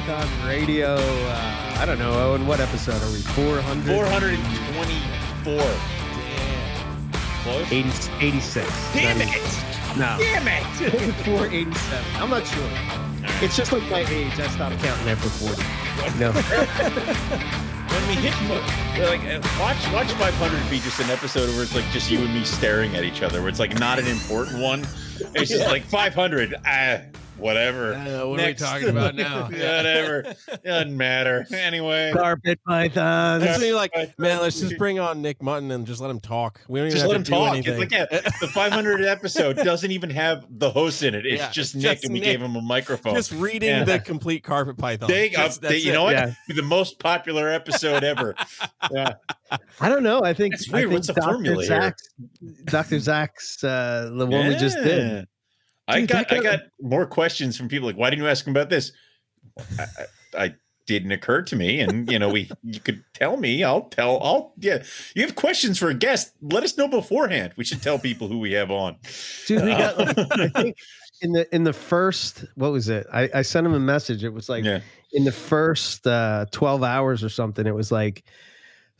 Python Radio. Uh, I don't know, Owen. What episode are we? 400? 424. Close? 80, 86. Damn it! No. Damn it! 487. I'm not sure. It's just like my age. I stopped counting after 40. No. when we hit like uh, watch watch 500 be just an episode where it's like just you and me staring at each other where it's like not an important one it's just like 500 ah whatever Uh, what Next. are we talking about now? whatever It doesn't matter anyway Carpet Python. That's when you're like, man, let's just bring on Nick Mutton and just let him talk. We don't even just have let him do talk. It's like, yeah, the 500 episode doesn't even have the host in it. It's Yeah, just Nick, just and we Nick. gave him a microphone. just reading Yeah. the complete carpet python. They, uh, Just- they- you it. know what? Yeah. The most popular episode ever. yeah. I don't know. I think, It's I think What's the Dr. formula here? Zach's, Dr. Zach's, uh, the one we just did. Yeah. I Dude, got that I got more questions from people like, why didn't you ask him about this? I, I, I didn't occur to me, and you know, we you could tell me. I'll tell. I'll yeah. You have questions for a guest? Let us know beforehand. We should tell people who we have on. Dude, we got like, I think in the in the first what was it? I, I sent him a message. It was like yeah, in the first uh 12 hours or something, it was like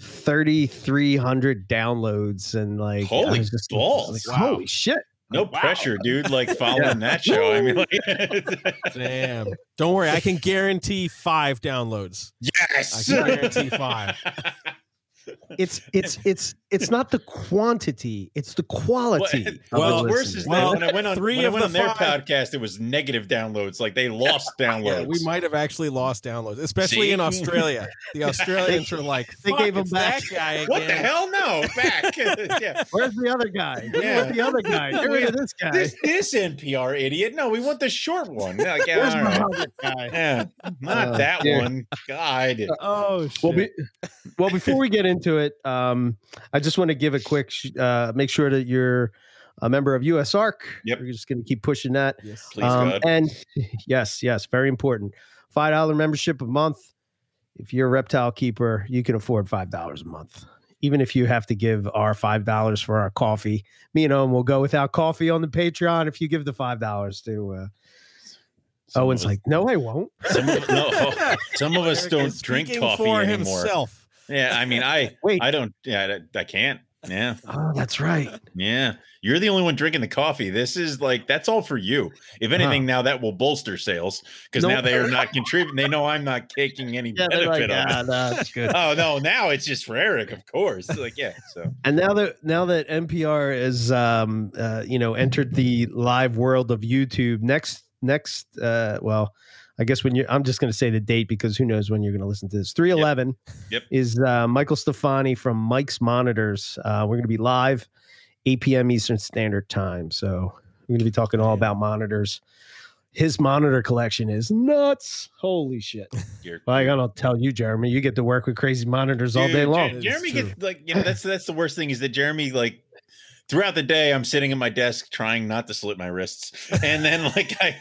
3,300 downloads and like Holy just balls. like, holy shit. No pressure, dude. Like following that show. I mean, like, Damn. Don't worry, I can guarantee five downloads. yes, I can guarantee five. It's it's it's it's not the quantity, it's the quality. of the well, what's worse listeners. is Well, that when I went on three when I of went the on their five- podcast, it was negative downloads. Like they lost downloads. Yeah, we might have actually lost downloads, especially See? in Australia. The Australians are like, They "Fuck, gave 'em it's back." That guy again. What the hell? No, back. yeah. Where's the other guy? Yeah. Where's the other guy? Get rid of this guy. This this NPR idiot. No, we want the short one. Yeah, like, yeah, Where's my right. other guy? Yeah, not Uh, that yeah. one. God. Oh shit. Well, be, well, before we get into it, um, I just want to give a quick, sh- uh, make sure that you're a member of USARK. Yep. We're just going to keep pushing that. yes. Please Um, God. And yes, yes, very important. Five dollar membership a month. If you're a reptile keeper, you can afford five dollars a month. Even if you have to give our five dollars for our coffee, me and Owen will go without coffee on the Patreon if you give the five dollars to. Uh, Some Owen's us- like, no, I won't. some of, no, some of us don't drink coffee for anymore. himself. Yeah, I mean, I Wait. I don't. Yeah, I, I can't. Yeah, Oh, that's right. yeah. You're the only one drinking the coffee. This is like that's all for you. If anything, now that will bolster sales because now they are not contributing. They know I'm not taking any Yeah, benefit like, of ah, it. no, that's good. Oh no, now it's just for Eric, of course. Like, yeah. So And now that now that NPR is um uh, you know entered the live world of YouTube next next uh well I guess when you I'm just going to say the date because who knows when you're going to listen to this 311 Yep. is uh, Michael Stefani from Mike's Monitors. Uh, we're going to be live 8 p.m. Eastern Standard Time. So we're going to be talking all about monitors. His monitor collection is nuts. Holy shit. you're, Well, I gotta tell you, Jeremy, you get to work with crazy monitors all day long. Is Jeremy gets like you know that's that's the worst thing is that Jeremy like throughout the day I'm sitting at my desk trying not to slit my wrists, and then like I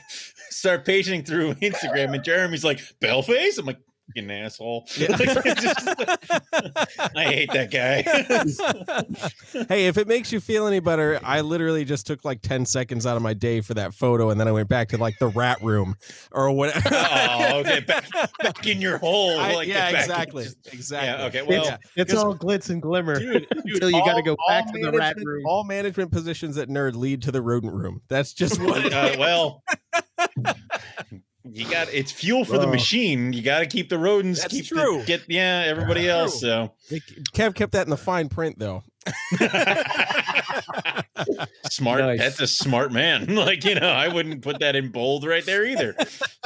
start paging through Instagram and Jeremy's like Bellface. I'm like fucking asshole. Like, it's just- I hate that guy. hey, if it makes you feel any better, I literally just took like 10 seconds out of my day for that photo and then I went back to like the rat room or whatever. oh, okay, back, back in your hole. I- like, yeah, exactly. just- exactly. Yeah, okay. Well, Yeah. It's all glitz and glimmer Dude, until you got to go back to the rat room. All management positions at Nerd lead to the rodent room. That's just what. uh, well, you got it's fuel for the machine. You got to keep the rodents. That's keep the- true. get yeah, everybody That's else. true. So Kev kept that in the fine print though. Smart. Nice. That's a smart man. like you know, I wouldn't put that in bold right there either.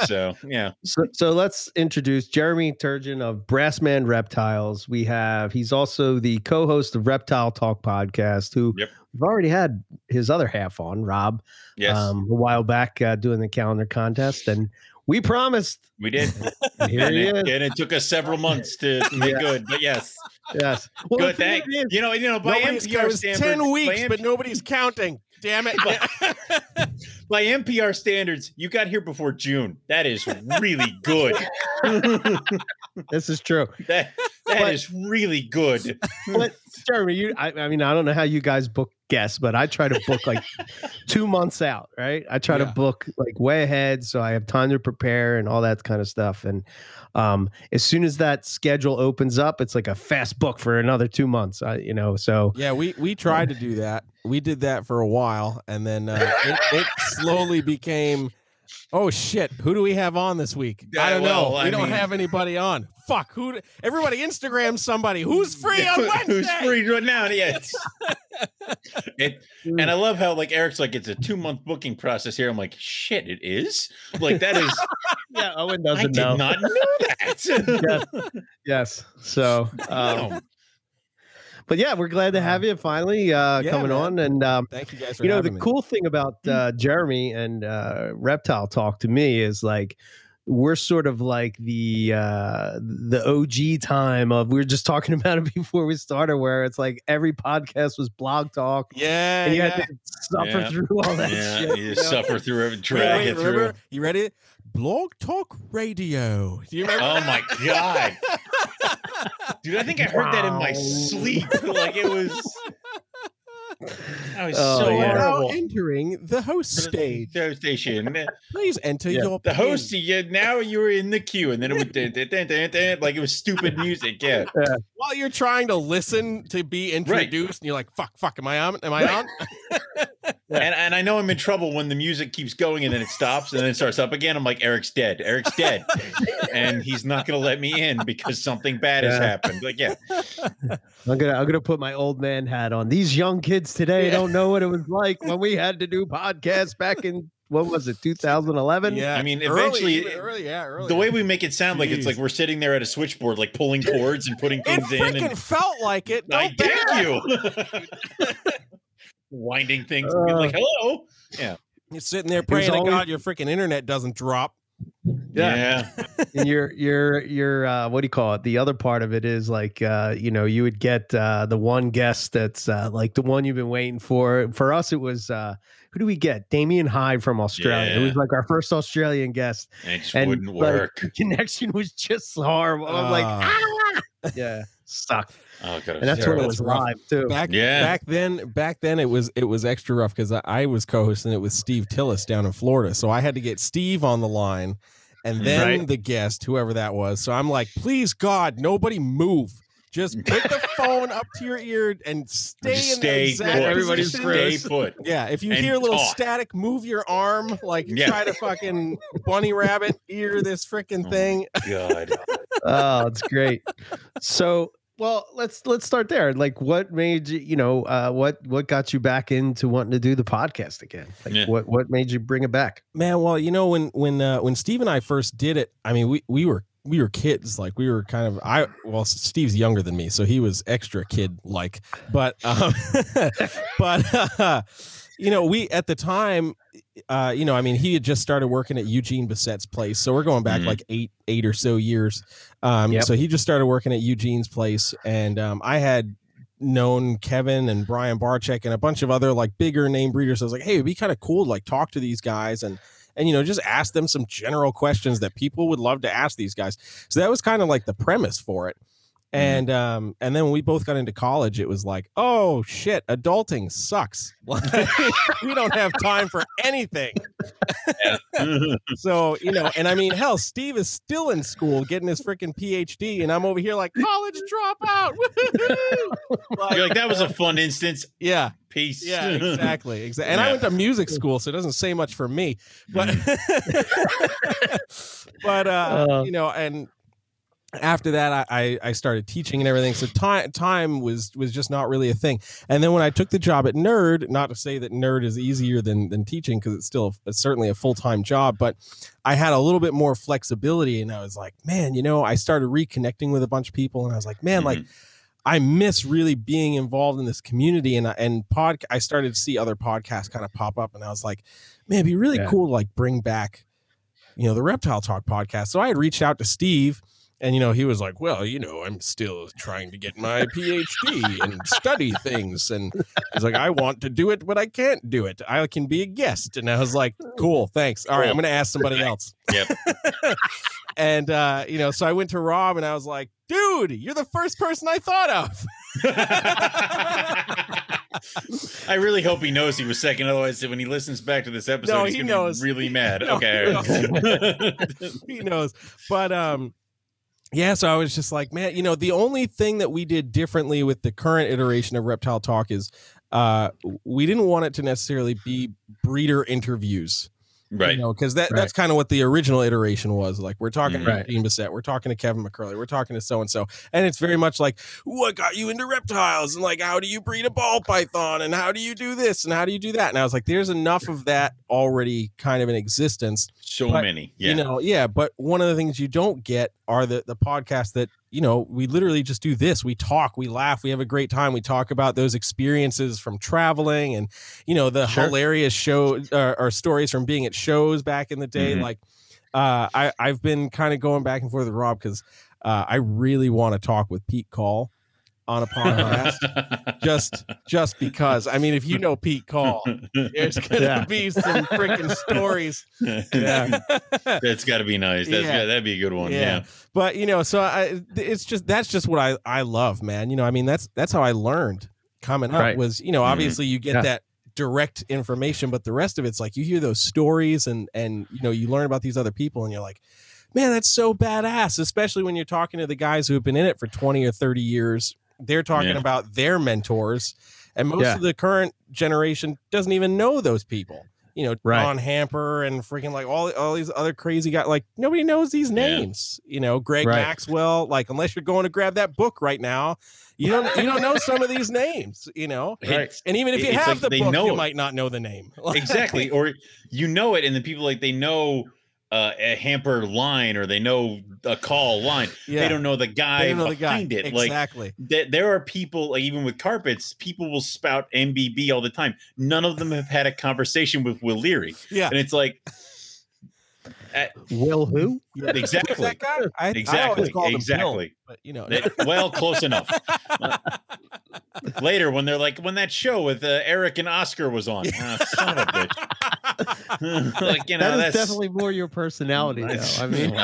So yeah, So, so let's introduce Jeremy Turgeon of Brassman Reptiles. We have he's also the co-host of Reptile Talk podcast, who Yep. we've already had his other half on, Rob, yes, um, a while back uh, doing the calendar contest, and we promised. we did. and Here and, he it, is. and it took us several months to be Yeah. good, but yes, Yes. Well, good. thing Thank is, you know. You know, by it was standards, ten by weeks, but nobody's counting. Damn it! by NPR standards, you got here before June. That is really good. This is true. that That is really good. but Jeremy, you, I, I mean, I don't know how you guys book guests, but I try to book like two months out, right? I try to book like way ahead so I have time to prepare and all that kind of stuff. And um, as soon as that schedule opens up, it's like a fast book for another two months, uh, you know. So Yeah, we we tried to do that. We did that for a while, and then uh, it, it slowly became. Oh shit! Who do we have on this week? I don't well, know. We I don't have anybody on. Fuck. Who? do- Everybody Instagram somebody who's free on Wednesday. Who's free right now? Yeah. It, and I love how like Eric's like it's a two month booking process here. I'm like, shit, it is. Like that is. yeah, Owen doesn't did know. not know that. Yes. So, um, Wow. But yeah, we're glad to have you finally uh, Yeah, coming man. on. And um, Thank you guys for you know the me. cool thing about uh, Jeremy and uh, Reptile Talk to me is like we're sort of like the uh, the OG time of we were just talking about it before we started, where it's like every podcast was blog talk, Yeah, and you yeah. had to suffer Yeah. through all that yeah, shit. you you just know? suffer through it, Wait, drag wait, it through. remember? You ready? Blog Talk Radio. Do you remember? Oh my god, dude! I think I heard that in my sleep. Like it was. I was Oh, so yeah. now entering the host stage. Show station. Please enter Yeah. your The pin. host, you now you were in the queue, and then it would dun, dun, dun, dun, dun, like it was stupid music. Yeah, while you're trying to listen to be introduced, and you're like, "Fuck, fuck, am I on? Am I Right. on?" and and I know I'm in trouble when the music keeps going and then it stops and then it starts up again. I'm like, Eric's dead. Eric's dead, and he's not going to let me in because something bad has happened. Like, yeah, I'm gonna I'm gonna put my old man hat on. These young kids today Yeah. don't know what it was like when we had to do podcasts back in what was it 2011? Yeah, I mean, eventually- even early, yeah, early. the way we make it sound like it's like we're sitting there at a switchboard, like pulling cords and putting it things in. freaking And felt like it. I Don't bet. thank you. Winding things, and like, hello. Yeah. You're sitting there praying to always- God your freaking internet doesn't drop. Yeah. yeah. and your your your uh what do you call it the other part of it is like uh you know you would get uh the one guest that's uh like the one you've been waiting for for us it was uh who do we get damien hyde from australia it was like our first australian guest and it just and wouldn't like, work. the connection was just horrible i'm like Ah. ah! yeah sucked Oh god, and was that's when it was That's rough. live too Back Yeah. back then, back then it was it was extra rough because I, I was co-hosting it with Steve Tillis down in Florida, so I had to get Steve on the line, and hmm. then Right. the guest, whoever that was. So I'm like, please God, nobody move. Just put the phone up to your ear and stay Just in stay the exact put. Everybody's position. stay put. Yeah, if you and hear a little talk. static, move your arm, like Yeah. try to fucking bunny rabbit ear this freaking Oh, thing. God. oh it's great so well let's let's start there. Like what made you you know uh what what got you back into wanting to do the podcast again? Like Yeah. what what made you bring it back? Man, well, you know when when uh, when Steve and I first did it, I mean we we were we were kids, like we were kind of I well Steve's younger than me, so he was extra kid like, but um, but uh, you know we at the time, uh, you know I mean he had just started working at Eugene Bassett's place, so we're going back Mhm. like eight eight or so years. Um, Yep. so he just started working at Eugene's place, and um, I had known Kevin and Brian Barczyk and a bunch of other like bigger name breeders. I was like, hey, it'd be kind of cool to like talk to these guys and and you know just ask them some general questions that people would love to ask these guys. So that was kind of like the premise for it. And um and then when we both got into college, it was like, oh shit, adulting sucks. We don't have time for anything. So, you know, and I mean, hell, Steve is still in school getting his freaking PhD, and I'm over here like college dropout. Woo-hoo-hoo. You're like, that was a fun instance. yeah, Peace. yeah, exactly, exactly. And I went to music school, so it doesn't say much for me. But, but uh, Uh. you know, and after that, I, I I started teaching and everything. So time time was was just not really a thing. And then when I took the job at Nerd, not to say that Nerd is easier than than teaching because it's still it's certainly a full time job, but I had a little bit more flexibility, and I was like, man, you know, I started reconnecting with a bunch of people, and I was like, man, like. Mm-hmm. I miss really being involved in this community and I- and pod I started to see other podcasts kind of pop up and I was like, man, it'd be really Yeah. cool to like bring back, you know, the Reptile Talk podcast. So I had reached out to Steve and you know, he was like, Well, you know, I'm still trying to get my PhD and study things. And he's like, I want to do it, but I can't do it. I can be a guest. And I was like, Cool, thanks. All right, I'm gonna ask somebody else. Yep. and uh, you know, so I went to Rob and I was like, dude, you're the first person I thought of. I really hope he knows he was second. Otherwise, when he listens back to this episode, No, he's he gonna knows. be really mad. No, okay. he knows. But um yeah, so I was just like, man, you know, the only thing that we did differently with the current iteration of Reptile Talk is uh we didn't want it to necessarily be breeder interviews. Right. You know, because that, Right. that's kind of what the original iteration was. Like we're talking Mhm. to Right. Gene Bissett, we're talking to Kevin McCurley, we're talking to so and so, and it's very much like what got you into reptiles, and like how do you breed a ball python, and how do you do this, and how do you do that, and I was like, there's enough of that already kind of in existence. So But, many. Yeah. You know, yeah. But one of the things you don't get are the the podcasts that you know we literally just do this. We talk, we laugh, we have a great time. We talk about those experiences from traveling, and you know the Sure. hilarious show uh, or stories from being at shows back in the day. Mhm. Like, uh, I I've been kind of going back and forth with Rob because uh, I really want to talk with Pete Kahl on a podcast. just just because I mean, if you know Pete Kahl, there's gonna Yeah. be some freaking stories. Yeah. That's got to be nice. That's Yeah. got, that'd be a good one. Yeah. Yeah. but you know so i it's just that's just what i i love man you know i mean that's that's how i learned coming up Right. was you know obviously mm-hmm. you get Yeah. that direct information but the rest of it's like you hear those stories and and you know you learn about these other people and you're like man that's so badass especially when you're talking to the guys who have been in it for 20 or 30 years they're talking Yeah. about their mentors and most Yeah. of the current generation doesn't even know those people you know Right. John Hamper and freaking like all all these other crazy guys like nobody knows these Yeah. names you know Greg Right. Maxwell like unless you're going to grab that book right now you don't you don't know some of these names you know Right. and even if you It's have like the they book know you it. might not know the name exactly. Or you know it, and the people like they know uh, a hamper line or they know a Kahl line. yeah They don't know the guy They don't the guy behind it. Like exactly th- there are people, like, even with carpets, people will spout MBB all the time. None of them have had a conversation with Will Leary, yeah and it's like. Uh, Will who? Exactly. Who's that guy? I, I exactly, called Bill, exactly. but you know That- well, close enough. Later, when they're like, when that show with uh, Eric and Oscar was on, Ah, son of a bitch. like you know, that is that's definitely more your personality, though. I mean,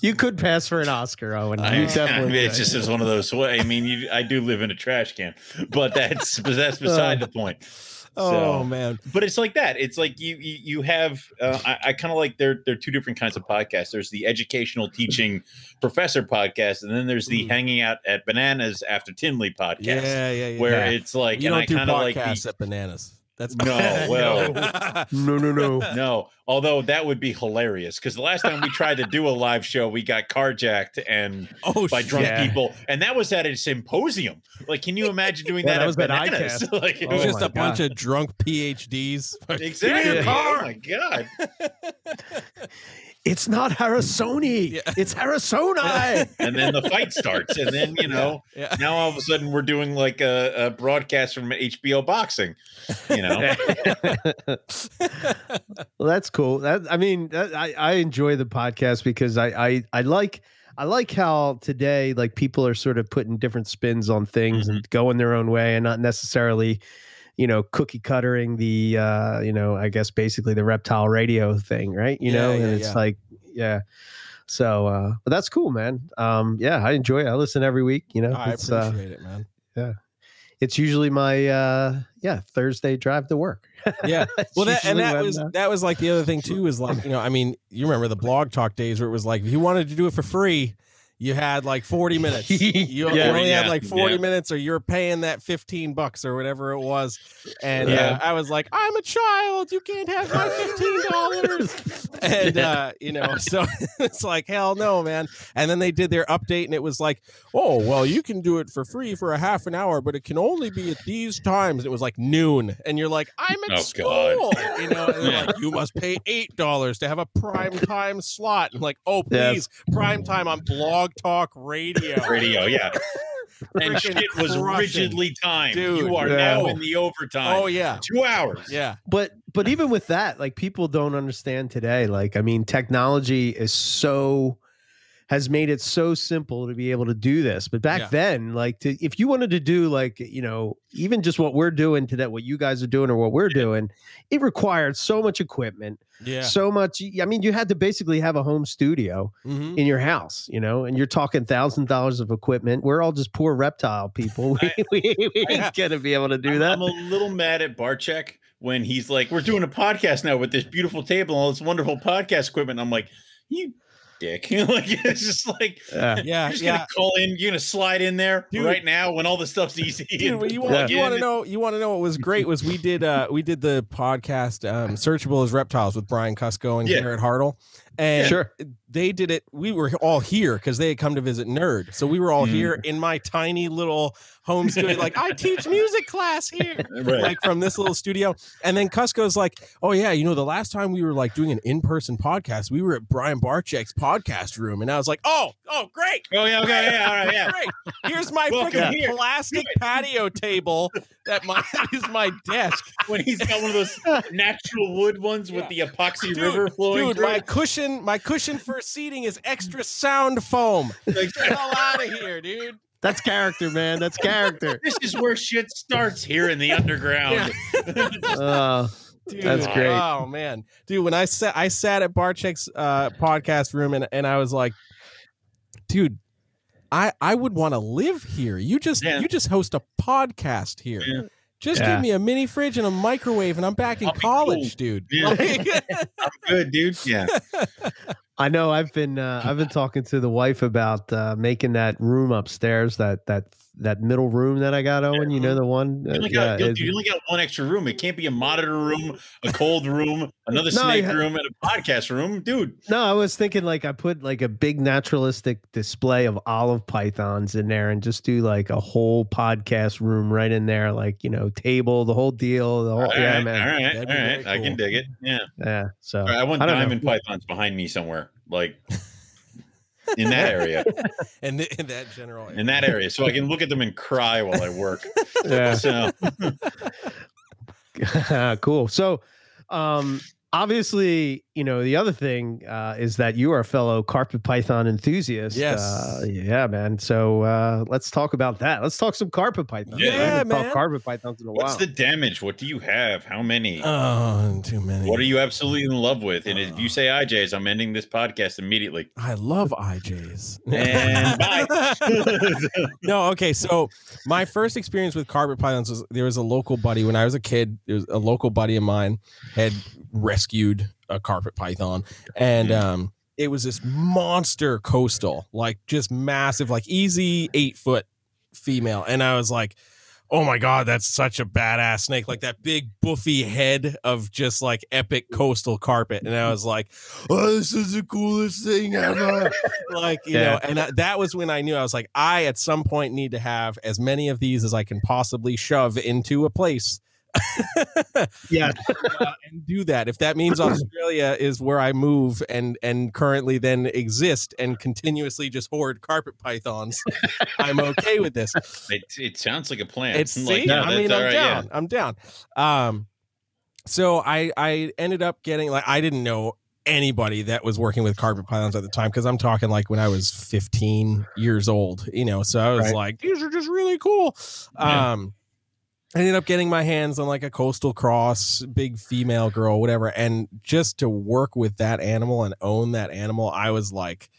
you could pass for an Oscar, Owen. I, You I definitely mean, it would. just is one of those. I mean, you, I do live in a trash can, but that's but that's beside the point. Oh So- man But it's like that. It's like you you, you have. Uh, I, I kind of like there. There are two different kinds of podcasts. There's the educational teaching professor podcast, and then there's the Mm. hanging out at bananas after Tinley podcast, yeah yeah yeah where Yeah. it's like, you and don't I kind of like the, at bananas that's No, well- no, no, no. no. Although that would be hilarious because the last time we tried to do a live show, we got carjacked and oh by drunk Yeah. people, and that was at a symposium. Like, can you imagine doing Yeah, that? that was at bananas? Like, It was Oh just my a bunch of drunk PhDs. exactly. your car. Oh my god. It's not Harrisoni. Yeah. It's Harrisoni. And then the fight starts, and then you know, Yeah. now all of a sudden we're doing like a, a broadcast from HBO boxing. You know, well, that's cool. That I mean, that, I I enjoy the podcast because I I I like I like how today like people are sort of putting different spins on things mm-hmm. and going their own way and not necessarily you know cookie cuttering the uh you know I guess basically the reptile radio thing, right? You Yeah, know, yeah, and it's yeah. like yeah. So uh but that's cool, man. Um yeah, I enjoy it. I listen every week, you know. I it's uh appreciate it, man. Yeah. it's usually my uh yeah, Thursday drive to work. Yeah. Well, that, and that was uh, that was like the other thing too. Is like you know, I mean, you remember the blog talk days where it was like if you wanted to do it for free, you had like forty minutes. You Yeah. only had like forty yeah. minutes, or you're paying that fifteen bucks or whatever it was. And Yeah. uh, I was like, I'm a child. You can't have my fifteen dollars. and uh, you know, so it's like hell no, man. And then they did their update, and it was like, oh well, you can do it for free for a half an hour, but it can only be at these times. It was like noon, and you're like, I'm at Oh, school, God. you know. And Yeah. like, you must pay eight dollars to have a prime time slot. I'm like, oh Yeah. please, prime time on Blog Talk Radio. radio, yeah. And Freaking shit was crushing. rigidly timed. Dude, you are yeah. now in the overtime. Oh yeah, Two hours. yeah, but but even with that like people don't understand today like i mean technology is so has made it so simple to be able to do this. But back Yeah. then, like to, if you wanted to do like, you know, even just what we're doing today, what you guys are doing or what we're doing, it required so much equipment, Yeah. so much. I mean, you had to basically have a home studio Mhm. in your house, you know, and you're talking thousand dollars of equipment. We're all just poor reptile people. We, we, we Yeah. ain't gonna be able to do I'm, that. I'm a little mad at Barczyk when he's like, "We're doing a podcast now with this beautiful table and all this wonderful podcast equipment." I'm like, "You dick!" like it's just like Yeah. Yeah. you're just Yeah. gonna call in. You're gonna slide in there Dude. right now when all the stuff's easy. Dude, well, you plug want you want to know you want to know what was great was we did uh we did the podcast um searchable as reptiles with Brian Cusco and Yeah. Garrett Hartle and Sure. they did it we were all here because they had come to visit nerd so we were all Mm. here in my tiny little home studio like I teach music class here Right. like from this little studio. And then Cusco's like, oh yeah, you know, the last time we were like doing an in-person podcast, we were at Brian Barczyk's podcast room. And I was like, oh, oh, great. oh yeah, okay, yeah, all right, yeah. Great. Here's my freaking here. plastic patio table that my is my desk. When he's got one of those natural wood ones with the epoxy Dude, river flowing Dude, through my it. Cushion, my cushion for seating is extra sound foam. Get the hell out of here, dude. That's character, man. That's character. this is where shit starts here in the underground. Uh, Dude, That's great. Oh man, dude, when I sat, I sat at Barczyk's uh, podcast room and and I was like, dude, I I would want to live here. You just Yeah. you just host a podcast here. Yeah. Just Yeah. give me a mini fridge and a microwave, and I'm back in I'll college, cool. dude. Yeah. I'm good, dude. Yeah. I know. I've been uh, I've been talking to the wife about uh, making that room upstairs that that that middle room that I got, Owen. You know the one. You Uh, only, yeah, got, you, you only got one extra room. It can't be a monitor room, a cold room, another No, snake you ha- room, and a podcast room, dude. No, I was thinking like I put like a big naturalistic display of olive pythons in there and just do like a whole podcast room right in there, like you know, table, the whole deal. The whole, all yeah, right, man. all right, all right. very I can dig it. Yeah. Yeah. So right, I want I don't know. diamond pythons behind me somewhere, like in that area, and th- in that general in that area, so I can look at them and cry while I work. yeah. So cool. So, um, obviously, you know, the other thing uh, is that you are a fellow carpet python enthusiast. Yes. Uh, yeah, man. So uh, let's talk about that. Let's talk some carpet pythons. Yeah, I man. talked carpet pythons in a what's while. the damage? What do you have? How many? Oh, too many. what are you absolutely in love with? And if Uh. you say IJs, I'm ending this podcast immediately. I love IJs. And bye. no, okay. So my first experience with carpet pythons was there was a local buddy when I was a kid. There was a local buddy of mine had rescued a carpet python, and um, it was this monster coastal, like just massive, like easy eight foot female. And I was like, oh my god, that's such a badass snake, like that big buffy head of just like epic coastal carpet. And I was like, oh, this is the coolest thing ever. like you Yeah. know, and I, that was when I knew I was like, I at some point need to have as many of these as I can possibly shove into a place. yeah. uh, and do that if that means Australia is where I move and and currently then exist and continuously just hoard carpet pythons, I'm okay with this. it, it sounds like a plan. It's like, see, no, I mean, I'm right, down. I'm down. Um, so I I ended up getting like I didn't know anybody that was working with carpet pythons at the time because I'm talking like when I was 15 years old, you know. So I was Right. like, these are just really cool. Yeah. Um, I ended up getting my hands on like a coastal cross, big female girl, whatever, and just to work with that animal and own that animal, I was like.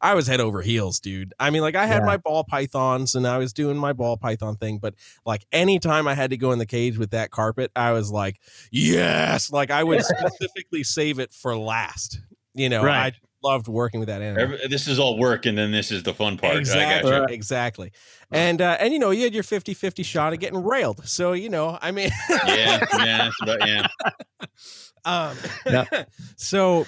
I was head over heels, dude. I mean, like I had Yeah. my ball pythons and I was doing my ball python thing, but like anytime I had to go in the cage with that carpet, I was like, yes, like I would specifically save it for last. You know, Right. I loved working with that animal. Every- this is all work, and then this is the fun part. Exactly, got you. Right. exactly. And uh, and you know, you had your 50-50 shot of getting railed. So, you know, I mean Yeah, yeah, that's about, yeah. um Yeah. so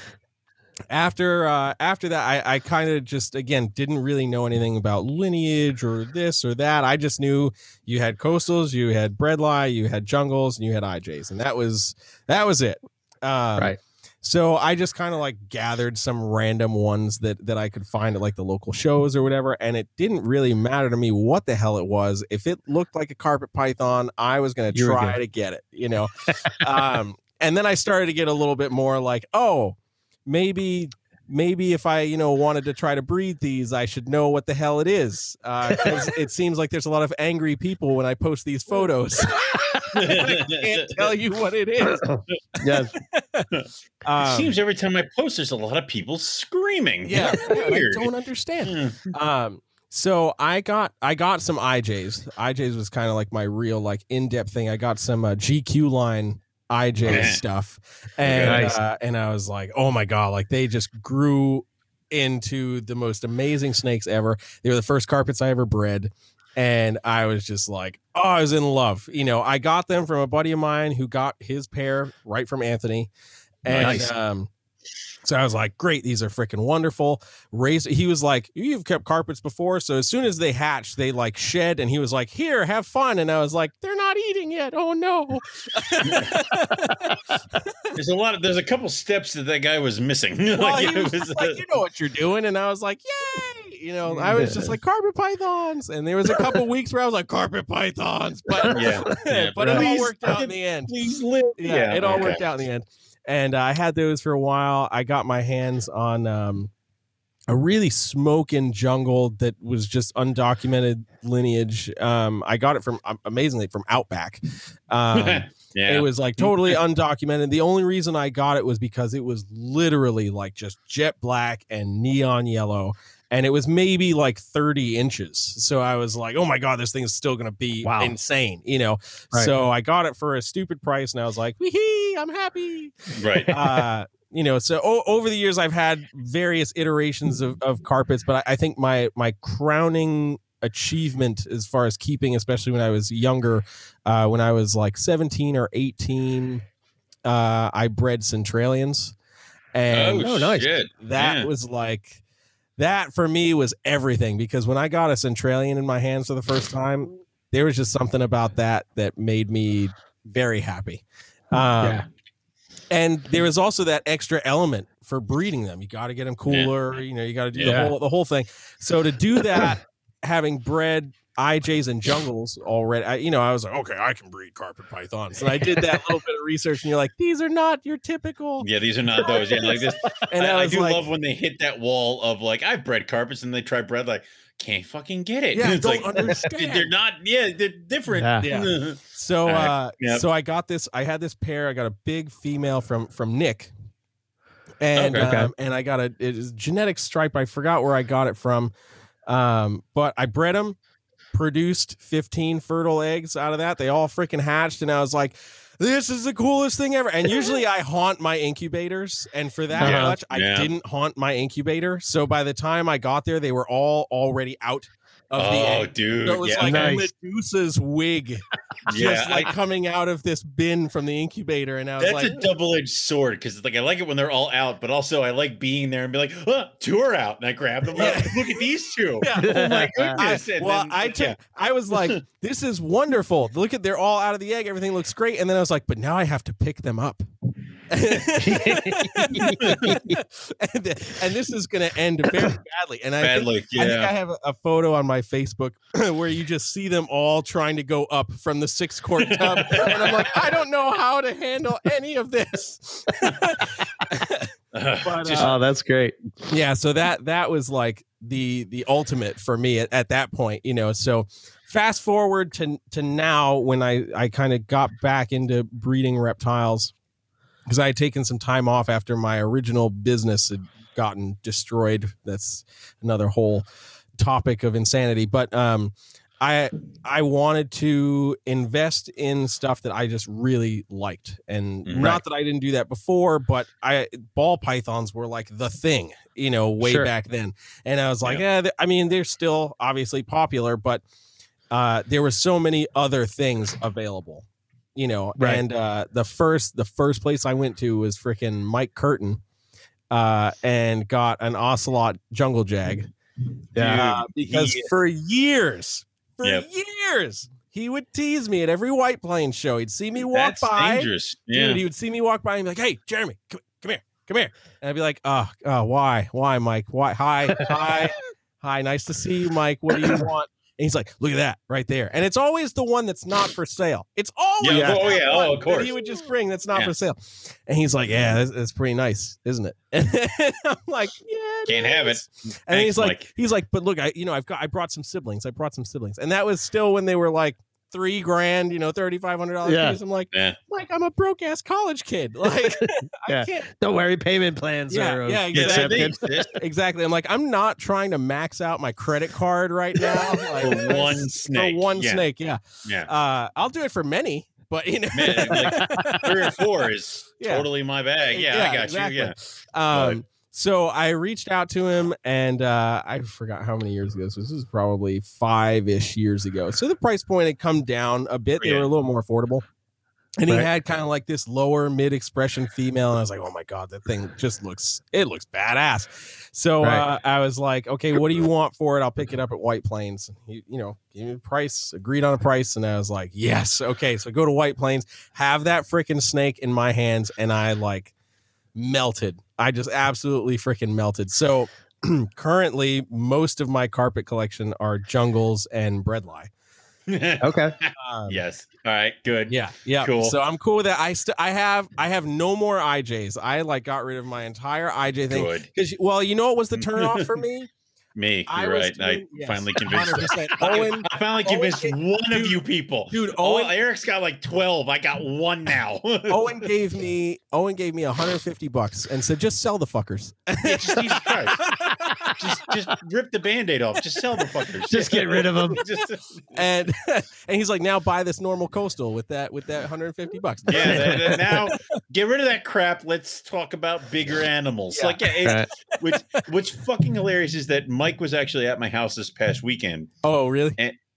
after uh after that i i kind of just again didn't really know anything about lineage or this or that i just knew you had coastals you had bredli you had jungles and you had ijs and that was that was it um, Right. So i just kind of like gathered some random ones that that i could find at like the local shows or whatever and it didn't really matter to me what the hell it was if it looked like a carpet python i was going to You were try good. to get it you know um and then i started to get a little bit more like oh maybe maybe if I, you know, wanted to try to breed these, I should know what the hell it is. Because it seems like there's a lot of angry people when I post these photos. I can't tell you what it is. yes. it Um, seems every time I post, there's a lot of people screaming. yeah, It's I don't understand. Hmm. Um, so I got I got some IJs. IJs was kind of like my real like in depth thing. I got some uh, GQ line IJ stuff, and Nice. uh, and I was like, oh my god, like they just grew into the most amazing snakes ever. They were the first carpets I ever bred. And I was just like, oh, I was in love. You know, I got them from a buddy of mine who got his pair right from Anthony. And Nice. um, so I was like, great, these are freaking wonderful. Raise he was like, You've kept carpets before. So as soon as they hatch, they like shed, and he was like, Here, have fun. And I was like, They're not eating yet. Oh no. There's a lot of there's a couple steps that that guy was missing. Well, like, he was was, like, uh, you know what you're doing. And I was like, Yay. You know, I was just like carpet pythons. And there was a couple weeks where I was like, carpet pythons. But yeah, yeah, but it all worked out in the end. Please live. yeah, it all okay. worked out in the end. And uh, I had those for a while. I got my hands on um, a really smoking jungle that was just undocumented lineage. Um, I got it from um, amazingly from Outback. Um, yeah. It was like totally undocumented. The only reason I got it was because it was literally like just jet black and neon yellow. And it was maybe like 30 inches. So I was like, oh my God, this thing is still going to be Wow. insane, you know? Right. So I got it for a stupid price and I was like, wee I'm happy. right. Uh, you know, so o- over the years, I've had various iterations of, of carpets, but I, I think my, my crowning achievement as far as keeping, especially when I was younger, uh, when I was like 17 or 18, uh, I bred Centralians. And oh, oh, nice. shit. that Yeah. was like that for me was everything because when I got a Centralian in my hands for the first time, there was just something about that that made me very happy. Um, Yeah. And there was also that extra element for breeding them. You got to get them cooler. You know, you got to do Yeah. the whole the whole thing. So to do that, having bred IJs and jungles already, I, you know, I was like, okay, I can breed carpet pythons. And I did that little bit of research, and you're like, these are not your typical. Yeah, these are not those. Yeah, like this. And I, I, I do like, love when they hit that wall of like I've bred carpets and they try bread like can't fucking get it. Yeah, it's don't like understand. they're not. Yeah, they're different. Yeah. So All right. uh Yep. so I got this I had this pair I got a big female from from Nick and Okay. um, and I got a it is genetic stripe I forgot where I got it from um but I bred them produced 15 fertile eggs out of that. They all freaking hatched and I was like this is the coolest thing ever. And usually I haunt my incubators and for that Yeah. much I didn't haunt my incubator. So by the time I got there they were all already out of the Oh, egg dude. so it was yeah, like Nice. Medusa's wig yeah. just like I- coming out of this bin from the incubator, and I was that's like, a double-edged sword because like I like it when they're all out, but also I like being there and be like, oh, two are out, and I grab them. Yeah. Look at these two. Yeah. Oh my goodness. And well, then- I uh, took, I was like, this is wonderful. Look at they're all out of the egg. Everything looks great. And then I was like, but now I have to pick them up. and, and this is going to end very badly. And I think, badly. I think I have a, a photo on my Facebook where you just see them all trying to go up from the six quart tub. and I'm like, I don't know how to handle any of this. But, uh, Oh, that's great. yeah so that that was like the the ultimate for me at, at that point you know so fast forward to to now when i i kind of got back into breeding reptiles because i had taken some time off after my original business had gotten destroyed. That's another whole topic of insanity. But um i i wanted to invest in stuff that i just really liked. And Mhm. not that i didn't do that before but i ball pythons were like the thing you know way Sure. back then. And i was like yeah. Th- i mean they're still obviously popular but uh there were so many other things available you know Right. and uh the first the first place i went to was freaking mike curtin uh and got an ocelot jungle jag Yeah. uh, because he- for years, for Yep. years, he would tease me at every White Plains show. He'd see me walk That's by, dangerous. Yeah. dude. He would see me walk by and be like, "Hey, Jeremy, come, come here, come here," and I'd be like, "Oh, oh, why, why, Mike? Why? Hi, hi, hi. Nice to see you, Mike. What do you want?" He's like, "Look at that right there," and it's always the one that's not for sale. It's always Yeah, oh, yeah, oh, one of that course. he would just bring that's not Yeah. for sale, and he's like, "Yeah, that's, that's pretty nice, isn't it?" And I'm like, "Yeah, Can't have it." And Thanks, he's like, Mike. he's like, "But look, I you know I've got I brought some siblings. I brought some siblings, and that was still when they were like." Three grand, you know, thirty five hundred dollars. Yeah. I'm like, Yeah. like I'm a broke ass college kid. Like, Yeah. I can't. Don't worry, payment plans Yeah, are yeah, Yeah, exactly. they Exactly. I'm like, I'm not trying to max out my credit card right now. Like, for that's- one For snake. one yeah. snake, yeah. Yeah. Uh, I'll do it for many, but you know, Man, like, Three or four is Yeah. totally my bag. Yeah, I got exactly. you. Yeah. Um, so I reached out to him, and uh, I forgot how many years ago. this was. This was probably five ish years ago. So the price point had come down a bit. They were a little more affordable. And he had kind of like this lower mid expression female, and I was like, "Oh my god, that thing just looks it looks badass." So Right. uh, I was like, "Okay, what do you want for it? I'll pick it up at White Plains." He, you know, gave me a price, agreed on a price, and I was like, "Yes, okay." So go to White Plains, have that freaking snake in my hands, and I like melted. I just absolutely freaking melted. So currently, most of my carpet collection are jungles and bredli. Okay. Um, yes. All right. Good. yeah, yeah. Cool. So I'm cool with that. I still I have I have no more IJs. I like got rid of my entire IJ thing Good. because well, you know what was the turnoff for me? Me. You're was right. doing- I yes, finally convinced. 100%. Owen, I finally Owen- convinced one of you people. dude, Oh, Owen, Eric's got like twelve. I got one now. Owen gave me Owen gave me 150 bucks and said just sell the fuckers. Yeah, just just just rip the band-aid off. Just sell the fuckers. Just get rid of 'em. Just- and and he's like now buy this normal coastal with that with that 150 bucks. yeah. that- that- now get rid of that crap. Let's talk about bigger animals. Yeah. Like yeah, it, which what's fucking hilarious is that Mike was actually at my house this past weekend. Oh really?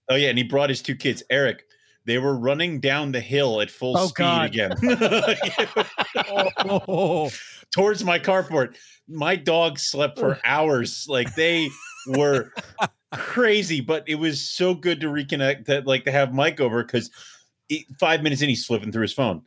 Oh yeah, and he brought his two kids. Eric, they were running down the hill at full Oh, speed God. again Oh, towards my carport. My dog slept for hours. Like they were crazy, but it was so good to reconnect that like to have Mike over because five minutes in he's flipping through his phone.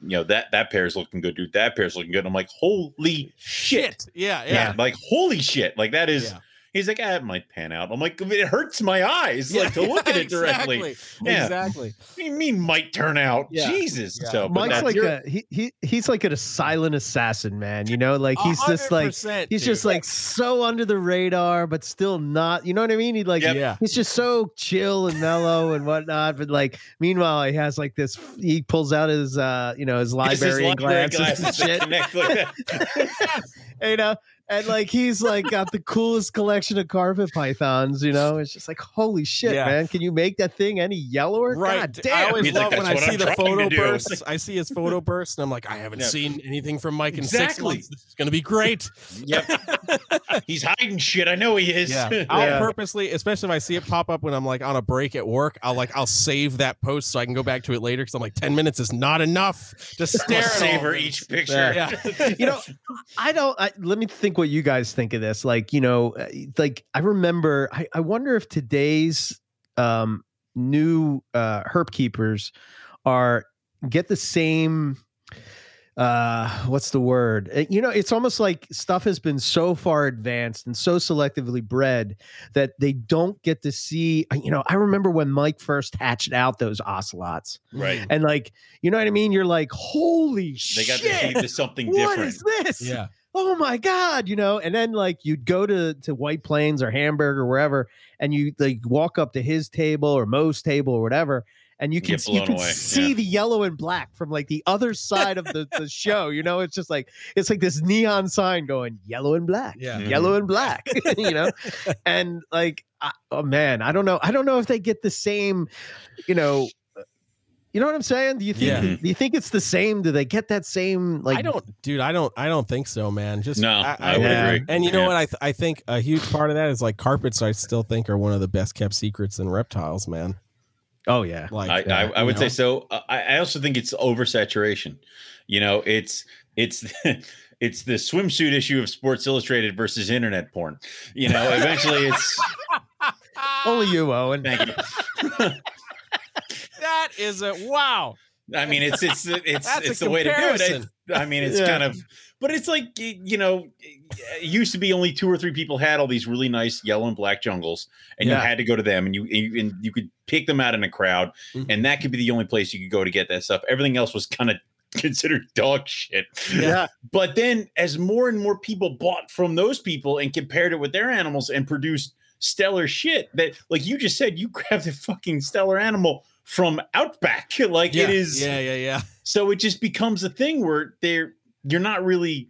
You know that that pair's looking good, dude. That pair's looking good. I'm like, holy shit. shit. Yeah, Yeah. yeah. like holy shit. Like that is Yeah. He's like, ah, it might pan out. I'm like, it hurts my eyes like to look at it directly. Exactly. Yeah. Exactly. What do you mean might turn out? Yeah. Jesus. Yeah. So but Mike's like your- a he, he he's like a silent assassin, man. You know, like he's just like he's dude. just like so under the radar, but still not. You know what I mean? He like Yep. yeah. he's just so chill and mellow and whatnot. But like, meanwhile, he has like this. He pulls out his uh, you know, his It's his library, library glasses, and shit. connect like that. you know, and like he's like got the coolest collection of carpet pythons. You know, it's just like holy shit, Yeah. man! Can you make that thing any yellower? Right. God I damn. always He's like, love when I see I'm the photo to bursts. I see his photo bursts, and I'm like, I haven't Yeah. seen anything from Mike in six Exactly. months. This is gonna be great. Yep. He's hiding shit. I know he is. Yeah. I'll Yeah. purposely, especially if I see it pop up when I'm like on a break at work, I'll like I'll save that post so I can go back to it later because I'm like, 10 minutes is not enough to stare at all savor this. each picture. Yeah. you know, I don't. I, let me think what you guys think of this. Like, you know, uh, like I remember. I, I wonder if today's um, new uh, herp keepers are get the same. Uh, what's the word? Uh, You know, it's almost like stuff has been so far advanced and so selectively bred that they don't get to see. uh, You know, I remember when Mike first hatched out those ocelots, Right. and like, you know what I mean? You're like, holy They got shit! to see something What different. is this? Yeah. Oh my god, you know, and then like you'd go to to White Plains or Hamburg or wherever, and you like walk up to his table or Mo's table or whatever, and you You can get you can away, see yeah. the yellow and black from like the other side of the, the show. You know, it's just like it's like this neon sign going yellow and black, Yeah. Mhm. yellow and black, you know, and like I, oh man, I don't know, I don't know if they get the same, you know. You know what I'm saying? Do you think? Yeah. Do you think it's the same? Do they get that same? Like, I don't, dude. I don't. I don't think so, man. Just No, I, would Yeah. agree. And you know Yeah. what? I th- I think a huge part of that is like carpets. I still think are one of the best kept secrets in reptiles, man. Oh yeah. Like I, uh, I, I would know? say so. Uh, I, I also think it's oversaturation. You know, it's it's it's the swimsuit issue of Sports Illustrated versus internet porn. You know, eventually it's Only you, Owen. thank you. that is a wow. I mean, it's it's it's it's the way to do it. I, I mean, it's Yeah. kind of, but it's like you know, it used to be only two or three people had all these really nice yellow and black jungles, and Yeah. you had to go to them, and you and you, and you could pick them out in a crowd, Mhm. and that could be the only place you could go to get that stuff. Everything else was kind of considered dog shit. Yeah. But then, as more and more people bought from those people and compared it with their animals and produced stellar shit, that like you just said, you grabbed a fucking stellar animal from Outback, like yeah, it is. Yeah, yeah, yeah. So it just becomes a thing where they're you're not really.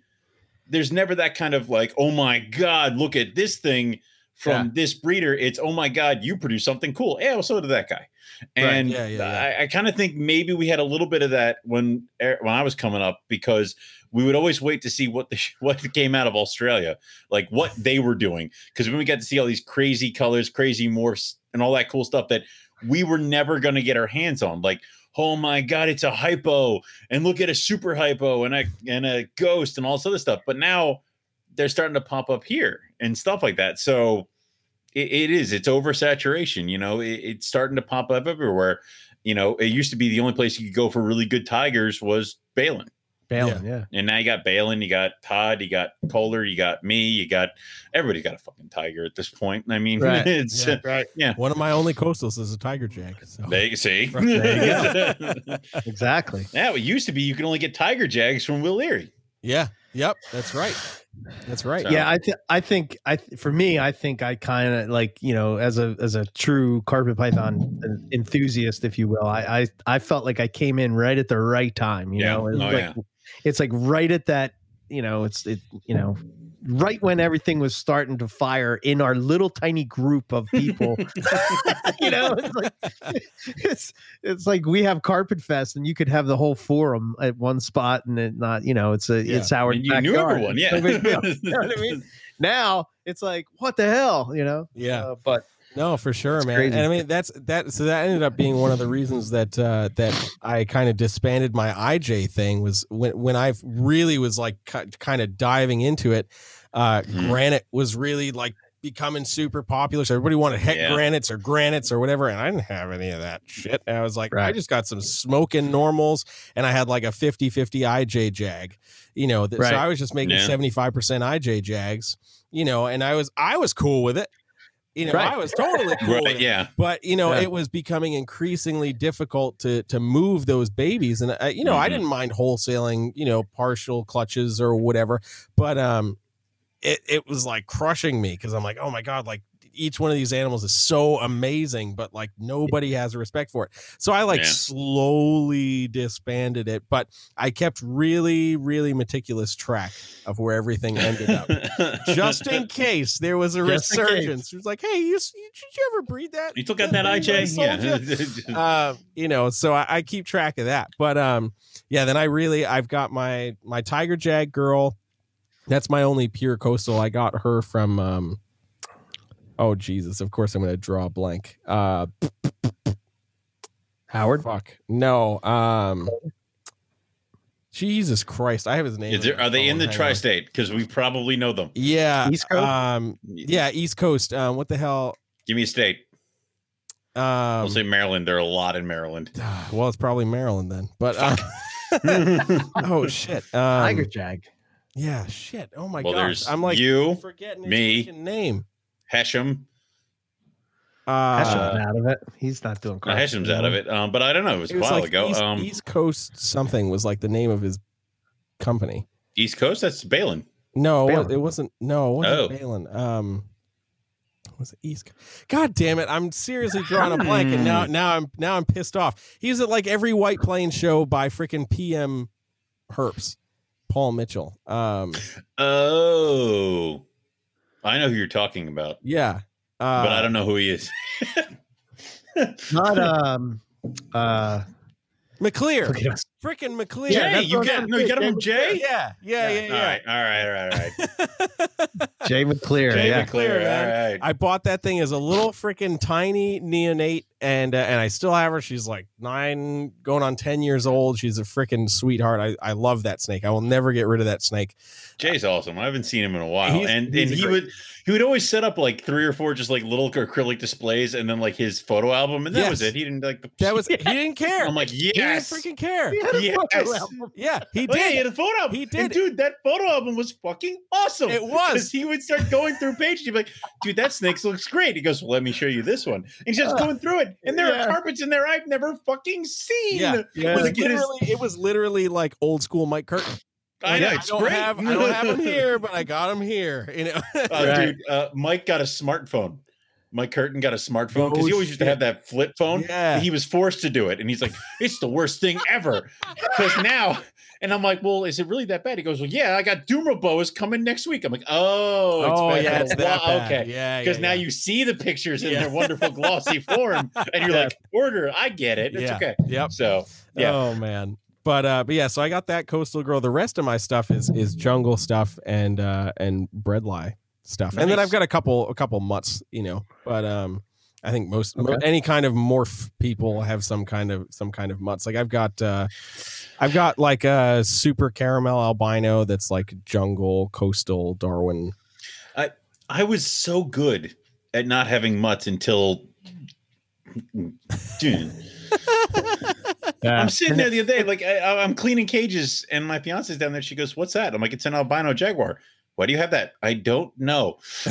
There's never that kind of like, oh my god, look at this thing from Yeah. this breeder. It's oh my god, you produce something cool. Yeah, well, so did that guy. Right. And Yeah, yeah, yeah. I, I kind of think maybe we had a little bit of that when er, when I was coming up because we would always wait to see what the what came out of Australia, like what they were doing, because when we got to see all these crazy colors, crazy morphs, and all that cool stuff that we were never going to get our hands on, like oh my god, it's a hypo, and look at a super hypo and a and a ghost and all this other stuff. But now they're starting to pop up here and stuff like that. So it, it is it's oversaturation. You know, it, it's starting to pop up everywhere. You know, it used to be the only place you could go for really good tigers was Balin. Balin, yeah. And now you got Balin, you got Todd, you got Kohler, you got me, you got everybody's got a fucking tiger at this point. I mean, it's Right. it's Yeah. Right. One of my only coastals is a tiger jag. So. they you see. There Exactly. yeah, it used to be you could only get tiger jags from Will Leary. yeah. Yep. That's right. That's right. So- Yeah, I th- I think I th- for me, I think I kind of like you know as a as a true carpet python enthusiast, if you will. I I, I felt like I came in right at the right time. You Yeah. know, it's Oh, like yeah. It's like right at that. You know, it's it. You know, right when everything was starting to fire in our little tiny group of people. you know, it's like it's it's like we have Carpet Fest, and you could have the whole forum at one spot, and it not. You know, it's a Yeah. it's our And you knew everyone, yeah. no big deal. You know I mean? now it's like what the hell you know Yeah. Uh, but No, for sure, It's man. crazy. And I mean, that's that. So that ended up being one of the reasons that uh, that I kind of disbanded my IJ thing was when when I really was like kind of diving into it. Uh, Mhm. Granite was really like becoming super popular. So everybody wanted heck Yeah. granites or granites or whatever, and I didn't have any of that shit. And I was like, I just got some smoking normals, and I had like a 50-50 IJ jag. You know, that, Right. so I was just making Yeah. seventy five percent IJ jags. You know, and I was I was cool with it. You know, Right. I was totally cool right, yeah. but you know Yeah. it was becoming increasingly difficult to to move those babies and I, you know i Mhm. didn't mind wholesaling you know partial clutches or whatever but um it it was like crushing me because i'm like oh my god like each one of these animals is so amazing but like nobody has a respect for it so i like Yeah. slowly disbanded it but i kept really really meticulous track of where everything ended up just in case there was a Just resurgence. It was like, hey, you, you did you ever breed that? you took out that that IJ, yeah. Uh, you know, so I, I keep track of that. But um, yeah, then I really I've got my my Tiger Jag girl. That's my only pure coastal. I got her from um. Oh Jesus! Of course I'm going to draw a blank. Uh, howard fuck no. Um, Jesus Christ! I have his name. Is there, are they in the tri-state? Because we probably know them. Yeah, East Coast? Um, yeah, East Coast. Um, what the hell? Give me a state. Um, I'll say Maryland. There are a lot in Maryland. well, it's probably Maryland then. But uh, oh shit, um, tiger jag Yeah, shit. Oh my well, gosh, there's I'm like you, forgetting his me. name. Hesham. Uh, Hesham's out of it he's not doing No, carpet Hesham's out of it. Um, but I don't know. It was it a while like ago. East, um, East Coast something was like the name of his company. East Coast. That's Balin. No, it Balin. it wasn't. No, it wasn't Oh. Balin. Um, was it East? God damn it! I'm seriously drawing a blank, and now now I'm now I'm pissed off. He's at like every White Plain show by freaking PM Herps, Paul Mitchell. Um, Oh, I know who you're talking about, yeah, uh, but I don't know who he is. not um uh McClear, look at us. freaking McClear. Jay, you get got no, you got him from Jay. Yeah, yeah, yeah, yeah. All right, all right, all right, all right. jay mcclear Jay yeah McClear. man. All right. I bought that thing as a little freaking tiny neonate, and uh, and I still have her. She's like nine, going on ten years old. She's a freaking sweetheart. I, I love that snake. I will never get rid of that snake. Jay's awesome. I haven't seen him in a while, He's- and he's and he great- would he would always set up like three or four just like little acrylic displays, and then like his photo album, and that was it. He didn't like the. That was he didn't care. I'm like, yes, he yes, didn't freaking care. He had a Yes. photo album. Yeah, he Oh, yeah, he did. had a photo album. He And did. dude. That photo album was fucking awesome. It was. because he would start going through pages. He'd be like, "Dude, that snake looks great." He goes, "Well, let me show you this one." And he's just Uh, going through it, and there yeah. are carpets in there I've never fucking seen. Yeah, Yeah. It was, Like, it is- literally, it was literally like old school Mike Curtin. I know it's don't great. have I don't have him here, but I got him here. You know. Uh, Right. Dude, uh, Mike got a smartphone. Mike Curtin got a smartphone because Oh, he always used to have that flip phone. Yeah. He was forced to do it, and he's like, "It's the worst thing ever." Because now, and I'm like, "Well, is it really that bad?" He goes, "Well, yeah, I got Dumrabo is coming next week." I'm like, "Oh, it's oh bad. yeah, it's that bad. okay." Yeah, Because yeah, now yeah. you see the pictures in Yeah. their wonderful glossy form, and you're like, "Order, I get it. It's Yeah. okay." Yep. So, yeah, Oh man. But uh but yeah, so I got that coastal girl. The rest of my stuff is is jungle stuff and uh and bredli stuff. And then I've got a couple a couple mutts, you know. But um I think most Okay. any kind of morph people have some kind of some kind of mutts. Like I've got uh I've got like a super caramel albino that's like jungle coastal Darwin. I I was so good at not having mutts until. Dude. Yeah. I'm sitting there the other day, like I, I'm cleaning cages, and my fiance's down there. She goes, "What's that?" I'm like, "It's an albino jaguar." Why do you have that? I don't know.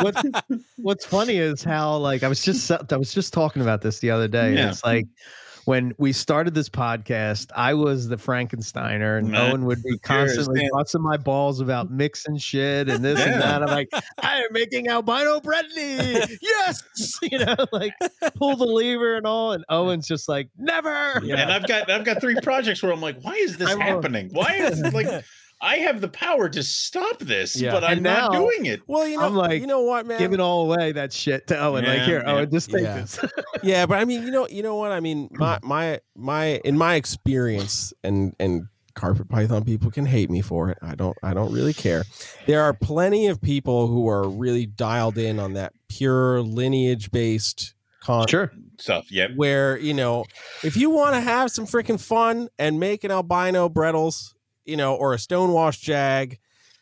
What's What's funny is how like I was just I was just talking about this the other day. Yeah. It's like when we started this podcast, I was the Frankensteiner, and Owen would be cares, constantly busting my balls about mixing shit and this and that. I'm like, I am making albino bredli. yes, you know, like pull the lever and all. And Owen's just like, never. Yeah. and I've got I've got three projects where I'm like, why is this a- happening? Why is like I have the power to stop this, Yeah. but I'm And not now- doing it. Well, you know, I'm like, you know what, man? Giving all away that shit to Owen. like, here, yeah, Owen, just take yeah. this. yeah but i mean you know you know what i mean my my my in my experience and and carpet python people can hate me for it i don't i don't really care there are plenty of people who are really dialed in on that pure lineage based con sure. Stuff. Yeah, where you know if you want to have some freaking fun and make an albino brettles you know or a stonewash jag.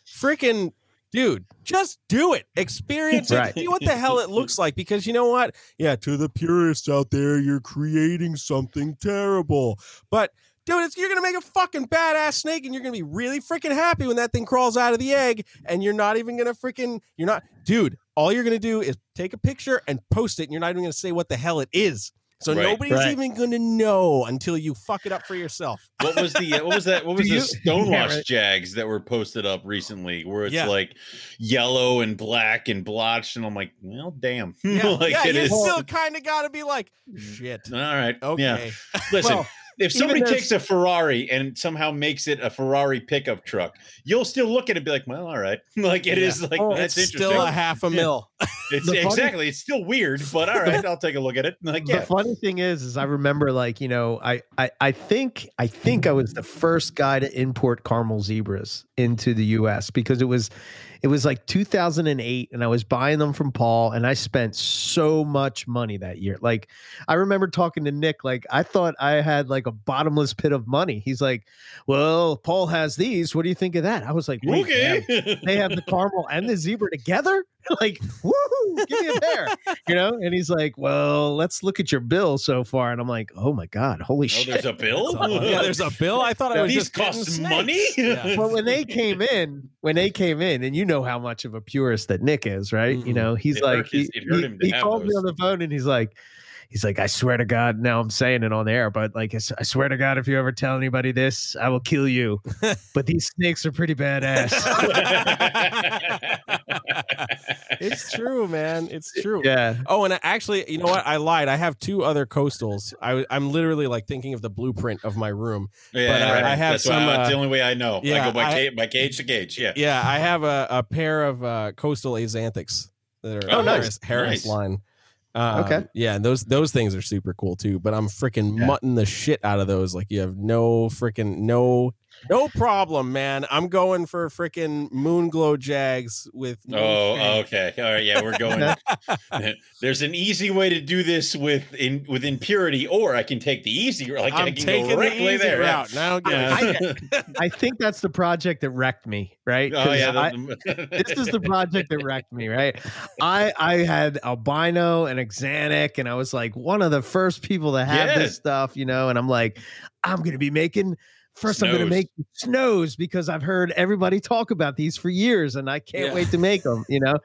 Freaking dude just do it. Experience it. See what the hell it looks like because you know what? Yeah to the purists out there you're creating something terrible. But dude it's, you're gonna make a fucking badass snake and you're gonna be really freaking happy when that thing crawls out of the egg and you're not even gonna freaking you're not dude all you're gonna do is take a picture and post it and you're not even gonna say what the hell it is so Right. nobody's Right. even gonna know until you fuck it up for yourself What was the uh, what was that? What was Do the stonewash Yeah, right. jags that were posted up recently, where it's Yeah. like yellow and black and blotched, and I'm like, well, damn, yeah, like yeah it you is. still kind of gotta be like shit All right, okay. Listen, Well, if somebody those- takes a Ferrari and somehow makes it a Ferrari pickup truck, you'll still look at it and be like, well, all right, like it Yeah. is like Oh, that's it's interesting. still a half a mil it's funny- exactly, it's still weird, but all right, I'll take a look at it. Like, The funny thing is, is I remember like you know, I, I I think I think I was the first guy to import caramel zebras into the U.S. because it was it was like 2008, and I was buying them from Paul, and I spent so much money that year. Like I remember talking to Nick, like I thought I had like a bottomless pit of money. He's like, "Well, Paul has these. What do you think of that?" I was like, Wait, they have- okay. they have the caramel and the zebra together. like, woohoo, give me a pair. You know? And he's like, Well, let's look at your bill so far. And I'm like, Oh my God, holy oh, shit. there's a bill. yeah there's a bill i thought i was These just getting cost money. Yeah. But when they came in, when they came in, and you know how much of a purist that Nick is, right? You Mhm. know, he's It like, his- he, it he- he have called me on the phone and he's like, He's like, I swear to God, now I'm saying it on air, but like, I swear to God, if you ever tell anybody this, I will kill you. but these snakes are pretty badass. it's true man it's true yeah. Oh, and I- actually, you know what? I lied. I have two other coastals. I, am literally like thinking of the blueprint of my room. Yeah, But, uh, right. I have that's, why- some, that's uh, the only way I know. yeah, I go by, I- cage, by cage to cage. Yeah. Yeah, I have a, a pair of uh, coastal axanthics that are Oh, nice. Harris, Harris Nice. line. Um, Okay. Yeah, and those those things are super cool too. But I'm freaking Yeah. mutting the shit out of those. Like you have no freaking no no problem, man. I'm going for freaking moon glow jags with. Oh, okay. All right. Yeah, we're going. There's an easy way to do this with in with impurity, or I can take the easy. Like I'm I can taking go the easy there. yeah. route. Now, Yeah. I think that's the project that wrecked me, right? Oh 'Cause yeah. I- this is the project that wrecked me, right? I I had albino and xanthic, and I was like one of the first people to have Yeah. this stuff, you know. And I'm like, I'm gonna be making first. I'm gonna make snows because I've heard everybody talk about these for years, and I can't Yeah. wait to make them, you know.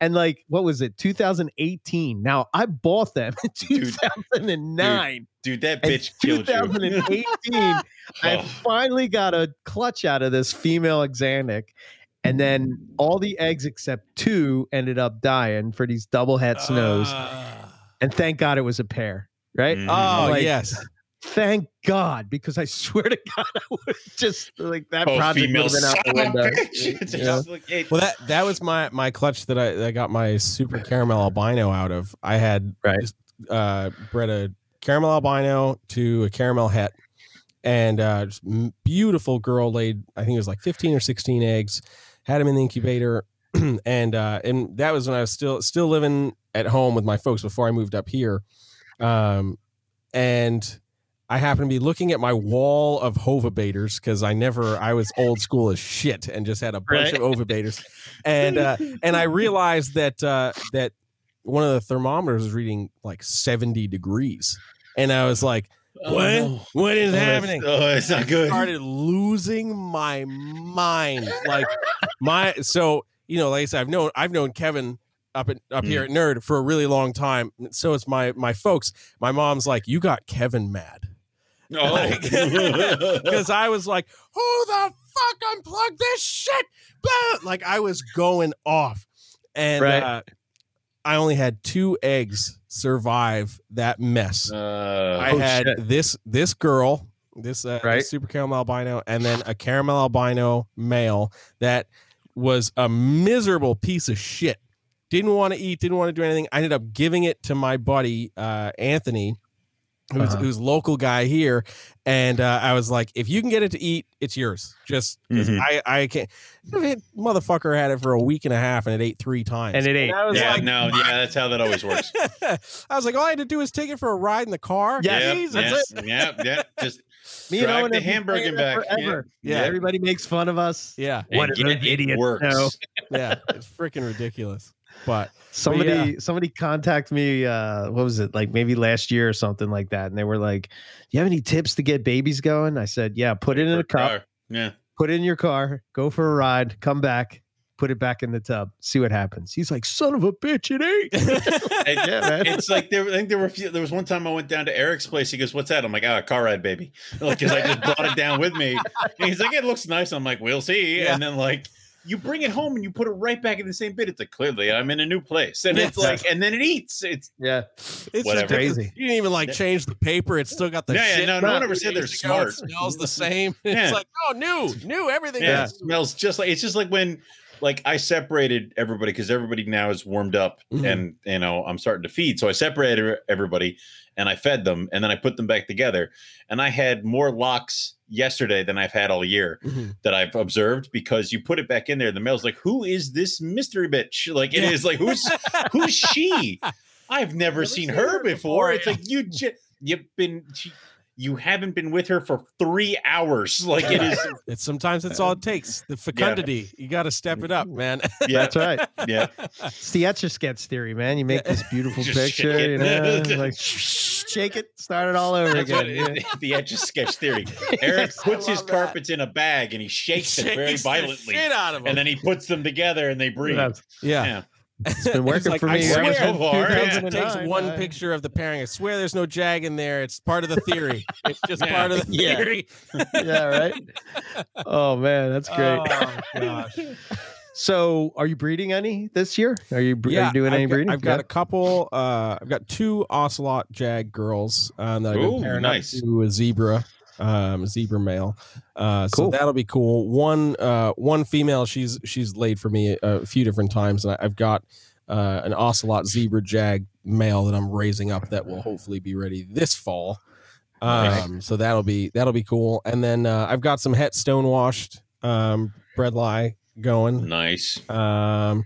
And like, what was it, 2018? Now I bought them in Dude. 2009. Dude, that bitch killed you. 2018, I Oh. finally got a clutch out of this female xanthic. And then all the eggs except two ended up dying for these double het snows. Ah. and thank God it was a pair, right? Mhm. oh Like, yes. Thank God, because I swear to God, I would just like that Oh, project would have been out the son of a window. bitch. It's Yeah. like, it- Well, that that was my my clutch that I that I got my super caramel albino out of. I had Right. just, uh, bred a caramel albino to a caramel het, and uh, just beautiful girl laid. I think it was like fifteen or sixteen eggs. Had them in the incubator, and uh, and that was when I was still still living at home with my folks before I moved up here, um, and. I happened to be looking at my wall of Hova hovabators because I never I was old school as shit and just had a bunch Right. of ovabators and uh, and I realized that uh, that one of the thermometers was reading like 70 degrees, and I was like, "What? Oh. What is Oh, happening?" Oh, it's not good. I started losing my mind. Like my so you know, like I said, I've known I've known Kevin up at up here at Nerd for a really long time. So it's my my folks. My mom's like, "You got Kevin mad." Oh. because I was like, "Who the fuck unplugged this shit?" Blah! Like I was going off, and Right. uh, I only had two eggs survive that mess. Uh, I Oh, had shit. this this girl, this, uh, this super caramel albino, and then a caramel albino male that was a miserable piece of shit. Didn't want to eat, didn't want to do anything. I ended up giving it to my buddy uh, Anthony, who's Uh-huh. who's local guy here, and uh, I was like, if you can get it to eat, it's yours. Just 'cause Mhm. I I can't. It, motherfucker had it for a week and a half, and it ate three times. And it ate. I was yeah, like, no, yeah, that's how that always works. I was like, all I had to do was take it for a ride in the car. Yeah, Jeez, yeah, that's it. yeah, yeah, Just Me and Drive Owen the hamburger saying back. forever. Yeah. Yeah, everybody makes fun of us. Yeah, What and do yet those it works. know? yeah, it's freaking ridiculous. But Somebody somebody contact me uh what was it like maybe last year or something like that and they were like, "Do you have any tips to get babies going?" I said, "Yeah, put it in a cup, Car. Yeah. put it in your car, go for a ride, come back, put it back in the tub, see what happens." He's like, "Son of a bitch, it ain't And yeah, man. It's like there. I think there were. a few- There was one time I went down to Eric's place. He goes, "What's that?" I'm like, "Ah, car ride, baby." Like, because I just brought it down with me. And he's like, "It looks nice." I'm like, "We'll see." Yeah. And then like. You bring it home and you put it right back in the same bit. It's like clearly I'm in a new place, and Yeah. it's like, and then it eats. It's yeah. it's Whatever. just crazy. Crazy. You didn't even like change the paper. It's still got the Yeah, yeah, shit. no, no one ever said they're years ago. It smart. smells the same. Yeah. It's like, oh, new, new, everything. yeah, is- smells just like it's just like when like I separated everybody because everybody now is warmed up Mhm. and you know I'm starting to feed. So I separated everybody and I fed them and then I put them back together. And I had more locks yesterday than I've had all year Mhm. that I've observed because you put it back in there. The male's like, "Who is this mystery bitch?" Like it Yeah. is like, "Who's who's she?" I've never, seen, her before. It's yeah. like you ju- you've been she, you haven't been with her for three hours. Like it is. It's sometimes it's all it takes. The fecundity. You got to step it up, man. Yeah, That's right. yeah. It's the etch a sketch theory, man. You make this beautiful Just picture, you know, like shake it, start it all over That's again. it, the etch a sketch theory. Eric Yes, puts his that. carpets in a bag and he shakes it very Shakes the violently, Shit out of them. and then he puts them together and they breathe. Yeah. yeah. Yeah. It's been working like, for I me swear ever so since far, yeah. It takes one I- picture of the pairing. I swear there's no jag in there. It's part of the theory. It's just Yeah. part of the theory. yeah, right. Oh man, that's great. Oh, gosh. So, are you breeding any this year? Are you, are you doing I've any got, breeding? I've got Yeah. a couple. Uh, I've got two ocelot jag girls um, that I've been Ooh, pairing nice. up to a zebra, um, zebra male. Uh, so that'll be cool. One, uh, one female. She's she's laid for me a, a few different times, and I, I've got uh, an ocelot zebra jag male that I'm raising up that will hopefully be ready this fall. Um, so that'll be that'll be cool. And then uh, I've got some het stonewashed um, bredli going. Nice. Um,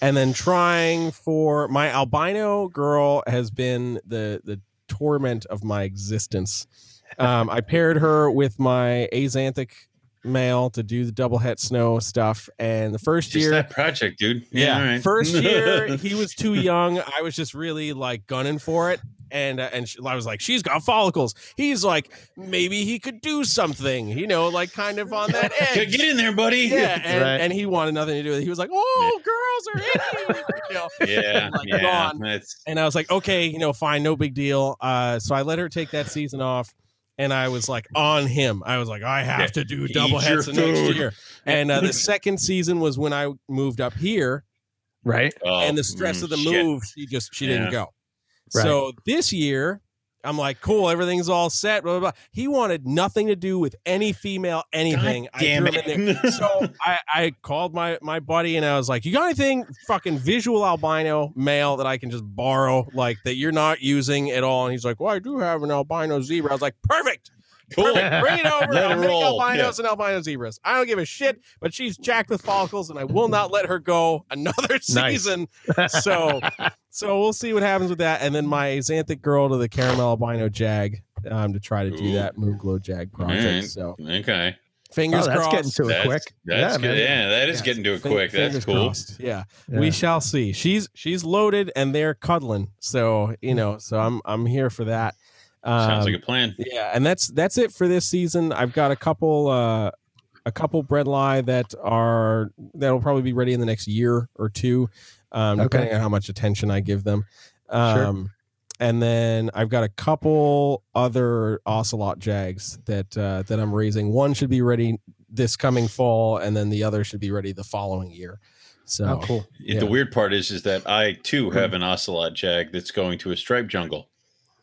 and then trying for my albino girl has been the the torment of my existence. Um, I paired her with my axanthic male to do the double het snow stuff, and the first Just year that project, dude. yeah, all right. first year he was too young. I was just really like gunning for it, and uh, and sh- I was like, she's got follicles. He's like, maybe he could do something, you know, like kind of on that edge. Get in there, buddy. Yeah, and, Right. and he wanted nothing to do with it. He was like, "Oh, girls are in you," you know. Yeah. Like, yeah. gone. That's And I was like, "Okay, you know, fine, no big deal." Uh, so I let her take that season off, and I was like on him. I was like, "I have Yeah, to do double your heads next year." And uh, the second season was when I moved up here, Right. oh, and the stress mm, of the shit. move, she just she Yeah. didn't go. Right. So this year, I'm like, cool, everything's all set. Blah, blah, blah. He wanted nothing to do with any female anything. God damn I it. So I, I called my my buddy and I was like, "You got anything fucking visual albino male that I can just borrow, like that you're not using at all?" And he's like, "Well, I do have an albino zebra." I was like, "Perfect, cool. perfect, bring it over. Let I'll it make roll. albinos and albino zebras. I don't give a shit." But she's jacked with follicles, and I will not let her go another Nice. season. So, so we'll see what happens with that. And then my xanthic girl to the caramel albino jag um, to try to do Ooh. that moon glow jag project. Alright. So Okay. fingers Oh, that's crossed. getting to it That's, quick. That's yeah, good. Yeah, that is Yeah. getting to it Fin- quick. That's cool. crossed. Yeah. Yeah. we shall see. She's she's loaded and they're cuddling. So you know, so I'm I'm here for that. Um, Sounds like a plan. yeah, and that's that's it for this season. I've got a couple uh a couple bredli that are that'll probably be ready in the next year or two, um, Okay. depending on how much attention I give them. Um, And then I've got a couple other ocelot jags that uh, that I'm raising. One should be ready this coming fall, and then the other should be ready the following year. So Oh, cool. Yeah. The weird part is, is that I too have an ocelot jag that's going to a stripe jungle.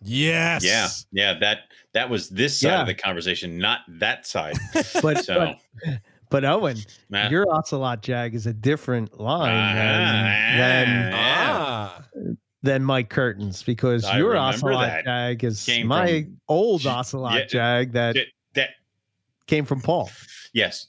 Yes, Yeah, yeah. That that was this side Yeah. of the conversation, not that side. But, So, but but Owen, nah. your ocelot jag is a different line Ah, than, than Ah, than Mike Curtin's because I your ocelot that. jag is Came my from- old ocelot yeah, jag that that, that came from Paul. yes.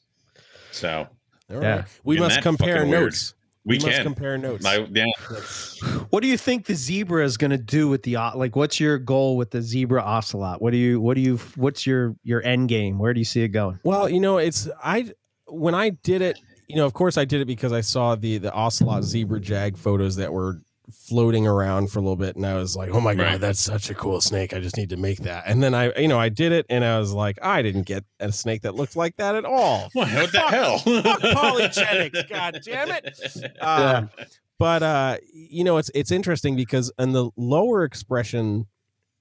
So all right. Yeah. We Isn't must compare fucking weird? notes. We, must can. compare notes. My, yeah, What do you think the zebra is going to do with the like? What's your goal with the zebra ocelot? What do you what do you what's your your end game? Where do you see it going? Well, you know, it's I when I did it, you know, of course I did it because I saw the the ocelot zebra jag photos that were floating around for a little bit and I was like, "Oh my god, Right. that's such a cool snake. I just need to make that." And then I, you know, I did it and I was like, "I didn't get a snake that looked like that at all." what, what the Fuck- hell? fuck polygenics, god damn it. Um, but uh you know it's it's interesting because in the lower expression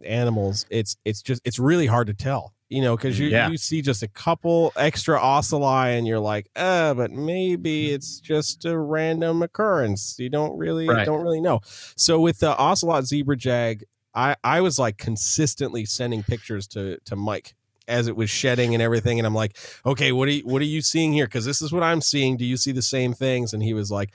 animals it's it's just it's really hard to tell you know because you Yeah. you see just a couple extra ocelli and you're like uh but maybe it's just a random occurrence. You don't really Right. don't really know. So with the ocelot zebra jag i i was like consistently sending pictures to to mike as it was shedding and everything and i'm like okay what are you what are you seeing here? Because this is what i'm seeing. Do you see the same things? And he was like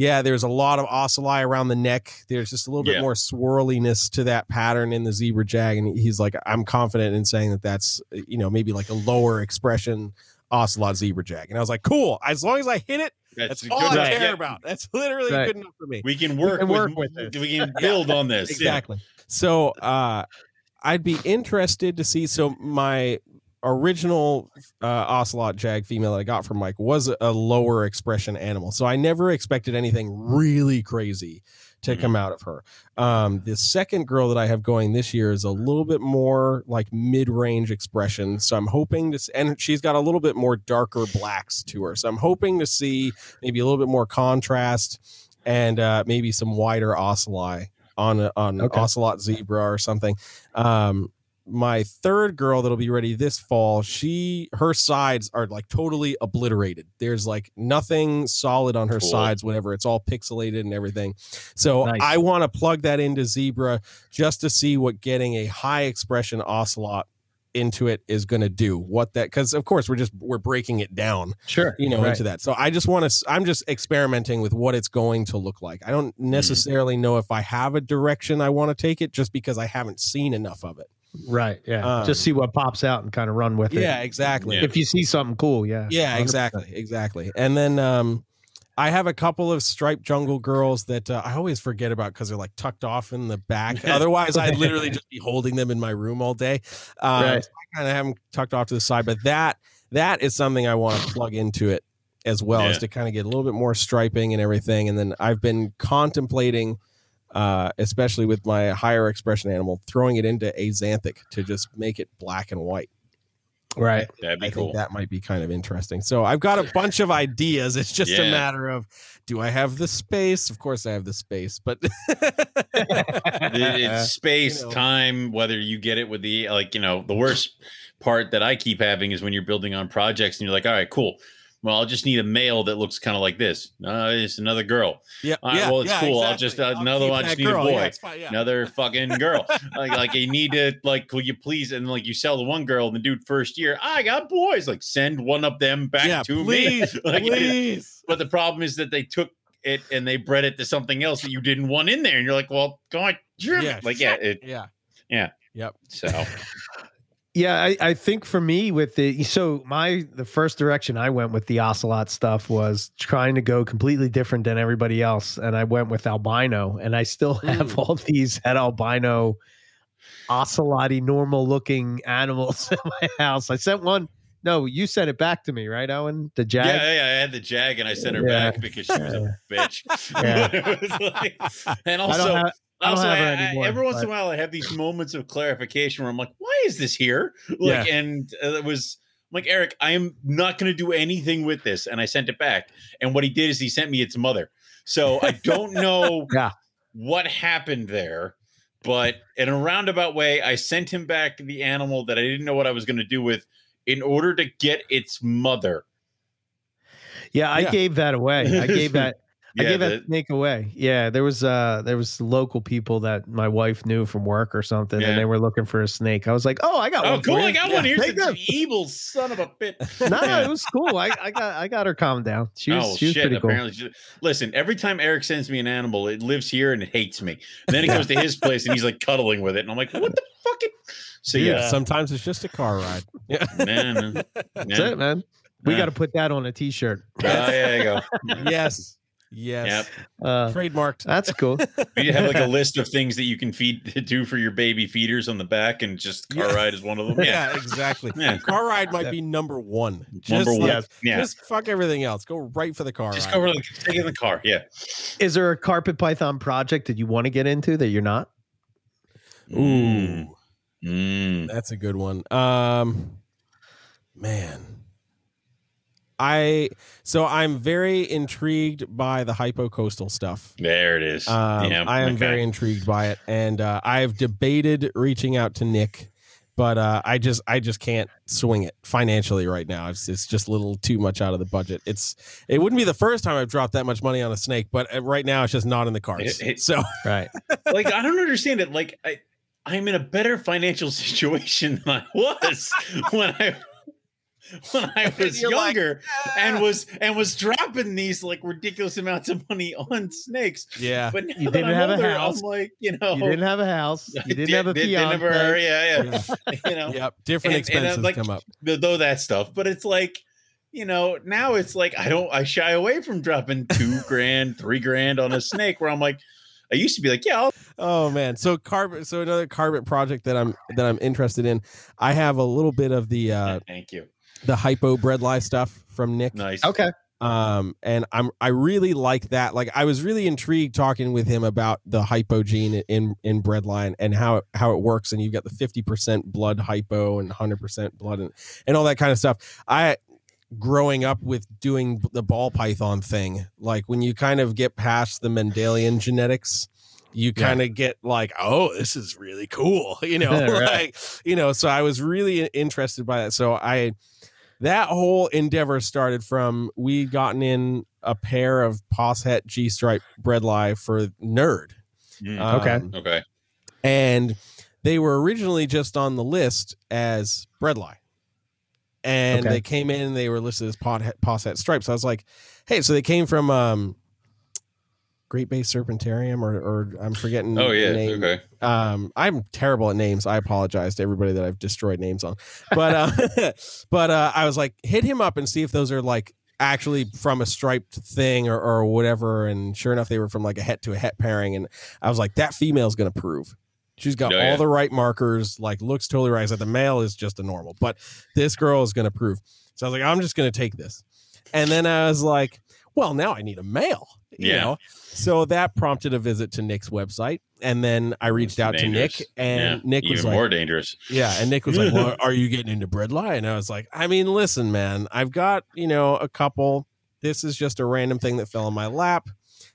yeah there's a lot of ocelli around the neck there's just a little bit Yeah. more swirliness to that pattern in the zebra jag and he's like i'm confident in saying that that's you know maybe like a lower expression ocelot zebra jag and i was like cool as long as i hit it that's, a all good- i care yeah, about that's literally Right. good enough for me We can work, can with, work with this. We can build on this. Yeah. exactly so uh i'd be interested to see so my original uh, ocelot jag female that i got from mike was a, lower expression animal. So i never expected anything really crazy to Mhm. come out of her. Um the second girl that i have going this year is a little bit more like mid-range expression. So i'm hoping to and she's got a little bit more darker blacks to her. So i'm hoping to see maybe a little bit more contrast and uh maybe some wider ocelli on a, on Okay. ocelot zebra or something. Um my third girl that'll be ready this fall she her sides are like totally obliterated. There's like nothing solid on her Cool. sides whatever it's all pixelated and everything. So Nice. i want to plug that into zebra just to see what getting a high expression ocelot into it is going to do. What that because of course we're just we're breaking it down Sure, you know Right. into that. So i just want to i'm just experimenting with what it's going to look like. I don't hmm. necessarily know if i have a direction i want to take it just because i haven't seen enough of it Right. Yeah. Um, Just see what pops out and kind of run with it. Yeah, exactly. If you see something cool, yeah. Yeah, 100%. exactly, exactly. And then um, I have a couple of striped jungle girls that uh, I always forget about because they're like tucked off in the back. Otherwise, I'd literally just be holding them in my room all day. Um, Right. so I kind of have them tucked off to the side, but that that is something I want to plug into it as well, is Yeah. to kind of get a little bit more striping and everything. And then I've been contemplating. Uh, especially with my higher expression animal, throwing it into axanthic to just make it black and white. Right. That'd be I cool. think that might be kind of interesting. So I've got a bunch of ideas. It's just a matter of do I have the space? Of course I have the space, but it's space, You know. time, whether you get it with the like, you know, the worst part that I keep having is when you're building on projects and you're like, all right, cool. Well, I'll just need a male that looks kind of like this. Uh, it's another girl. yeah, All right, yeah, well, it's yeah, cool. I'll just- uh, another one, I just need a boy. Fine. Another fucking girl. like, like you need to like, will you please? And like you sell the one girl, and the dude first year, I got boys. Like send one of them back to me. please, Like, please. But the problem is that they took it and they bred it to something else that you didn't want in there, and you're like, well, God, like yeah, it, Yeah. Yeah. Yep. So Yeah, I, I think for me with the so my the first direction I went with the ocelot stuff was trying to go completely different than everybody else, and I went with albino, and I still have Mm. all these head albino oceloty normal looking animals in my house. I sent one. No, you sent it back to me, right, Owen? The jag. yeah, yeah, I had the jag and I sent her Yeah. back because she was a bitch. Yeah. Was like- and also. I also, have her I- I- every once in a while, I have these moments of clarification where I'm like, "Why is this here?" Like, and uh, it was I'm like, "Eric, I am not going to do anything with this," and I sent it back. And what he did is he sent me its mother. So I don't know Yeah. what happened there, but in a roundabout way, I sent him back the animal that I didn't know what I was going to do with, in order to get its mother. Yeah, I Yeah. gave that away. I gave that. I gave the- that snake away. Yeah, there was uh there was local people that my wife knew from work or something, Yeah. and they were looking for a snake. I was like, oh, I got Oh, one. cool! I got Yeah, one. Here's take the evil son of a bitch. No, Yeah. it was cool. I, I got I got her calmed down. She was oh she was shit! pretty cool. Apparently, she- listen. Every time Eric sends me an animal, it lives here and it hates me. And then it goes to his place and he's like cuddling with it, and I'm like, what the fucking? So Yeah, yeah, sometimes it's just a car ride. Yeah. man. That's yeah. it, man. We Yeah. got to put that on a t-shirt. Oh, yeah, there you go. yes. Yes. Yep. Uh, Trademarked. that's cool. You have like a list of things that you can feed do for your baby feeders on the back, and just car Yeah. ride is one of them. Yeah, Yeah, exactly. Yeah. Car ride might be number one. Just number one. like- yeah, Just fuck everything else. Go right for the car just ride. go over the take in the car. Yeah. Is there a carpet python project that you want to get into that you're not? Ooh. Mm. That's a good one. Um man. I so I'm very intrigued by the hypocoastal stuff. There it is. Um, yeah, I am okay. very intrigued by it, and uh, I've debated reaching out to Nick, but uh, I just I just can't swing it financially right now. It's it's just a little too much out of the budget. It's it wouldn't be the first time I've dropped that much money on a snake, but uh, right now it's just not in the cards. It- it- so Right. like I don't understand it. Like I, I'm in a better financial situation than I was when I when I was You're like, younger and was and was dropping these like ridiculous amounts of money on snakes. yeah, But now You that didn't I'm have a house. I'm like, you know, You didn't have a house. I You didn't did- have a did- did never- yeah, yeah. yeah. you know, yep. Different And- and, uh, expenses like- come up. though that stuff. But it's like, you know, now it's like I don't I shy away from dropping two grand, three grand on a snake where I'm like, I used to be like, yeah, I'll Oh man. So carbon so another carbon project that I'm that I'm interested in. I have a little bit of the uh thank you. The hypo bredli stuff from Nick. Nice. Okay. um and i'm i really like that like i was really intrigued talking with him about the hypo gene in in bredli and how it, how it works and you've got the 50% blood hypo and 100% blood and, and all that kind of stuff i growing up with doing the ball python thing like when you kind of get past the mendelian genetics you kind of get like oh this is really cool you know Right. like you know so i was really interested by that so i that whole endeavor started from we'd gotten in a pair of Posset G stripe bredli for Nerd. Mm, Okay. Um, okay. and they were originally just on the list as bredli. And Okay. they came in and they were listed as pot, Posset stripes. So I was like, hey, so they came from um Great Bay Serpentarium, or or I'm forgetting. Oh yeah, okay. Um, I'm terrible at names. I apologize to everybody that I've destroyed names on. But uh, but uh, I was like, hit him up and see if those are like actually from a striped thing or, or whatever. And sure enough, they were from like a het to a het pairing. And I was like, that female's gonna prove. She's got Oh, all yeah. the right markers, like looks totally right. Said the male is just a normal, but this girl is gonna prove. So I was like, I'm just gonna take this. And then I was like, well, now I need a male. You Yeah. know? So that prompted a visit to Nick's website. And then I reached out to Nick and Yeah, Nick even was like, more dangerous. yeah, and Nick was like, "Well, are you getting into bredli?" And I was like, "I mean, listen, man, I've got you know a couple. This is just a random thing that fell in my lap.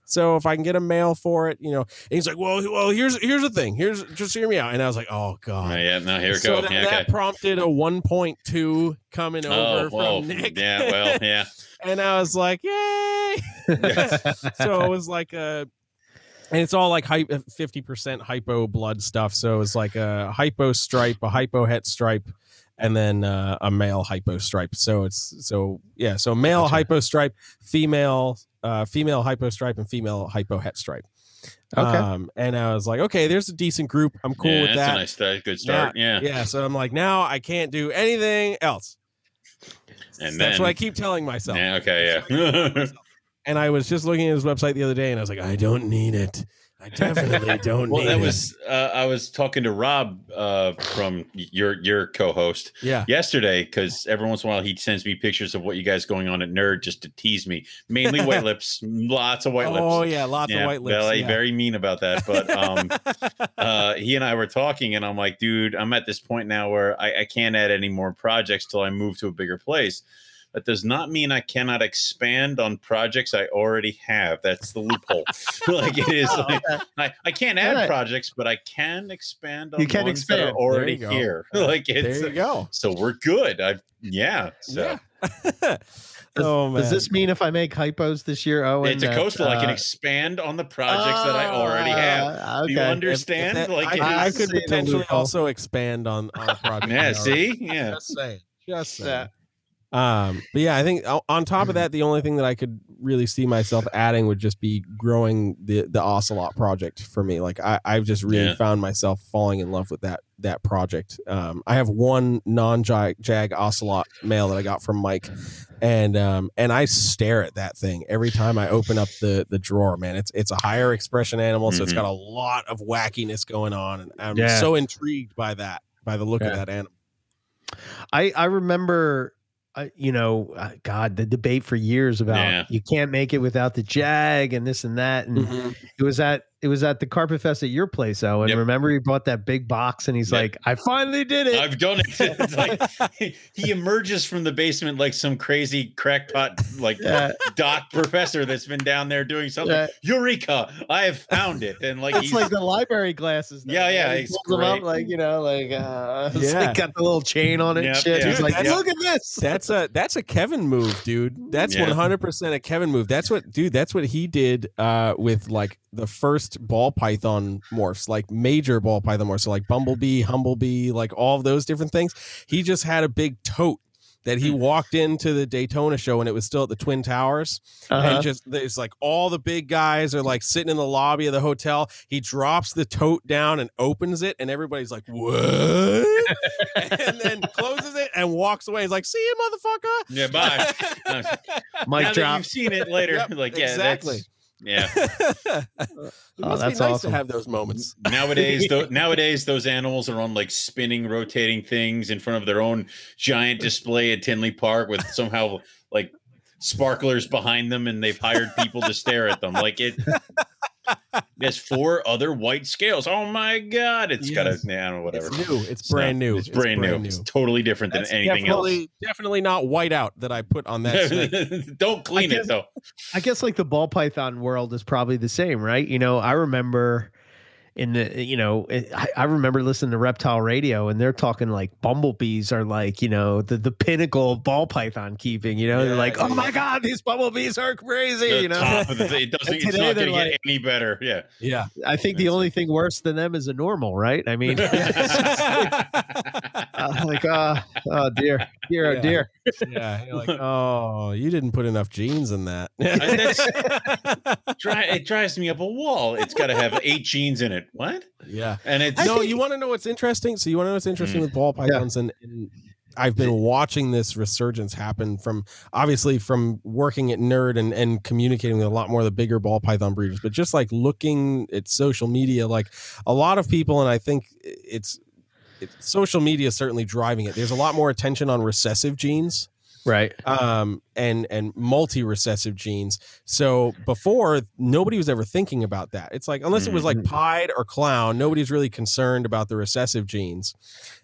So if I can get a male for it, you know." And he's like, "Well, well, here's here's the thing. Here's just hear me out." And I was like, "Oh God." Oh, yeah, now here so go. that, Yeah, that prompted a 1.2 coming over Oh, well, from Nick. yeah, well, yeah. and I was like, "Yay!" so it was like a and it's all like 50% hypo blood stuff so it's like a hypo stripe a hypo het stripe and then uh, a male hypo stripe so it's so yeah so male Gotcha. hypo stripe female uh, female hypo stripe and female hypo het stripe Okay. um, and i was like okay there's a decent group i'm cool yeah, with that's that a nice start, good start. Yeah. yeah so i'm like now i can't do anything else And that's then, what i keep telling myself yeah, okay, yeah. and I was just looking at his website the other day, and I was like, I don't need it. I definitely don't well, that it. was uh, I was talking to Rob uh, from your your co-host yeah, yesterday because every once in a while he sends me pictures of what you guys going on at Nerd just to tease me. Mainly white lips, lots of white lips. oh yeah, lots yeah, of white lips. Belly, yeah. very mean about that. But um, uh, he and I were talking, and I'm like, dude, I'm at this point now where I, I can't add any more projects till I move to a bigger place. That does not mean I cannot expand on projects I already have. That's the loophole. like it is. Oh, Like. I, I can't add Alright. projects, but I can expand on You can ones that expand. are already There you go. here. like it's there you go. so we're good. I've yeah. So Yeah. oh man. Does this mean if I make hypos this year? Oh, it's a coastal. I can uh, expand on the projects that I ah, already have. Do you understand? If that- like I, it I is- could potentially also expand on on a project. yeah. See, yeah. Just saying. Just saying. Yeah. Um, but yeah, I think on top of that, the only thing that I could really see myself adding would just be growing the the Ocelot project for me. Like I, I've just really Yeah. found myself falling in love with that that project. Um, I have one non jag Ocelot male that I got from Mike, and um, and I stare at that thing every time I open up the the drawer. Man, it's it's a higher expression animal, so it's Mhm. got a lot of wackiness going on, and I'm Yeah. so intrigued by that by the look of that animal. I I remember, I you know, uh, God, the debate for years about Yeah. you can't make it without the Jag and this and that, and Mm-hmm. it was at it was at the Carpet Fest at your place, though. And Yep. remember, he bought that big box, and he's Yep. like, "I finally did it." I've done it. It's like he emerges from the basement like some crazy crackpot, like Yeah. doc professor that's been down there doing something. Yeah. Eureka! I have found it, and like it's he's like the library glasses. now, Yeah, yeah, right? He it's pulls them up, like you know, like uh, Yeah. like got the little chain on it. and Yep, shit. yeah. He's like, Dude, look at this. That's a that's a Kevin move, dude. That's Yeah. one hundred percent a Kevin move. That's what, dude. That's what he did uh, with like the first ball python morphs, like major ball python morphs, so like Bumblebee, Humblebee, like all of those different things. He just had a big tote that he Hmm. walked into the Daytona show and it was still at the Twin Towers, Uh-huh. and just it's like all the big guys are like sitting in the lobby of the hotel. He drops the tote down and opens it, and everybody's like, "What?" and then closes it and walks away. He's like, "See you, motherfucker." yeah. Bye. Uh, drop. You've seen it later, Yep, like yeah, exactly. that's- Yeah. Uh, it Oh, must that's be nice awesome. to have those moments. Nowadays, tho- nowadays, those animals are on like spinning, rotating things in front of their own giant display at Tinley Park with somehow like sparklers behind them, and they've hired people to stare at them. Like it. There's four other white scales. Oh my god! It's got a Yes. don't know, whatever. It's new. It's It's brand new. It's brand, new. It's totally different That's than anything else. definitely, Definitely not white out that I put on that. Don't clean guess- it though. I guess like the ball python world is probably the same, right? You know, I remember in the you know it- I, I remember listening to reptile radio and they're talking like bumblebees are like you know the the pinnacle of ball python keeping you know they're Yeah, like oh yeah, my god these bumblebees are crazy The you know the. It doesn't. It's today not they're going to get like- any better. Yeah. Yeah. I think the only thing worse than them is a normal right I mean uh, like, oh, oh dear, dear, oh dear. Yeah, you're like, oh, you didn't put enough genes in that. Dri- it drives me up a wall. It's got to have eight genes in it. What? yeah. And it's no, you want to know what's interesting? So you want to know what's interesting Mm. with ball pythons, and, and I've been watching this resurgence happen from obviously from working at Nerd and and communicating with a lot more of the bigger ball python breeders, but just like looking at social media, like a lot of people, and I think it's. Social media is certainly driving it. There's a lot more attention on recessive genes Right. um, and and multi recessive genes. So before nobody was ever thinking about that. It's like unless it was like pied or clown, nobody's really concerned about the recessive genes.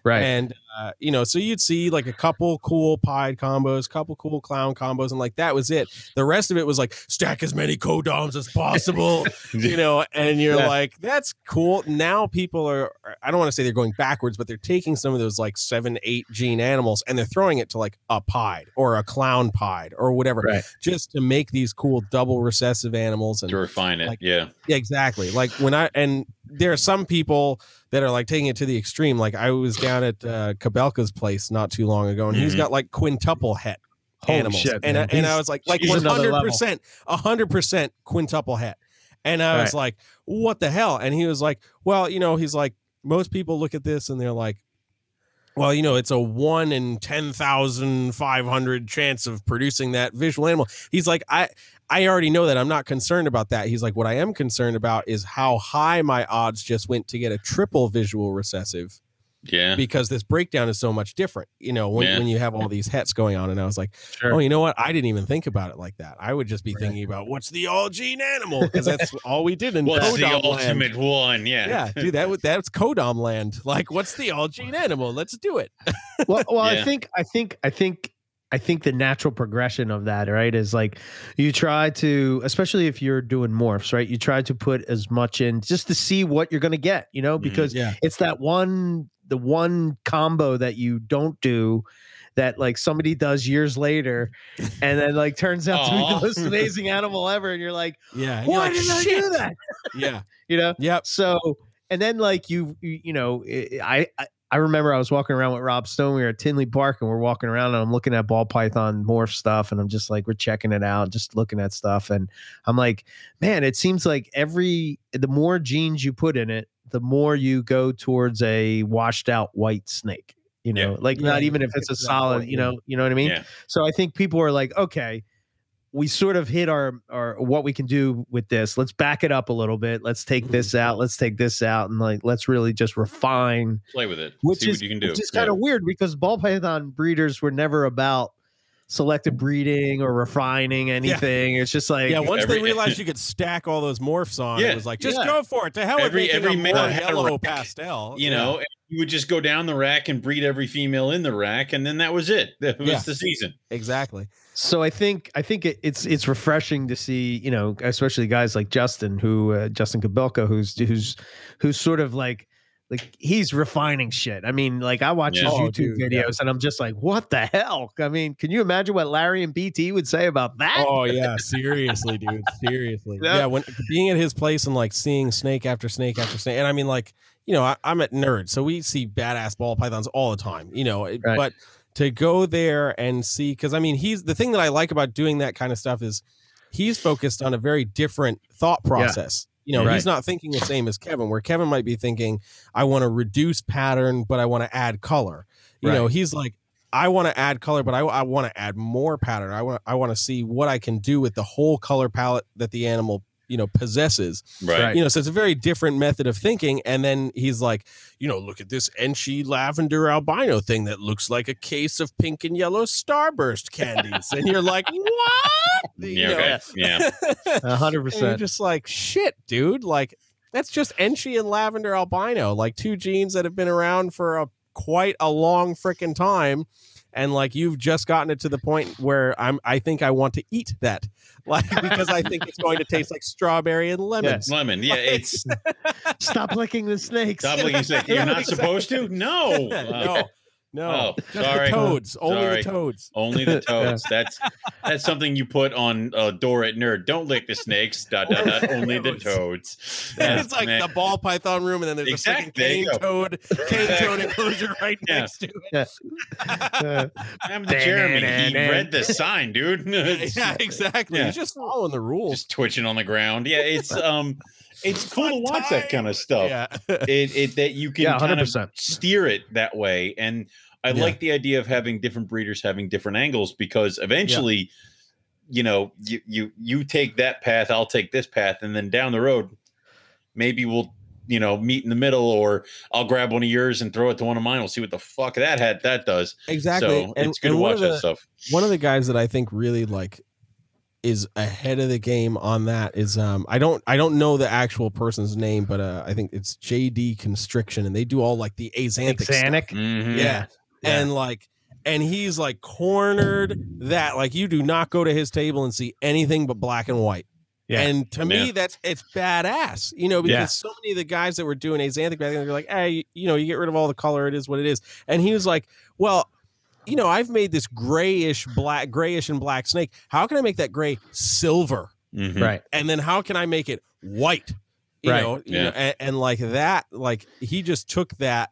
Right. And uh, you know, so you'd see like a couple cool pied combos, a couple cool clown combos, and like that was it. The rest of it was like stack as many codoms as possible, you know. And you're Yeah. like, that's cool. Now people are. I don't want to say they're going backwards, but they're taking some of those like seven, eight gene animals and they're throwing it to like a pied or a clown pied or whatever, Right. just to make these cool double recessive animals. And to refine it. Like- yeah, exactly. Like when I and there are some people that are like taking it to the extreme. Like I was down at uh, Kabelka's place not too long ago, and he's Mhm. got like quintuple het Holy animals, shit, and. I, and I was like, like he's one hundred percent, hundred percent quintuple het, and I was like, what the hell? And he was like, well, you know, he's like, most people look at this and they're like. Well, you know, it's a one in ten thousand five hundred chance of producing that visual animal. He's like, I, I already know that. I'm not concerned about that. He's like, what I am concerned about is how high my odds just went to get a triple visual recessive Yeah. because this breakdown is so much different. You know, when, Yeah. when you have all these hets going on. And I was like, Sure. oh, you know what? I didn't even think about it like that. I would just be thinking about what's the all gene animal because that's all we did in What's the Codom land. ultimate one? Yeah. Yeah, dude, that was that's Codom land. Like, what's the all gene animal? Let's do it. well, well I think I think I think I think the natural progression of that, right, is like you try to, especially if you're doing morphs, right? You try to put as much in just to see what you're going to get, you know, Mhm. because Yeah, it's that one, the one combo that you don't do that like somebody does years later and then like turns out to be the most amazing animal ever. And you're like, yeah. Why like, did I do that? Yeah. You know? Yep. So, and then like you, you, you know, I, I, I remember I was walking around with Rob Stone. We were at Tinley Park and we're walking around and I'm looking at ball python morph stuff. And I'm just like, we're checking it out, just looking at stuff. And I'm like, man, it seems like every, the more genes you put in it, the more you go towards a washed out white snake, you know, Yeah. like Yeah, not even if it's a solid, point, you yeah. know, you know what I mean? Yeah. So I think people are like, okay, we sort of hit our our what we can do with this. Let's back it up a little bit. Let's take Mm-hmm. this out. Let's take this out, and like let's really just refine. Play with it. Which See is what you can do. which is Yeah. kind of weird because ball python breeders were never about selective breeding or refining anything. It's just like Yeah, once every- they realized you could stack all those morphs on, Yeah, it was like, just yeah. go for it. To hell with Every- making every male more had a yellow rack, pastel. you know, and you would just go down the rack and breed every female in the rack, and then that was it. That was Yeah. the season. exactly. so I think I think it, it's it's refreshing to see you know especially guys like Justin who uh, Justin Kabelka who's who's who's sort of like like he's refining shit. I mean, like I watch Yeah. his Oh, YouTube yeah. videos and I'm just like, what the hell? I mean, can you imagine what Larry and BT would say about that? Oh yeah, seriously, dude. Seriously. Yeah. Yeah. when being at his place and like seeing snake after snake after snake, and I mean, like, you know, I, I'm at nerd, so we see badass ball pythons all the time, you know. Right. But to go there and see, because I mean, he's the thing that I like about doing that kind of stuff is he's focused on a very different thought process. You know, Right. he's not thinking the same as Kevin, where Kevin might be thinking, I want to reduce pattern, but I want to add color. You know, he's like, I want to add color, but I, I want to add more pattern. I want I want to see what I can do with the whole color palette that the animal you know possesses. Right. Right. You know, so it's a very different method of thinking. And then he's like, you know, look at this Enchi lavender albino thing that looks like a case of pink and yellow starburst candies, and you're like, what? You Yeah. know? Okay. Yeah. A hundred And you're percent. just like, shit, dude. Like, that's just Enchi and lavender albino, like two genes that have been around for a quite a long freaking time. And like you've just gotten it to the point where I'm I think I want to eat that. Like because I think it's going to taste like strawberry and lemons. Lemon. Yeah. It's Stop licking the snakes. stop looking sick. You're not supposed to. No. Uh, no. No, Oh, just sorry. the toads. Only Sorry. the toads. Only the toads. That's that's something you put on a door at nerd. Don't lick the snakes. Dot dot dot. Only the toads. Yeah, it's like man. the ball python room, and then there's Exactly. a freaking cane toad, cane toad enclosure right Yeah. next to it. Uh, I'm the Jeremy. He read the sign, dude. Yeah, exactly. Yeah. He's just following the rules. just twitching on the ground. Yeah, it's um, it's cool to Fun watch that kind of stuff. Yeah. It, it that you can yeah, kind of steer it that way, and I Yeah. like the idea of having different breeders having different angles because eventually, you know, you you you take that path, I'll take this path, and then down the road, maybe we'll you know meet in the middle, or I'll grab one of yours and throw it to one of mine. We'll see what the fuck that hat that does. Exactly. So and it's good to watch of that stuff. one of the guys that I think really like is ahead of the game on that is um I don't I don't know the actual person's name, but uh I think it's JD Constriction, and they do all like the axanthic. stuff. Xanic. Mhm. Yeah. Yeah. And like and he's like cornered that like you do not go to his table and see anything but black and white. Yeah. And to me, Yeah. that's it's badass, you know, because Yeah. so many of the guys that were doing axanthic back then, they're like, hey, you know, you get rid of all the color, it is what it is. And he was like, well, you know, I've made this grayish black, grayish and black snake. How can I make that gray silver? Mhm. Right. and then how can I make it white? You Right. know, you Yeah. know, and, and like that, like he just took that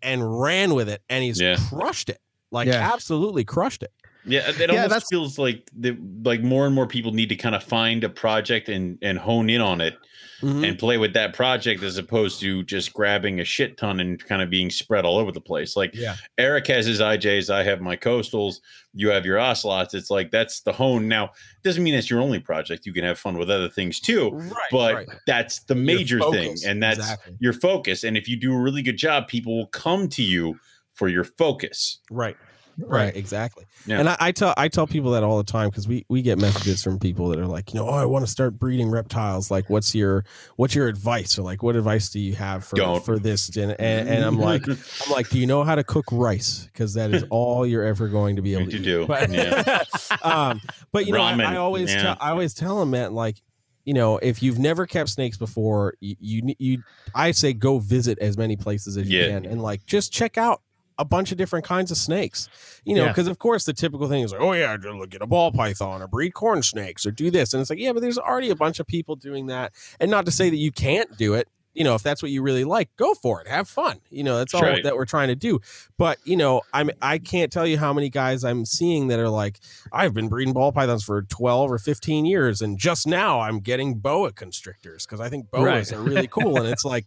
and ran with it, and he's Yeah. crushed it, like Yeah. absolutely crushed it. Yeah, it Yeah, almost that's- feels like the like more and more people need to kind of find a project and and hone in on it Mhm. and play with that project as opposed to just grabbing a shit ton and kind of being spread all over the place. Like Yeah, Eric has his IJs, I have my coastals, you have your ocelots. It's like that's the hone. Now, doesn't mean that's your only project. You can have fun with other things too, right. but right. that's the major thing, and that's exactly. your focus. And if you do a really good job, people will come to you for your focus. right. Right, exactly. Yeah. And I, I tell I tell people that all the time because we we get messages from people that are like, you know, oh, I want to start breeding reptiles. Like, what's your what's your advice or like what advice do you have for Don't. for this? And, and and I'm like, I'm like, do you know how to cook rice? Because that is all you're ever going to be able to do. But, yeah. um, but you know, I, I always yeah. tell, I always tell them, man, like, you know, if you've never kept snakes before, you you, you I say go visit as many places as you Yeah. can, and like just check out a bunch of different kinds of snakes. You know, Yeah. because of course the typical thing is like, oh yeah, look at a ball python or breed corn snakes or do this, and it's like, yeah, but there's already a bunch of people doing that, and not to say that you can't do it. You know, if that's what you really like, go for it. Have fun. You know, that's all Right. that we're trying to do. But you know, I'm I can't tell you how many guys I'm seeing that are like, I've been breeding ball pythons for 12 or 15 years, and just now I'm getting boa constrictors because I think boas Right. are really cool. and it's like,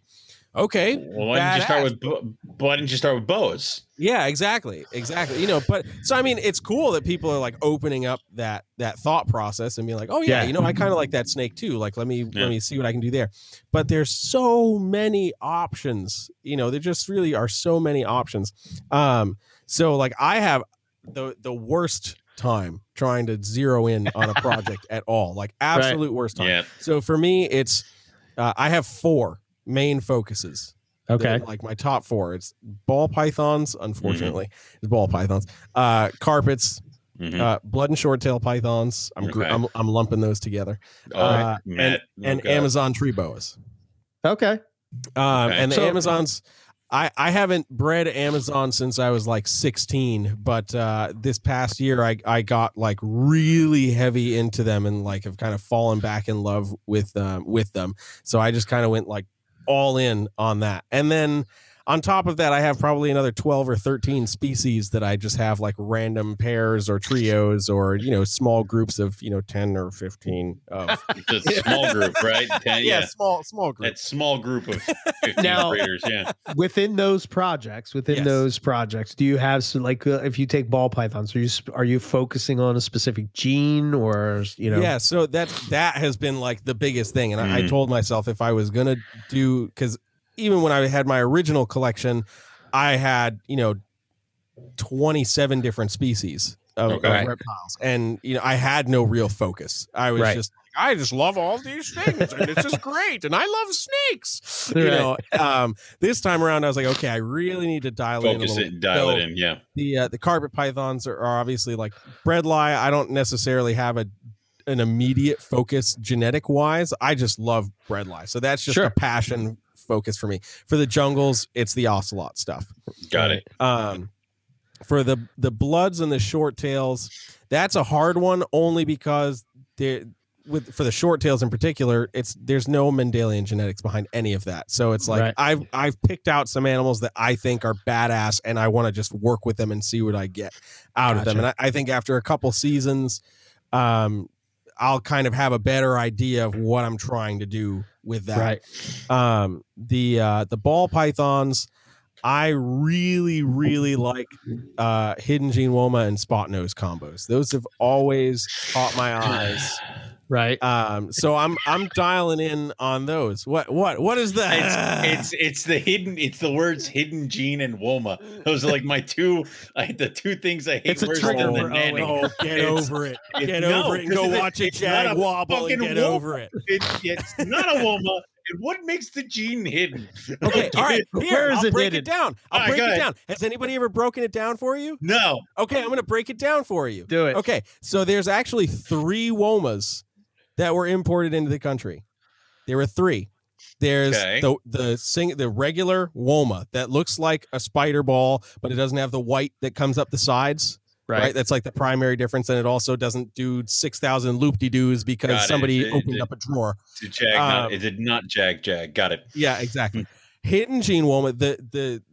okay, Well, why didn't you start with bo- why didn't you start with boas? yeah, exactly, exactly. You know, but so I mean, it's cool that people are like opening up that that thought process and being like, oh yeah, Yeah. you know, I kind of like that snake too. Like, let me Yeah. let me see what I can do there. But there's so many options. You know, there just really are so many options. Um, so like I have the the worst time trying to zero in on a project at all. Like absolute worst time. Yeah, So for me, it's uh, I have four main focuses. Okay. They're, like my top four. It's ball pythons, unfortunately. It's ball pythons. Uh, carpets, Mhm. uh, blood and short tail pythons. I'm, gr- Okay. I'm I'm lumping those together. uh, Matt, and okay. Amazon tree boas. Okay. Um, Okay. And the So- Amazons, I, I haven't bred Amazon since I was like 16, but uh, this past year I, I got like really heavy into them and like have kind of fallen back in love with um, with them. So I just kind of went like all in on that. And then on top of that, I have probably another 12 or 13 species that I just have like random pairs or trios or, you know, small groups of, you know, 10 or 15 of. It's a small group, right? Ten, yeah, small, small group. that small group of fifteen Now- breeders. Yeah, Within those projects, within Yes. those projects, do you have some like uh, if you take ball pythons, are you are you focusing on a specific gene or you know? yeah so that that has been like the biggest thing and I, I Mhm. told myself if i was gonna do because even when i had my original collection i had you know 27 different species of, of Okay. Right. reptiles and you know i had no real focus i was Right. just I just love all these things, and it's just great, and I love snakes. You Right. know, um, this time around, I was like, okay, I really need to dial in a focus little it, dial So, it in. Yeah, the uh, the carpet pythons are, are obviously like bredli. I don't necessarily have a an immediate focus genetic wise. I just love bredli, so that's just Sure. a passion focus for me. For the jungles, it's the ocelot stuff. got it. Um, for the the bloods and the short tails, that's a hard one only because there with for the short tails in particular, it's there's no Mendelian genetics behind any of that. So it's like Right. I've I've picked out some animals that I think are badass and I want to just work with them and see what I get out of them. And I, I think after a couple seasons, um, I'll kind of have a better idea of what I'm trying to do with that. Right. um the uh the ball pythons i really really like uh hidden gene woma and spot nose combos. Those have always caught my eyes Right. um so i'm i'm dialing in on those what what what is that It's it's it's the hidden. It's the words hidden gene and woma. Those are like my two. I, the two things I hate It's a worse trigger than the for nanny. Owen. oh, get It's- over it get no, over it and go watch it- watch a not jag a wobble and get woma. over it It, it's not a woma. And what makes the gene hidden? okay all right Where here is i'll it break hidden? it down i'll All right, break it ahead. down has anybody ever broken it down for you No. okay i'm gonna break it down for you Do it. Okay, so there's actually three womas that were imported into the country. There were three. There's Okay. the the sing the regular woma that looks like a spider ball, but it doesn't have the white that comes up the sides. Right. Right. That's like the primary difference, and it also doesn't do six thousand loop de doos because Got it. somebody It- opened it- up a drawer. Did jag not, Um, it did not jag jag. Got it. Yeah, exactly. Hidden Gene Woma, the the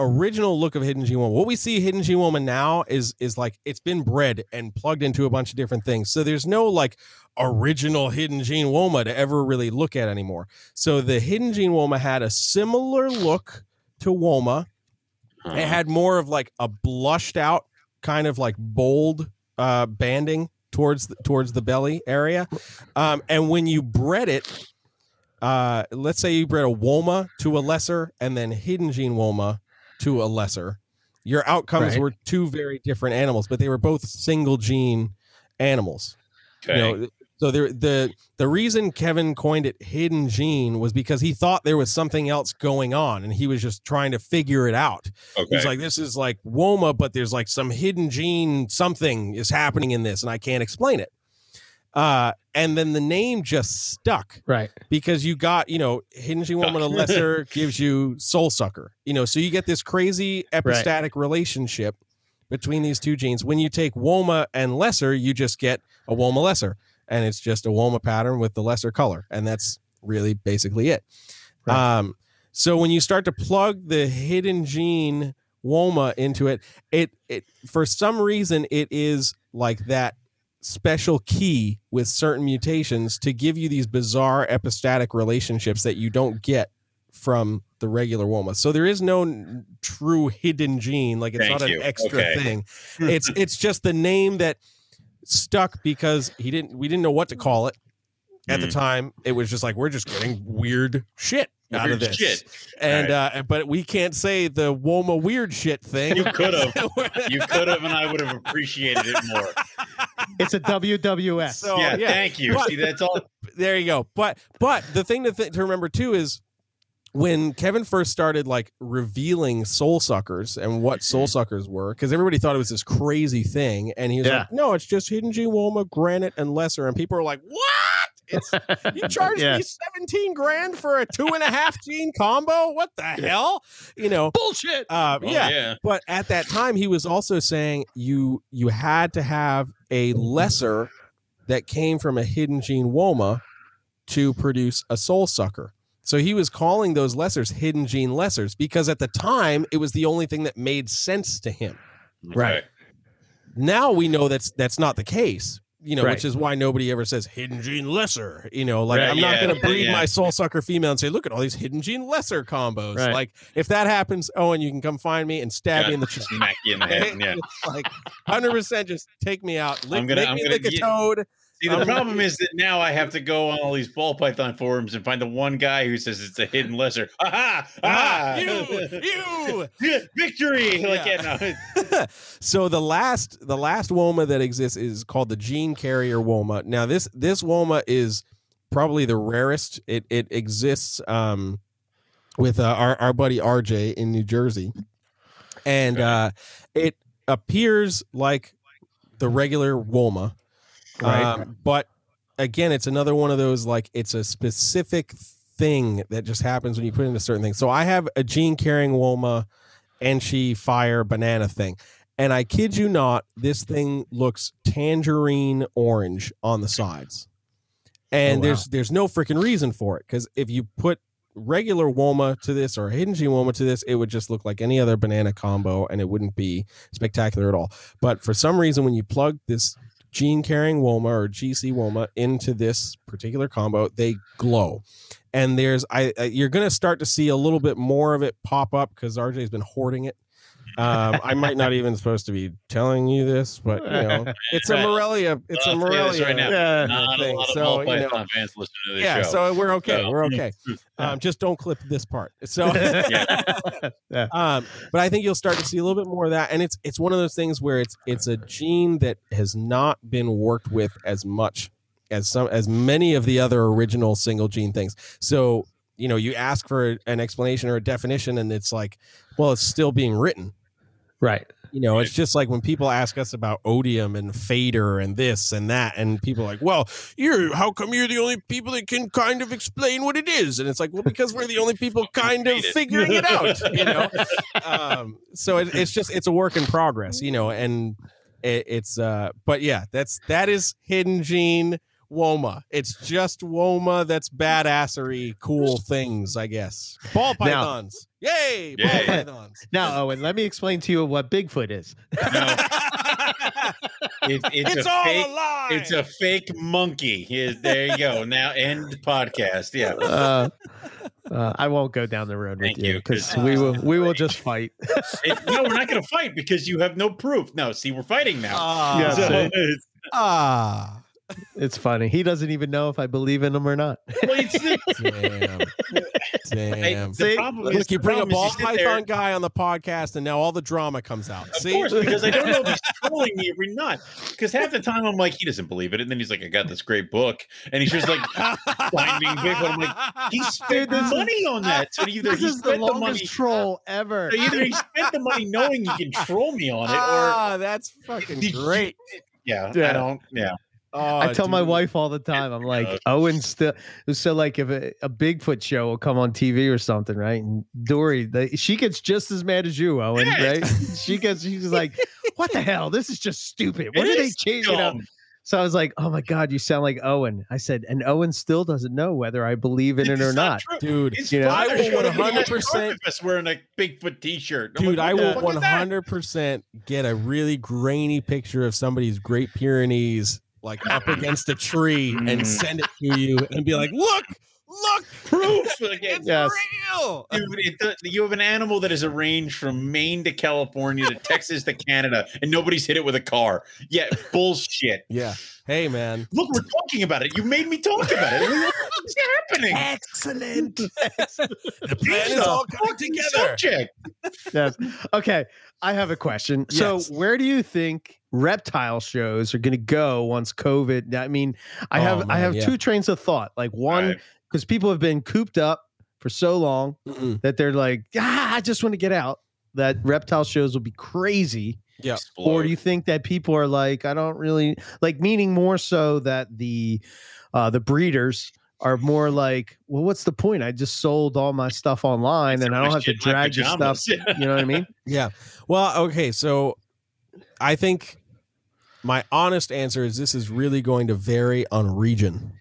original look of Hidden Gene Woma. What we see Hidden Gene Woma now is is like it's been bred and plugged into a bunch of different things. So there's no like original Hidden Gene Woma to ever really look at anymore. So the Hidden Gene Woma had a similar look to Woma. Uh-huh. It had more of like a blushed out kind of like bold uh banding towards the, towards the belly area. Um and when you bred it uh let's say you bred a Woma to a lesser and then Hidden Gene Woma to a lesser. Your outcomes Right. were two very different animals, but they were both single gene animals. okay. You know, so there, the the reason Kevin coined it hidden gene was because he thought there was something else going on, and he was just trying to figure it out. okay. He's like, "This is like Woma, but there's like some hidden gene. Something is happening in this, and I can't explain it." Uh, and then the name just stuck Right. because you got you know Hidden gene Woma lesser gives you soul sucker. You know, so you get this crazy epistatic relationship between these two genes. When you take Woma and lesser, you just get a Woma lesser, and it's just a Woma pattern with the lesser color, and that's really basically it. Right. Um, so when you start to plug the hidden gene Woma into it, it it for some reason it is like that special key with certain mutations to give you these bizarre epistatic relationships that you don't get from the regular Woma. So there is no true hidden gene, like it's Thank not you. an extra Okay. thing. It's it's just the name that stuck because he didn't we didn't know what to call it at the Mhm. time. It was just like we're just getting weird shit out of this. shit. And uh but we can't say the Woma weird shit thing. You could've. You could have, and I would have appreciated it more. It's a WWS. So- yeah, Oh, yeah. thank you. But- See, that's all. there you go. But but the thing to th- to remember too is when Kevin first started like revealing soul suckers and what soul suckers were, because everybody thought it was this crazy thing, and he was Yeah. like, "No, it's just hidden gene Woma, granite, and lesser." And people are like, "What? It's you charged Yeah. me seventeen grand for a two and a half gene combo? What the hell? You know?" Bullshit. Uh, Well, yeah, yeah. but at that time he was also saying you you had to have a lesser that came from a hidden gene woma to produce a soul sucker so he was calling those lessers hidden gene lessers because at the time it was the only thing that made sense to him Right. Okay. now we know that's that's not the case you know Right. which is why nobody ever says hidden gene lesser you know like Right, i'm not yeah, going to breed yeah. my soul sucker female and say look at all these hidden gene lesser combos Right. like if that happens owen you can come find me and stab me in the chest Smack you in the head. Yeah. Like hundred percent, just take me out. Lick, I'm gonna- make I'm me gonna lick a toad. See, the problem is that now I have to go on all these ball python forums and find the one guy who says it's a hidden lesser. Aha! Ah, Ah! you, you. Victory! Like, yeah, no. so the last, the last woma that exists is called the gene carrier woma. Now this this woma is probably the rarest. It it exists um, with uh, our our buddy RJ in New Jersey, and uh, it appears like the regular woma, Right. Um, but again, it's another one of those like it's a specific thing that just happens when you put in a certain thing. So I have a gene carrying woma Enchi fire banana thing. And I kid you not, this thing looks tangerine orange on the sides. And Oh, wow. there's there's no freaking reason for it because if you put regular Woma to this or a hidden G Woma to this, it would just look like any other banana combo and it wouldn't be spectacular at all. But for some reason, when you plug this gene carrying Woma or GC Woma into this particular combo, they glow. And there's I, I you're gonna start to see a little bit more of it pop up because RJ's been hoarding it. Um, I might not even supposed to be telling you this, but you know, it's a Morelia. It's a tell you this Morelia. right now. Yeah. Not a thing. So, you know- fans listen to this yeah, show. so we're okay. So- We're okay. Um, just don't clip this part. So, yeah. um, but I think you'll start to see a little bit more of that, and it's it's one of those things where it's it's a gene that has not been worked with as much as some as many of the other original single gene things. So you know, you ask for an explanation or a definition, and it's like, well, it's still being written. Right. You know, it's just like when people ask us about odium and fader and this and that, and people are like, "Well, you're how come you're the only people that can kind of explain what it is?" And it's like, well, because we're the only people kind of figuring it out. You know, um, so it, it's just it's a work in progress. You know, and it, it's uh, but yeah, that's that is hidden gene Woma. It's just Woma that's badassery, cool things, I guess. Ball Now- pythons, yay! Ball Yay. pythons. Now, Owen, let me explain to you what Bigfoot is. No, it, it's, it's a all fake. a lie. It's a fake monkey. Here- There you go. Now end podcast. Yeah. Uh, uh, I won't go down the road Thank with you because because 'cause we will we will just fight. It- no, we're not going to fight because you have no proof. No, see, we're fighting now. Ah, Yeah, So, ah, It's funny. He doesn't even know if I believe in him or not. well, it's damn, damn. the See? Look, is- you the bring a ball you sit there- python guy on the podcast, and now all the drama comes out. Of See, course, because I don't know if he's trolling me or not. Because half the time I'm like, he doesn't believe it, and then he's like, I got this great book, and he's just like finding Bigfoot. I'm like, he spent this is- money on that. So either this he is the spent the, longest money, troll ever. so either he spent the money knowing he can troll me on it, or ah, that's fucking great. yeah, Yeah. I don't. Yeah, Oh, I tell my wife all the time. I'm like, Owen still. So like, if a, a Bigfoot show will come on TV or something, right? And Dory, they, she gets just as mad as you, Owen, Yes. right? She gets, she's like, "What the hell? This is just stupid. What It did they changing change up?" So I was like, "Oh my god, you sound like Owen." I said, and Owen still doesn't know whether I believe in it It's or not. true. dude. His You know? I will showed up 100% Oktoberfest wearing a Bigfoot T-shirt. I'm Dude, like, I will fuck one is that? hundred percent get a really grainy picture of somebody's Great Pyrenees like up against a tree and Mm. send it to you and be like, "Look, look, proof again. it's Yes. real." Dude, it, does- you have an animal that is arranged from Maine to California to Texas to Canada, and nobody's hit it with a car. Yeah, bullshit. Yeah. Hey, man. Look, we're talking about it. You made me talk about it. What's happening? Excellent. The plan is all coming fucking together. Subject. yes. Okay. I have a question. So, Yes. where do you think reptile shows are going to go once COVID? I mean, I Oh, have I have yeah. two trains of thought. Like one, Right. because people have been cooped up for so long Mm-mm. that they're like, ah, I just want to get out. That reptile shows will be crazy. Yeah. Or do you think that people are like, I don't really like, meaning more so that the uh the breeders are more like, well, what's the point? I just sold all my stuff online and I don't have to drag the stuff. You know what I mean? Yeah. Well, okay. So I think my honest answer is this is really going to vary on region.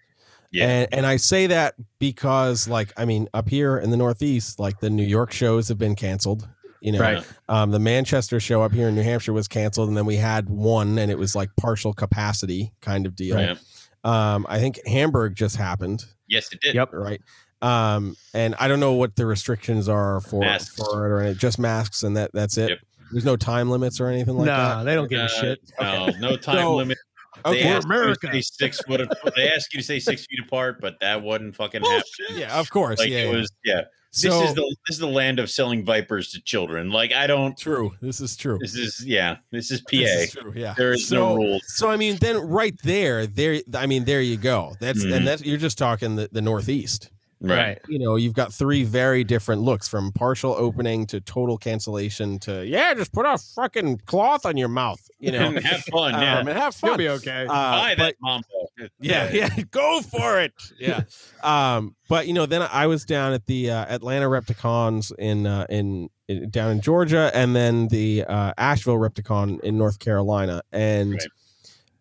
Yeah. And, and I say that because, like, I mean, up here in the Northeast, like the New York shows have been canceled. You know, Right. um, the Manchester show up here in New Hampshire was canceled, and then we had one, and it was like partial capacity kind of deal. Right. Um, I think Hamburg just happened, Yes, it did. Yep. right? Um, and I don't know what the restrictions are for Masks. for it or anything. just masks, and that that's it. Yep. There's no time limits or anything like no, that. they don't give a Uh, shit. No, no time So- limit. Okay. They We're ask you to America. stay six foot. They ask you to stay six feet apart, but that wasn't fucking Bullshit. happening. Yeah, of course. Like yeah, it yeah. was. Yeah. This So- is the this is the land of selling vipers to children. Like I don't. true. This is true. This is yeah. This is PA. This is true. Yeah. There is so, no rules. So I mean, then right there, there. I mean, there you go. That's Mhm. and that's you're just talking the, the Northeast. Right. You know, you've got three very different looks from partial opening to total cancellation to yeah, just put a fucking cloth on your mouth. You know, And have fun. Yeah. um, and have You'll fun. be okay. Uh, Buy but- that mambo. yeah, yeah, go for it. Yeah. um, but you know, then I was down at the uh, Atlanta Repticons in uh, in i- down in Georgia, and then the uh, Asheville Repticon in North Carolina. And Right.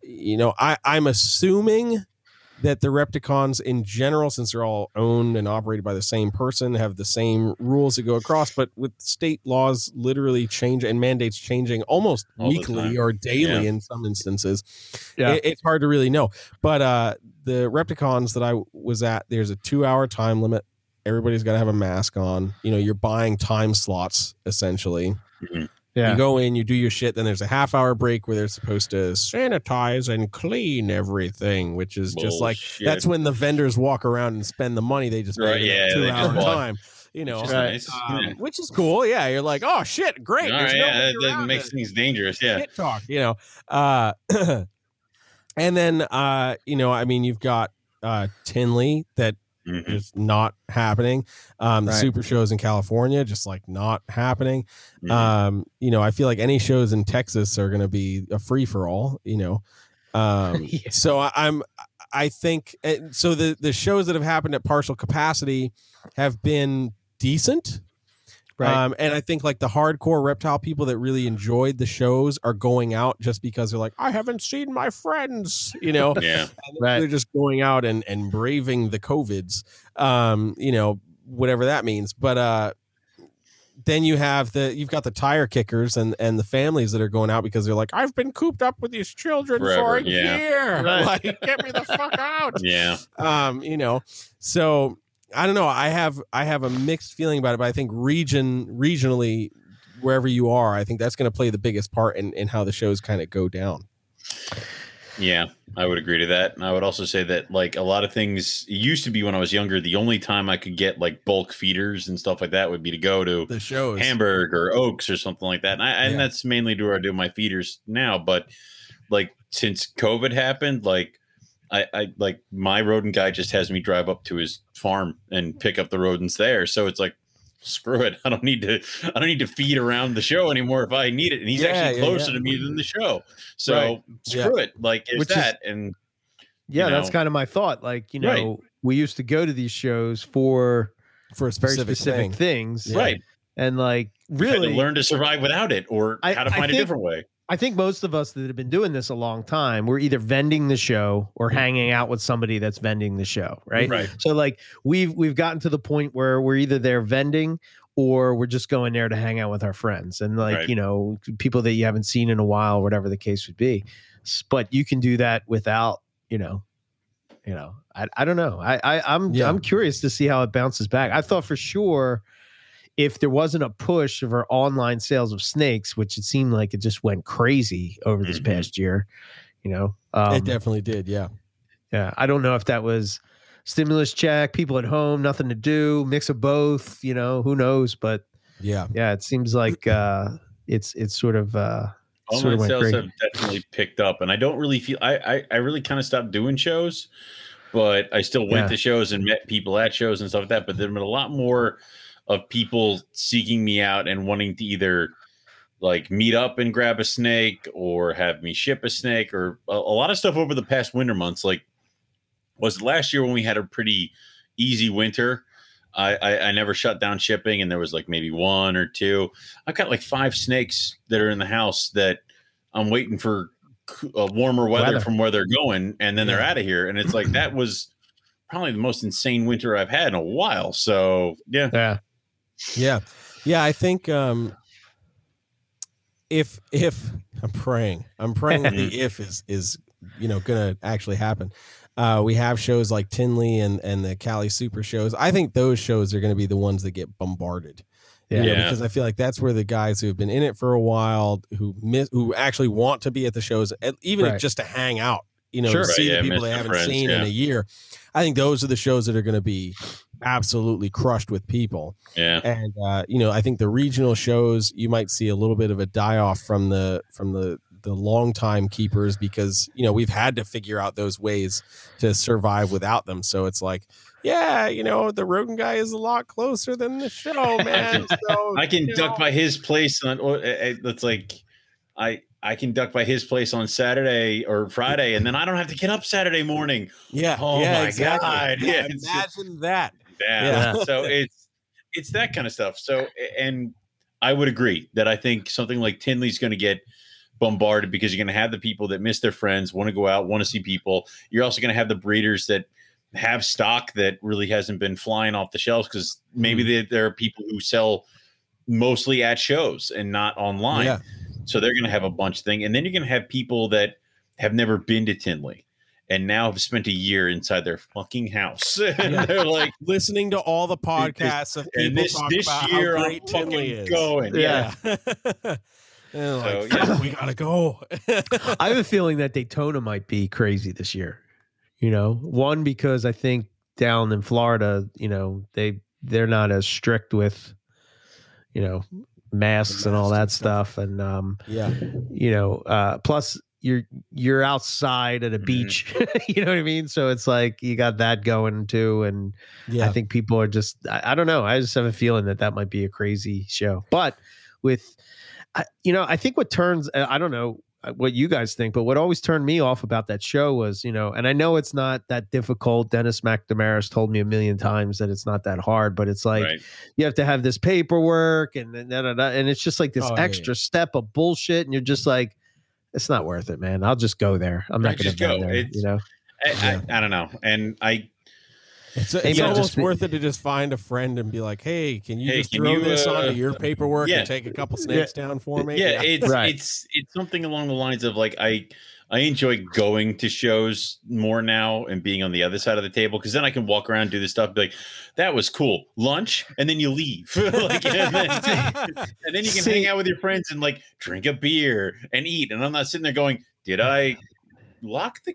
you know, I I'm assuming that the Repticons in general, since they're all owned and operated by the same person, have the same rules that go across. But with state laws literally change and mandates changing almost All weekly or daily Yeah. in some instances, Yeah. it- it's hard to really know. But uh, the Repticons that I was at, there's a two hour time limit. Everybody's got to have a mask on. You know, you're buying time slots essentially. Yeah. You go in, you do your shit, then there's a half hour break where they're supposed to sanitize and clean everything, which is just like that's when the vendors walk around and spend the money they just Right, made in yeah, two they hour time. You know, Which is Right. nice. um, Yeah. which is cool. Yeah, you're like, oh shit, great. All right, no yeah, way that, that makes it things dangerous. Yeah. shit talk, you know. Uh, and then, uh, you know, I mean, you've got uh, Tinley that Mhm. is not happening. Um, the super shows in California just like not happening. Mhm. Um, you know, I feel like any shows in Texas are going to be a free for all. You know, um, Yeah. so I, I'm. I think eh, so. The the shows that have happened at partial capacity have been decent. Right. Um, and I think like the hardcore reptile people that really enjoyed the shows are going out just because they're like, I haven't seen my friends, you know, yeah. Right. they're just going out and, and braving the COVIDs, um, you know, whatever that means. But, uh, then you have the you've got the tire kickers and and the families that are going out because they're like I've been cooped up with these children for a yeah. year Right. like get me the fuck out Yeah. um you know so i don't know i have i have a mixed feeling about it but i think region regionally wherever you are i think that's going to play the biggest part in, in how the shows kind of go down Yeah, I would agree to that. And I would also say that like a lot of things used to be when I was younger, the only time I could get like bulk feeders and stuff like that would be to go to the shows Hamburg or Oaks or something like that. And, I, and that's mainly to where I do my feeders now. But like since COVID happened, like I, I like my rodent guy just has me drive up to his farm and pick up the rodents there. So it's like screw it. I don't need to I don't need to feed around the show anymore if I need it. And he's Yeah, actually closer yeah. to me than the show. So Right. screw it. Like it's Which is- that. and yeah, you that's kind of my thought. Like, you know, Right. we used to go to these shows for for a very specific, specific thing things. Yeah. right. And like We've to really learn to survive without it or I- how to I find a think- different way. I think most of us that have been doing this a long time, we're either vending the show or mm-hmm. hanging out with somebody that's vending the show, right? Right. So like we've we've gotten to the point where we're either there vending or we're just going there to hang out with our friends and like Right. you know people that you haven't seen in a while, whatever the case would be. But you can do that without you know, you know. I I don't know. I, I I'm Yeah. I'm curious to see how it bounces back. I thought for sure if there wasn't a push of our online sales of snakes, which it seemed like it just went crazy over this Mhm. past year, you know, um, it definitely did yeah yeah, I don't know if that was stimulus check, people at home, nothing to do, mix of both, you know, who knows? But yeah yeah, it seems like uh, it's it's sort of uh, sort Online of went sales crazy. have definitely picked up, and I don't really feel I I, I really kind of stopped doing shows, but I still went Yeah. to shows and met people at shows and stuff like that. But there've been a lot more of people seeking me out and wanting to either like meet up and grab a snake or have me ship a snake or a, a lot of stuff over the past winter months. Like was it last year when we had a pretty easy winter. I, I, I never shut down shipping, and there was like maybe one or two. I've got like five snakes that are in the house that I'm waiting for uh, warmer weather, Weather. from where they're going, and then they're out of here. And it's like that was probably the most insane winter I've had in a while. So yeah, yeah, Yeah. Yeah, I think um if if I'm praying. I'm praying that the if is is you know gonna actually happen. Uh we have shows like Tinley and and the Cali Super shows. I think those shows are gonna be the ones that get bombarded. yeah, You know, Yeah. because I feel like that's where the guys who have been in it for a while, who miss, who actually want to be at the shows, even if Right. just to hang out, you know, Sure. to Right, see yeah, the people they their haven't friends, seen in a year. I think those are the shows that are going to be absolutely crushed with people. yeah, And uh, you know, I think the regional shows you might see a little bit of a die off from the from the the long time keepers because you know we've had to figure out those ways to survive without them. So it's like, yeah, you know, the Rogan guy is a lot closer than the show, man. So, I can duck know, by his place on. Uh, uh, that's like I. I can duck by his place on Saturday or Friday, and then I don't have to get up Saturday morning. Yeah. Oh yeah, my exactly. God, Yeah, it's just- imagine that. Yeah. Yeah. so it's it's that kind of stuff. So and I would agree that I think something like Tinley's going to get bombarded because you're going to have the people that miss their friends, want to go out, want to see people. You're also going to have the breeders that have stock that really hasn't been flying off the shelves because maybe Mm-hmm. they, there are people who sell mostly at shows and not online. Yeah. So they're going to have a bunch thing, and then you're going to have people that have never been to Tinley and now have spent a year inside their fucking house. and Yeah. they're like, Listening to all the podcasts of people and this talk this about year how I'm great Tinley fucking is. going. Yeah. Yeah. And like, So, yeah. We gotta go. I have a feeling that Daytona might be crazy this year. You know, one because I think down in Florida, you know, they they're not as strict with, you know, masks and all that and stuff. stuff, and um, yeah. you know, uh, plus you're you're outside at a Mhm. beach. you know what I mean? So it's like you got that going too, and Yeah. I think people are just I, I don't know. I just have a feeling that that might be a crazy show. But with I, you know, I think what turns uh, I don't know uh, what you guys think, but what always turned me off about that show was, you know, and I know it's not that difficult. Dennis McNamara's told me a million times that it's not that hard, but it's like right. you have to have this paperwork and and, and it's just like this Oh, yeah, extra step of bullshit, and you're just like, it's not worth it, man. I'll just go there. I'm not going to go go. there. It's- You know, I, I, I don't know, and I It's, Maybe it's almost just worth it to just find a friend and be like, "Hey, can you Hey, just can throw you, this uh, onto your paperwork yeah. and take a couple snakes down for me?" yeah, it's Right. it's it's something along the lines of like I I enjoy going to shows more now and being on the other side of the table because then I can walk around do this stuff be like that was cool lunch and then you leave like and then, and then you can See- hang out with your friends and like drink a beer and eat and I'm not sitting there going did I lock the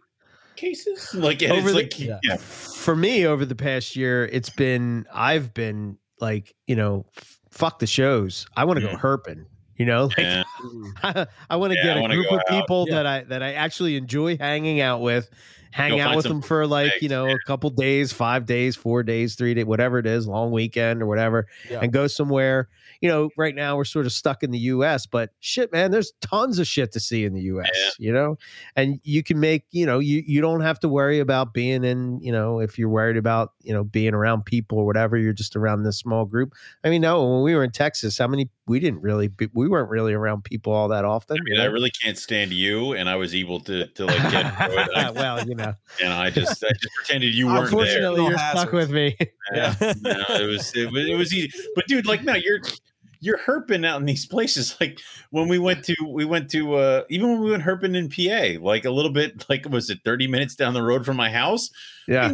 cases like and Over it's the- like Yeah. yeah for me over the past year, it's been I've been like, you know, fuck the shows. I want to go Mhm. herping. You know, like, yeah, mm. I want to Yeah, get a group of people Yeah. that I that I actually enjoy hanging out with, hang Go out with them for like you eggs, know a couple days, five days, four days, three days, whatever it is, long weekend or whatever, Yeah. and go somewhere. You know, right now we're sort of stuck in the U.S., but shit, man, there's tons of shit to see in the U.S. Yeah. You know, and you can make you know you you don't have to worry about being in you know if you're worried about you know being around people or whatever. You're just around this small group. I mean, no, when we were in Texas, how many we didn't really be, we weren't really around people all that often. I mean I really can't stand you and I was able to to like get through it I, well, you know, and I just I just pretended you weren't there unfortunately, No you're stuck with me. Yeah, no, it was it was it was easy. But dude, like, no, you're you're herping out in these places. Like when we went to we went to uh even when we went herping in PA, like a little bit, like was it 30 minutes down the road from my house? Yeah,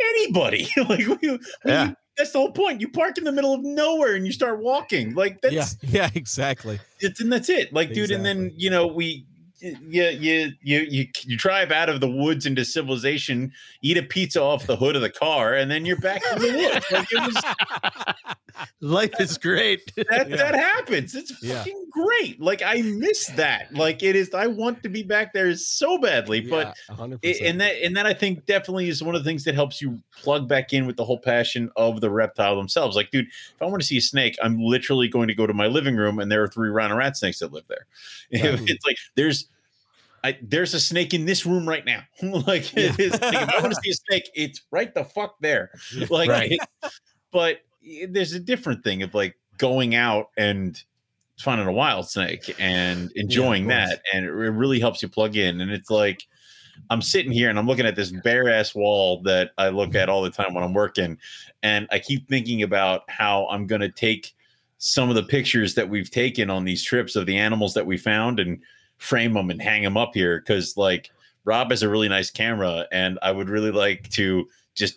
anybody. like we, we- Yeah. That's the whole point. You park in the middle of nowhere and you start walking. Like that's yeah, yeah, exactly. it's, and that's it. Like, dude, and then you know we. You, you you you you drive out of the woods into civilization, eat a pizza off the hood of the car, and then you're back in the woods. Like it was life is great. that Yeah. that happens. It's Yeah. fucking great. Like I miss that. Like it is. I want to be back there so badly, but Yeah, 100%. it, and that and that I think definitely is one of the things that helps you plug back in with the whole passion of the reptile themselves. Like, dude, if I want to see a snake, I'm literally going to go to my living room, and there are three rhino rat snakes that live there. Right. It's like there's. I, there's a snake in this room right now. like, Yeah. it is, like, if I want to see a snake, it's right the fuck there like Right. it- but it- there's a different thing of like going out and finding a wild snake and enjoying course. that and it re- really helps you plug in and it's like i'm sitting here and i'm looking at this bare ass wall that i look at mm-hmm. all the time when i'm working and i keep thinking about how i'm going to take some of the pictures that we've taken on these trips of the animals that we found and frame them and hang them up here because like rob has a really nice camera and i would really like to just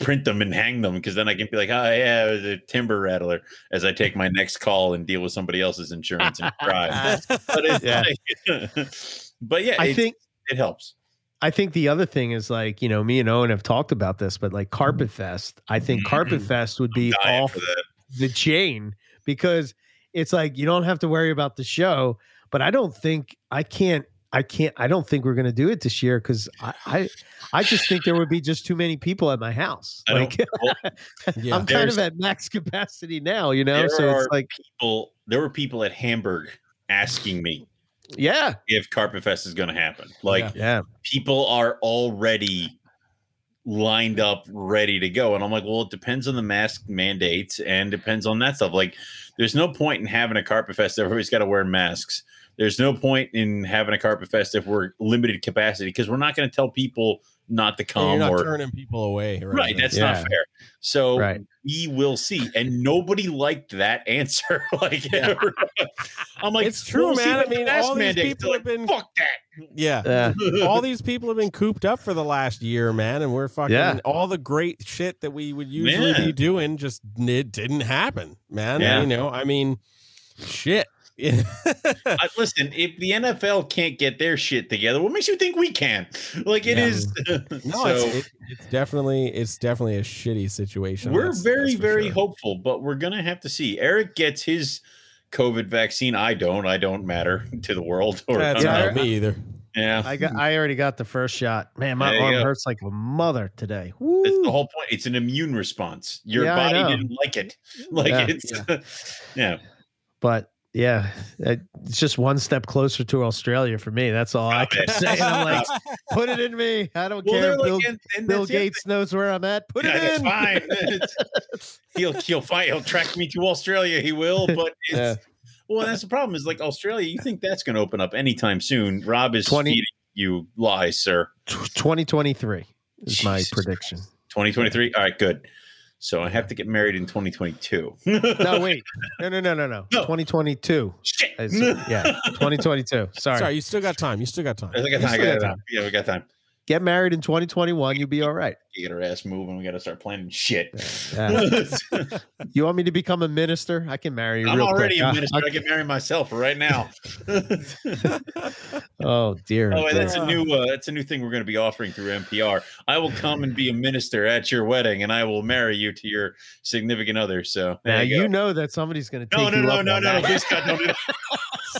print them and hang them because then I can be like, oh yeah, it was a timber rattler as I take my next call and deal with somebody else's insurance and drive. but it's Yeah. like, but yeah, I it, think it helps. I think the other thing is like you know me and Owen have talked about this, but like Carpet Fest, I think Carpet Mhm. Fest would be off the chain because it's like you don't have to worry about the show. But I don't think I can't. I can't. I don't think we're going to do it this year because I, I, I just think there would be just too many people at my house. I like, well, yeah. I'm kind of at max capacity now, you know. So it's like, people, there were people at Hamburg asking me yeah, if Carpet Fest is going to happen. Like Yeah. yeah, people are already lined up, ready to go. And I'm like, well, it depends on the mask mandates and depends on that stuff. Like, there's no point in having a carpet fest. Everybody's got to wear masks. There's no point in having a carpet fest if we're limited capacity because we're not going to tell people not to And come you're not or turning people away. Right. right. That's Yeah. not fair. So Right. we will see. And nobody liked that answer. like, Yeah. I'm like, It's true, we'll man. I mean, mask all these mandates. people They're have been- fuck that. yeah. Yeah. all these people have been cooped up for the last year, man, and we're fucking Yeah. all the great shit that we would usually Yeah. be doing just it didn't happen, man. Yeah. You know, I mean, shit. I, listen, if the NFL can't get their shit together, what makes you think we can? Like it Yeah. is. No, so it's, it, it's definitely it's definitely a shitty situation. we're That's- very, that's very sure. hopeful, but we're gonna have to see. Eric gets his COVID vaccine. I don't. I don't matter to the world. Or That's not I- me either. yeah. I got. I already got the first shot. Man, my arm go. hurts like a mother today. That's the whole point. It's an immune response. Your Yeah, body didn't like it. Like Yeah. it's yeah. But yeah, it's just one step closer to Australia for me. That's all I can say. I'm like, put it in me. I don't Well, care. Bill, like, and, and Bill the Gates knows where I'm at. Put yeah, it in. fine. It's- he'll he'll fight. He'll track me to Australia. He will, but it's Yeah. well. That's the problem. Is like Australia. You think that's going to open up anytime soon? Rob is 20 feeding you lies, sir. 2023 is my Jesus prediction. 2023. All right, good. So I have to get married in 2022. No, wait. No, no, no, no, no. No. 2022. Shit. Yeah, 2022. Sorry. Sorry, you still got time. You still got time. I got time. I still got got time. time. Yeah, we got time. Get married in 2021. You'll be all right. You get our ass moving. We got to start planning shit. Yeah. You want me to become a minister? I can marry you I'm real already quick. a I- minister. I can marry myself right now. Oh dear. Oh, that's a new uh, that's a new thing we're going to be offering through NPR. I will come and be a minister at your wedding, and I will marry you to your significant other. So now you, you know that somebody's going to No, take no, you no, up no, on no, that. Please God, don't do that.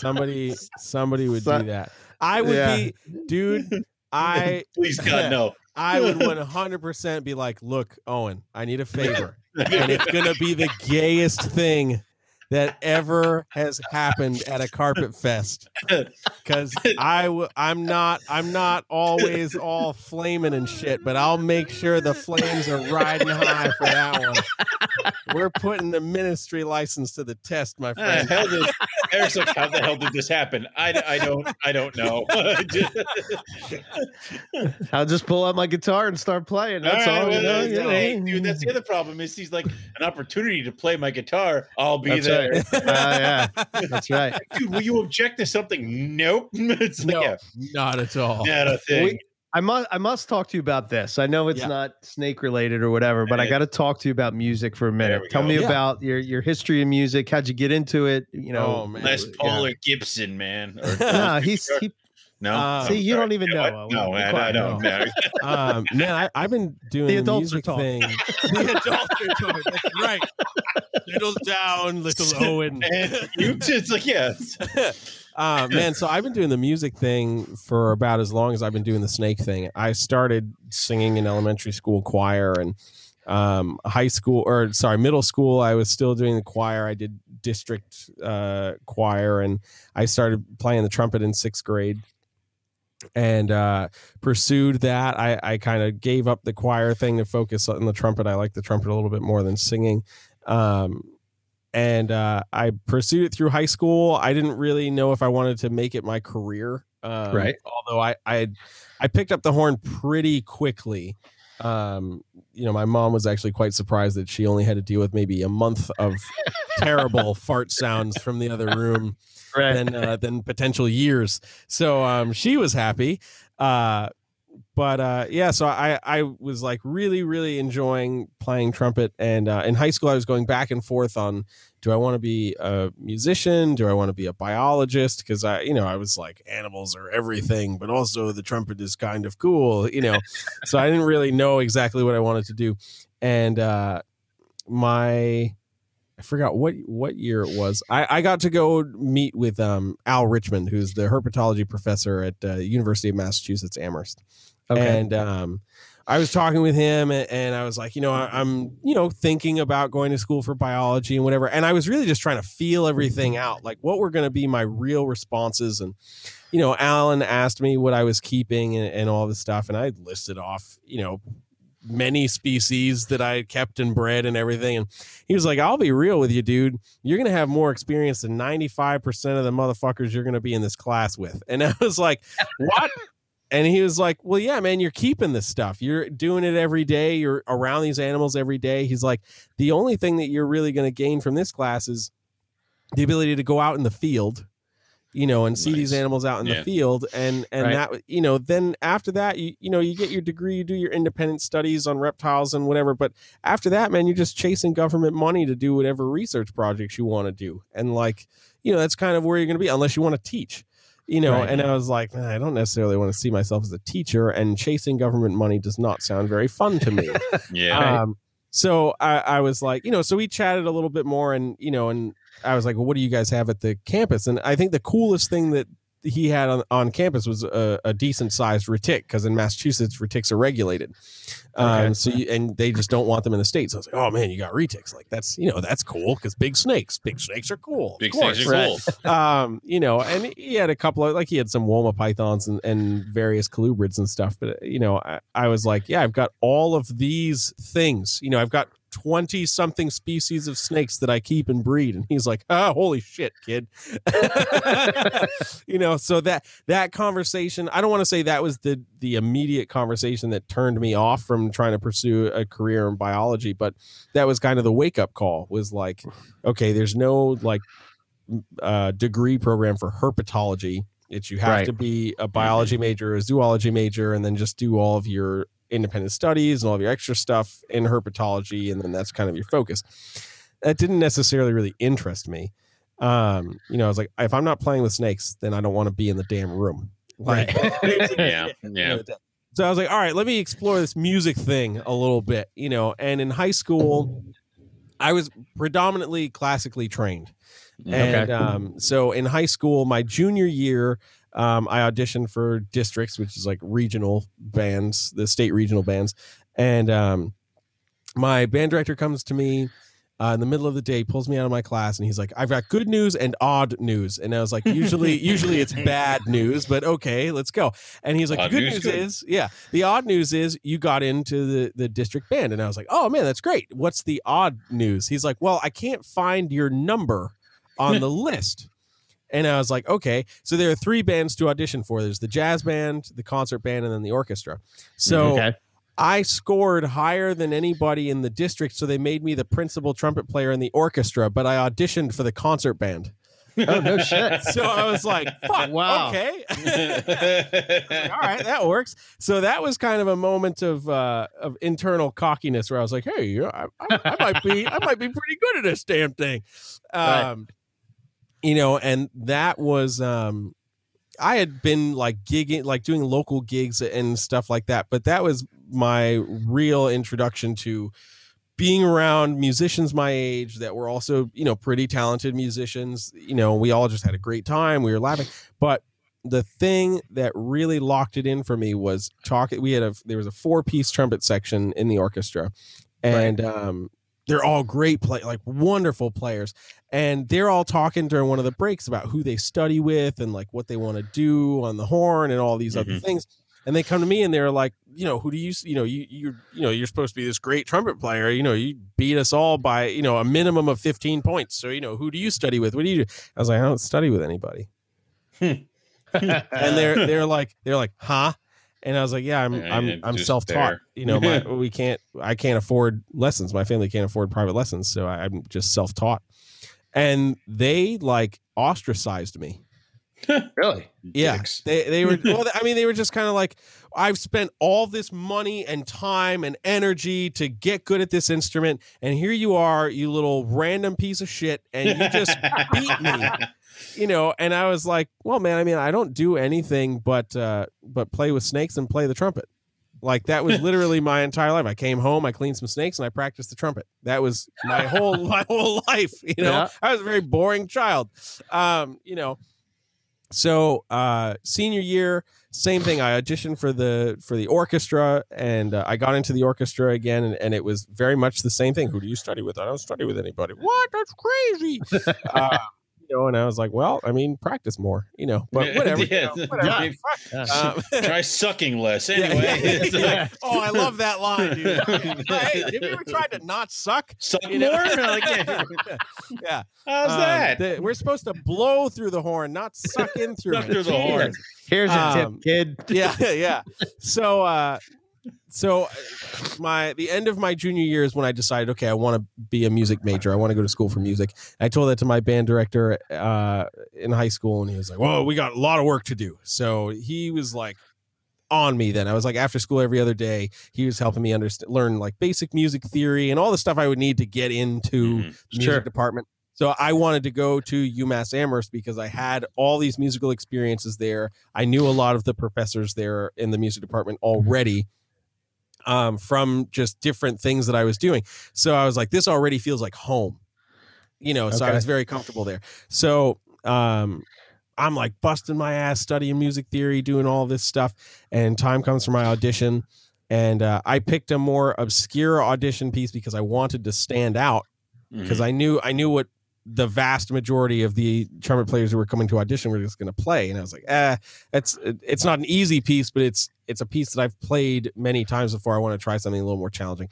somebody somebody would So- do that. I would Yeah. be, dude. I Please God, no. I would 100% be like, look, Owen, I need a favor. and it's going to be the gayest thing that ever has happened at a carpet fest because i w- i'm not i'm not always all flaming and shit but i'll make sure the flames are riding high for that one we're putting the ministry license to the test my friend hell did Eric's like, how the hell did this happen? I, I don't I don't know. I'll just pull out my guitar and start playing. That's all. All right, you know, well, you know. hey, dude, that's the other problem is he's like an opportunity to play my guitar. I'll be That's there. right. Uh, yeah, that's right. Dude, will you object to something? Nope. it's like, no yeah, not at all not a thing. We- I must I must talk to you about this. I know it's Yeah. not snake related or whatever, but I got to talk to you about music for a minute. Tell go. me Yeah. about your your history of music. How'd you get into it? You know, Oh, man. Les yeah. Paul or Gibson, man. Or- No, he's he, no. Uh, see. You don't even You know. what? Uh, No, be I, I don't. No. um, man, I, I've been doing The the, adults are talking. thing. the adults are talking. That's right. Little down, little Owen. And you, it's like, yeah. Uh, man, so I've been doing the music thing for about as long as I've been doing the snake thing. I started singing in elementary school choir and um, high school, or sorry, middle school. I was still doing the choir. I did district uh, choir, and I started playing the trumpet in sixth grade. And uh, pursued that. I, I kind of gave up the choir thing to focus on the trumpet. I like the trumpet a little bit more than singing. Um, and uh, I pursued it through high school. I didn't really know if I wanted to make it my career, um, Right. Although I, I I picked up the horn pretty quickly. Um, you know, my mom was actually quite surprised that she only had to deal with maybe a month of terrible fart sounds from the other room right. than uh, than potential years. So um, she was happy. Uh, but uh, yeah, so I I was like really really enjoying playing trumpet, and uh, in high school I was going back and forth on do I want to be a musician, do I want to be a biologist? Because I you know I was like animals are everything, but also the trumpet is kind of cool, you know. so I didn't really know exactly what I wanted to do, and uh, my I forgot what what year it was. I, I got to go meet with um, Al Richmond, who's the herpetology professor at uh, University of Massachusetts Amherst, Okay. and um, I was talking with him, and, and I was like, you know, I, I'm you know thinking about going to school for biology and whatever, and I was really just trying to feel everything out, like what were going to be my real responses, and you know, Alan asked me what I was keeping and, and all this stuff, and I listed off, you know, many species that I kept and bred and everything. And he was like, I'll be real with you, dude. You're going to have more experience than 95% of the motherfuckers you're going to be in this class with. And I was like, what? And he was like, Well, yeah, man, you're keeping this stuff. You're doing it every day. You're around these animals every day. He's like, The only thing that you're really going to gain from this class is the ability to go out in the field you know and see Nice. these animals out in Yeah. the field and and Right. that you know then after that you you know you get your degree you do your independent studies on reptiles and whatever but after that man you're just chasing government money to do whatever research projects you want to do and like you know that's kind of where you're going to be unless you want to teach you know Right. and i was like i don't necessarily want to see myself as a teacher and chasing government money does not sound very fun to me Yeah. um, so I, I was like, you know, so we chatted a little bit more, and you know, and I was like, well, what do you guys have at the campus? And I think the coolest thing that he had on, on campus was a, a decent sized retic because in Massachusetts retics are regulated. Um, Okay. so you, and they just don't want them in the states. I was like, oh man, you got retics. Like that's you know that's cool because big snakes, big snakes are cool. Big course snakes are Right. cool. um, you know, and he had a couple of like he had some Woma pythons and, and various colubrids and stuff. But you know, I, I was like, yeah, I've got all of these things. You know, I've got twenty something species of snakes that I keep and breed. And he's like, oh, holy shit, kid. you know, so that that conversation, I don't want to say that was the the immediate conversation that turned me off from trying to pursue a career in biology, but that was kind of the wake up call. Was like, okay, there's no like uh, degree program for herpetology. It's you have Right. to be a biology major, a zoology major, and then just do all of your independent studies and all of your extra stuff in herpetology, and then that's kind of your focus. That didn't necessarily really interest me. Um, you know, I was like, if I'm not playing with snakes, then I don't want to be in the damn room. Like, Yeah. Yeah. so I was like, all right, let me explore this music thing a little bit, you know. And in high school, I was predominantly classically trained. And um, so in high school, my junior year, um, I auditioned for districts, which is like regional bands, the state regional bands. And um, my band director comes to me uh, in the middle of the day, pulls me out of my class, and he's like, "I've got good news and odd news." And I was like, "Usually, usually it's bad news, but okay, let's go." And he's like, Odd "The good news, news good. is, yeah, the odd news is you got into the the district band." And I was like, "Oh man, that's great. What's the odd news?" He's like, "Well, I can't find your number on the list." And I was like, okay. So there are three bands to audition for. There's the jazz band, the concert band, and then the orchestra. So okay. I scored higher than anybody in the district, so they made me the principal trumpet player in the orchestra, but I auditioned for the concert band. Oh no shit. So I was like, fuck, Wow. okay. all right, that works. So that was kind of a moment of uh, of internal cockiness where I was like, hey, you know, I, I, I might be I might be pretty good at this damn thing. Right. You know, and that was um I had been like gigging, like doing local gigs and stuff like that, but that was my real introduction to being around musicians my age that were also, you know, pretty talented musicians. You know, we all just had a great time. We were laughing. But the thing that really locked it in for me was talking. We had a, there was a four piece trumpet section in the orchestra. And, um, they're all great play like wonderful players and they're all talking during one of the breaks about who they study with and like what they want to do on the horn and all these other Mhm. things and they come to me and they're like you know who do you you know you you you know you're supposed to be this great trumpet player you know you beat us all by you know a minimum of 15 points so you know who do you study with? What do you do? I was like i don't study with anybody. And they're they're like they're like huh and I was like, "Yeah, I'm I'm I'm self taught. You know, my, we can't I can't afford lessons. My family can't afford private lessons, so I, I'm just self taught." And they like ostracized me. really? Yeah, Dicks. they they were. well, I mean, they were just kind of like, "I've spent all this money and time and energy to get good at this instrument, and here you are, you little random piece of shit, and you just beat me." you know and i was like well man i mean i don't do anything but uh but play with snakes and play the trumpet. Like that was literally my entire life. I came home i cleaned some snakes and i practiced the trumpet. That was my whole my whole life you know? Yeah. i was a very boring child. Um you know so uh senior year same thing. I auditioned for the for the orchestra and uh, i got into the orchestra again and, and it was very much the same thing. Who do you study with? I don't study with anybody. What? That's crazy. Uh, know, and I was like, well, I mean, practice more, you know, but whatever. yeah. you know, whatever. Yeah. Yeah. Um, Try sucking less anyway. yeah, It's like, oh, I love that line, dude. hey, have you ever tried to not suck? Suck You know? more? Like, yeah. yeah. How's Um, that? the- we're supposed to blow through the horn, not suck in through Suck it. through the Jesus. horn. Here's a Um, tip, kid. yeah, yeah. So, uh, so uh, my the end of my junior year is when I decided, okay, I want to be a music major. I want to go to school for music. I told that to my band director uh, in high school, and he was like, "Well, we got a lot of work to do." So he was like on me then. I was like after school every other day. He was helping me understand, learn like basic music theory and all the stuff I would need to get into Mhm. the music Sure. department. So I wanted to go to UMass Amherst because I had all these musical experiences there. I knew a lot of the professors there in the music department already um, from just different things that I was doing. So I was like, this already feels like home, you know. So I was very comfortable there. So um, I'm like busting my ass studying music theory, doing all this stuff, and time comes for my audition. And uh, I picked a more obscure audition piece because I wanted to stand out because Mhm. I knew I knew what the vast majority of the trumpet players who were coming to audition were just going to play, and I was like, eh, it's it's not an easy piece, but it's it's a piece that I've played many times before. I want to try something a little more challenging,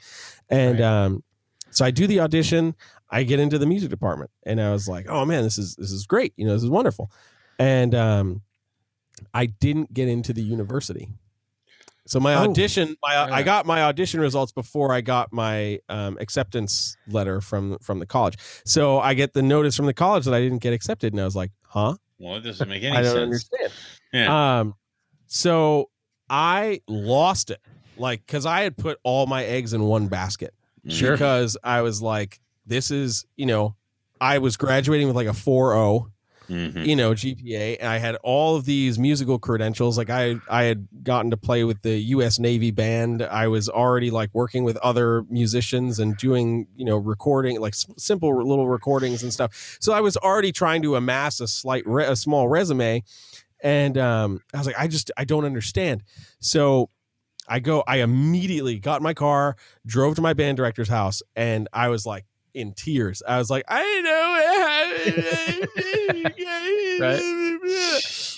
and Right. um, so I do the audition. I get into the music department, and I was like, oh man, this is this is great. You know, this is wonderful, and um, I didn't get into the university. So my Oh. audition, my I got my audition results before I got my um, acceptance letter from from the college. So I get the notice from the college that I didn't get accepted, and I was like, "Huh? well, it doesn't make any I don't sense. understand." Yeah. Um, so I lost it, like because I had put all my eggs in one basket Sure. because I was like, "This is you know." I was graduating with like a 4.0 Mhm. you know GPA and I had all of these musical credentials. Like I I had gotten to play with the US Navy band. I was already like working with other musicians and doing you know recording like simple little recordings and stuff. So I was already trying to amass a slight re- a small resume and um I was like I just I don't understand. So I go I immediately got in my car drove to my band director's house and I was like in tears. I was like, I know.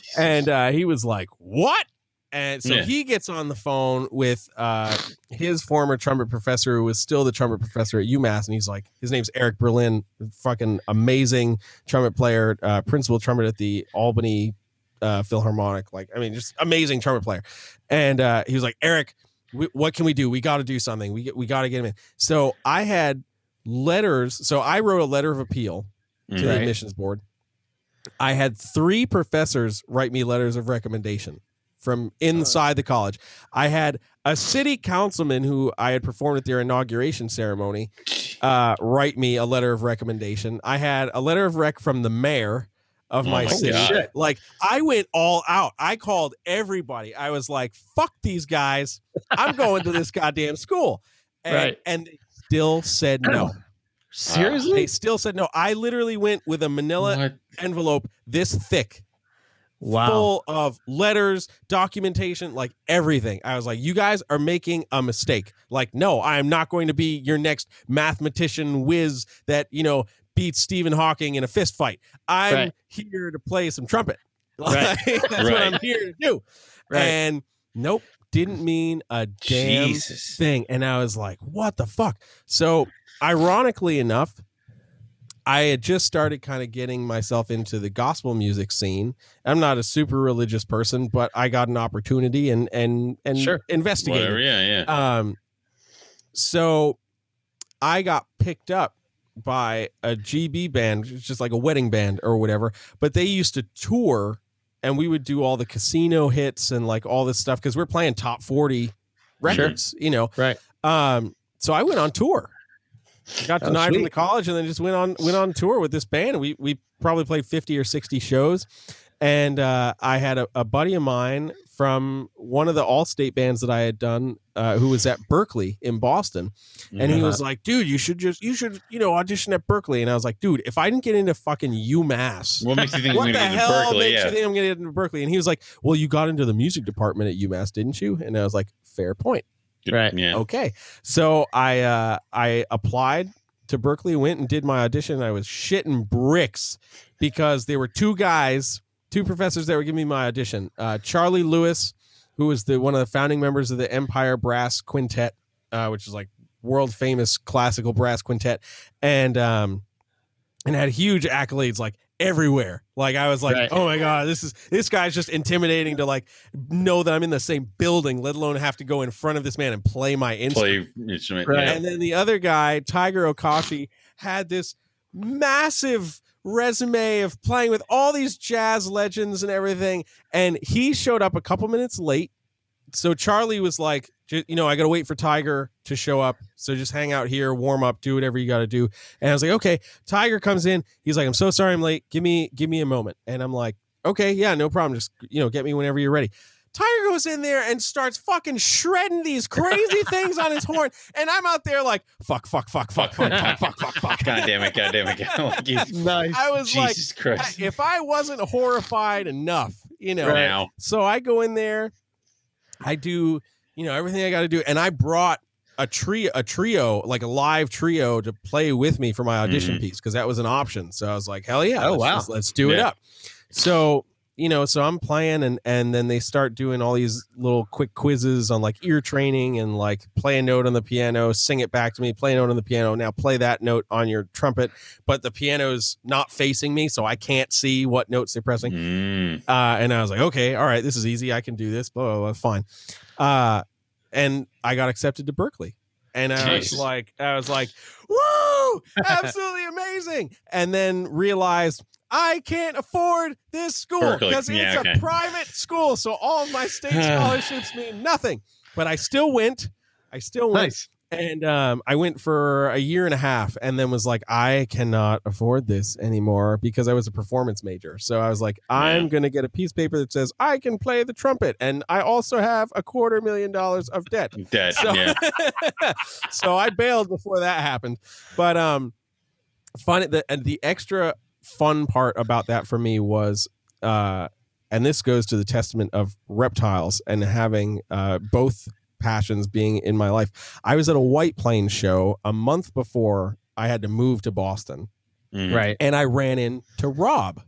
And uh, he was like, What? And so Yeah. he gets on the phone with uh, his former trumpet professor, who was still the trumpet professor at UMass. And he's like, His name's Eric Berlin, fucking amazing trumpet player, uh, principal trumpet at the Albany uh, Philharmonic. Like, I mean, just amazing trumpet player. And uh, he was like, Eric, we, what can we do? We got to do something. We, we got to get him in. So I had letters. So I wrote a letter of appeal to the admissions board. I had three professors write me letters of recommendation from inside the college. I had a city councilman who I had performed at their inauguration ceremony uh, write me a letter of recommendation. I had a letter of rec from the mayor of Oh my my city. God. Shit. Like I went all out. I called everybody. I was like, "Fuck these guys! I'm going to this goddamn school," and Right. and they still said no. Seriously? Uh, they still said no. I literally went with a manila What? envelope this thick, wow. full of letters, documentation, like everything. I was like, you guys are making a mistake. Like, no, I am not going to be your next mathematician whiz that, you know, beats Stephen Hawking in a fist fight. I'm Right. here to play some trumpet. Right. Like, That's what I'm here to do. Right. And nope, didn't mean a damn Jesus. thing. And I was like, what the fuck? So, ironically enough, I had just started kind of getting myself into the gospel music scene. I'm not a super religious person, but I got an opportunity and and and Sure. investigated. Whatever. Yeah. Yeah. Um, so I got picked up by a GB band, just like a wedding band or whatever. But they used to tour, and we would do all the casino hits and like all this stuff because we're playing top forty records, you know. Right. Um, so I went on tour. Got Oh, denied from the college, and then just went on went on tour with this band. We we probably played fifty or sixty shows, and uh, I had a, a buddy of mine from one of the all state bands that I had done, uh, who was at Berklee in Boston, and he was like, "Dude, you should just you should you know audition at Berklee." And I was like, "Dude, if I didn't get into fucking UMass." what makes you think What you're the going to get hell to Berklee? makes Yeah. you think I'm going to get into Berklee? And he was like, "Well, you got into the music department at UMass, didn't you?" And I was like, "Fair point." Right. Yeah. Okay. So I uh I applied to Berklee, went and did my audition. And I was shitting bricks because there were two guys, two professors that were giving me my audition. Uh, Charlie Lewis, who was the one of the founding members of the Empire Brass Quintet, uh, which is like world famous classical brass quintet, and um, and had huge accolades like everywhere. Like I was like, Right. oh my god, this is this guy's just intimidating to like know that I'm in the same building, let alone have to go in front of this man and play my instrument. Play instrument. Right. Yeah. And then the other guy, Tiger Okoshi, had this massive resume of playing with all these jazz legends and everything. And he showed up a couple minutes late. So Charlie was like, you know, I got to wait for Tiger to show up. So just hang out here, warm up, do whatever you got to do. And I was like, okay. Tiger comes in. He's like, I'm so sorry I'm late. Give me, give me a moment. And I'm like, okay, yeah, no problem. Just, you know, get me whenever you're ready. Tiger goes in there and starts fucking shredding these crazy things on his horn, and I'm out there like fuck, fuck, fuck, fuck, fuck, fuck, fuck, fuck, fuck. God damn it! God damn it! God. Like, you- Nice. I was like, Jesus Christ! if I wasn't horrified enough, you know. Now, So I go in there, I do, you know, everything I got to do, and I brought a trio, a trio, like a live trio, to play with me for my audition Mhm. piece because that was an option. So I was like, hell yeah, Oh, let's, wow. just- let's do it up. So you know, so I'm playing, and and then they start doing all these little quick quizzes on like ear training and like play a note on the piano, sing it back to me, play a note on the piano. Now play that note on your trumpet, but the piano's not facing me, so I can't see what notes they're pressing. Mm. Uh, and I was like, okay, all right, this is easy. I can do this. Blah, blah, blah fine. Uh, and I got accepted to Berklee. And I was like, I was like, woo, absolutely amazing. And then realized I can't afford this school Berklee. because it's Yeah, a okay. private school. So all of my state scholarships mean nothing. But I still went. I still went Nice. and um, I went for a year and a half, and then was like, I cannot afford this anymore because I was a performance major. So I was like, I'm Yeah. going to get a piece of paper that says I can play the trumpet, and I also have a quarter million dollars of debt. Dead. So, yeah. so I bailed before that happened. But um, fun the and the extra fun part about that for me was uh, and this goes to the testament of reptiles and having uh both passions being in my life. I was at a White Plains show a month before I had to move to Boston, Mm. Right. and I ran into Rob.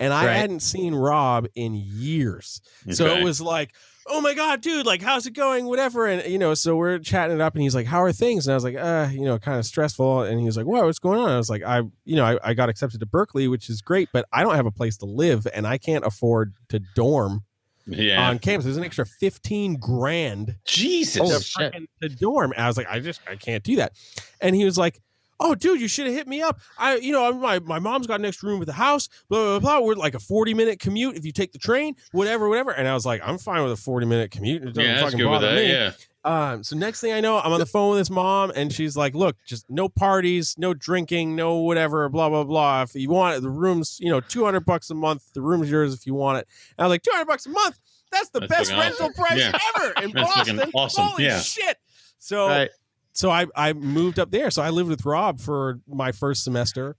And I Right. hadn't seen Rob in years. So it was like, oh my God, dude, like, how's it going? Whatever. And, you know, so we're chatting it up and he's like, how are things? And I was like, uh, you know, kind of stressful. And he was like, what, what's going on? I was like, I, you know, I, I got accepted to Berklee, which is great, but I don't have a place to live and I can't afford to dorm Yeah. on campus. There's an extra 15 grand Jesus. Holy to, shit. to dorm. And I was like, I just, I can't do that. And he was like, Oh, dude, you should have hit me up. I, you know, my, my mom's got an extra room at the house. Blah blah blah. We're like a forty minute commute if you take the train, whatever, whatever. And I was like, I'm fine with a forty minute commute. It doesn't yeah, that's fucking good with that. me. Yeah. Um, so next thing I know, I'm on the phone with his mom, and she's like, "Look, just no parties, no drinking, no whatever, blah blah blah. If you want it, the room's you know 200 bucks a month. The room's yours if you want it." And I was like, "200 bucks a month? That's the That's best rental awesome. price Yeah. ever in That's Boston. awesome. Holy Yeah. shit!" So Right. So I I moved up there. So I lived with Rob for my first semester.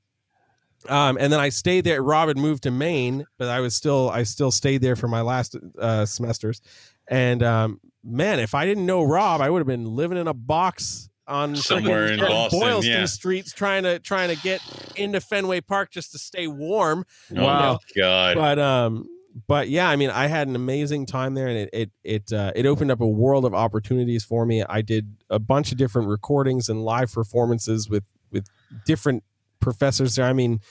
Um, and then I stayed there. Rob had moved to Maine, but I was still I still stayed there for my last uh, semesters. And um, man, if I didn't know Rob, I would have been living in a box on Somewhere in Boston, Boylston yeah. streets, trying to trying to get into Fenway Park just to stay warm. Oh Wow. God. But um, but yeah, I mean, I had an amazing time there, and it it it uh, it opened up a world of opportunities for me. I did a bunch of different recordings and live performances with with different professors there. I mean,